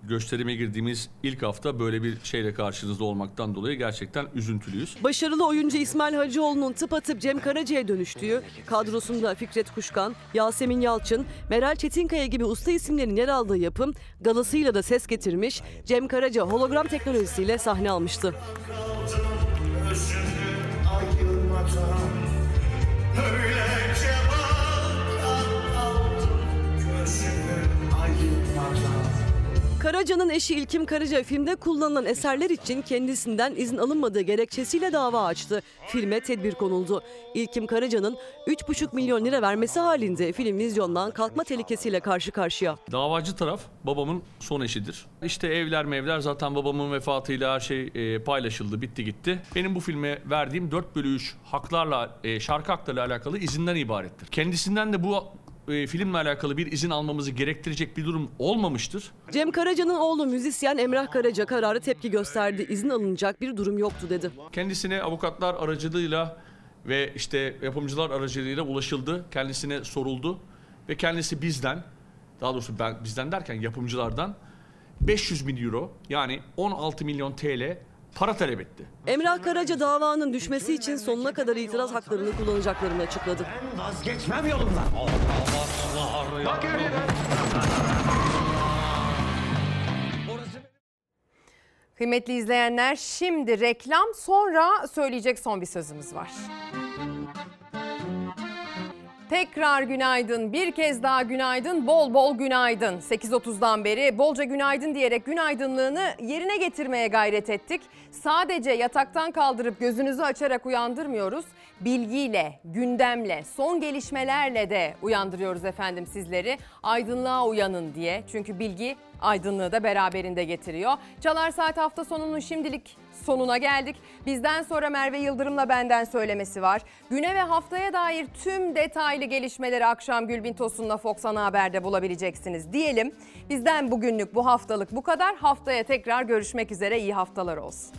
gösterime girdiğimiz ilk hafta böyle bir şeyle karşınızda olmaktan dolayı gerçekten üzüntülüyüz. Başarılı oyuncu İsmail Hacıoğlu'nun tıpatıp Cem Karaca'ya dönüştüğü, kadrosunda Fikret Kuşkan, Yasemin Yalçın, Meral Çetinkaya gibi usta isimlerin yer aldığı yapım galasıyla da ses getirmiş, Cem Karaca hologram teknolojisiyle sahne almıştı. Öyle cemal Karaca'nın eşi İlkim Karaca filmde kullanılan eserler için kendisinden izin alınmadığı gerekçesiyle dava açtı. Filme tedbir konuldu. İlkim Karaca'nın 3,5 milyon lira vermesi halinde film vizyondan kalkma tehlikesiyle karşı karşıya. Davacı taraf babamın son eşidir. İşte evler mevler zaten babamın vefatıyla her şey e, paylaşıldı, bitti gitti. Benim bu filme verdiğim 4 bölü 3 haklarla, e, şarkı haklarıyla alakalı izinden ibarettir. Kendisinden de bu e, filmle alakalı bir izin almamızı gerektirecek bir durum olmamıştır. Cem Karaca'nın oğlu müzisyen Emrah Karaca kararı tepki gösterdi. İzin alınacak bir durum yoktu dedi. Kendisine avukatlar aracılığıyla ve işte yapımcılar aracılığıyla ulaşıldı. Kendisine soruldu ve kendisi bizden, daha doğrusu ben bizden derken yapımcılardan 500 bin euro yani 16 milyon TL para talep etti. Emrah Karaca davanın düşmesi için sonuna kadar itiraz haklarını kullanacaklarını açıkladı. Vazgeçmem yolumdan. Bak Kıymetli izleyenler şimdi reklam sonra söyleyecek son bir sözümüz var. Tekrar günaydın, bir kez daha günaydın, bol bol günaydın. 8.30'dan beri bolca günaydın diyerek günaydınlığını yerine getirmeye gayret ettik. Sadece yataktan kaldırıp gözünüzü açarak uyandırmıyoruz. Bilgiyle, gündemle, son gelişmelerle de uyandırıyoruz efendim sizleri. Aydınlığa uyanın diye. Çünkü bilgi aydınlığı da beraberinde getiriyor. Çalar Saat hafta sonunun şimdilik sonuna geldik. Bizden sonra Merve Yıldırım'la benden söylemesi var. Güne ve haftaya dair tüm detaylı gelişmeleri akşam Gülbin Tosun'la Fox Ana Haber'de bulabileceksiniz diyelim. Bizden bugünlük bu haftalık bu kadar. Haftaya tekrar görüşmek üzere. İyi haftalar olsun.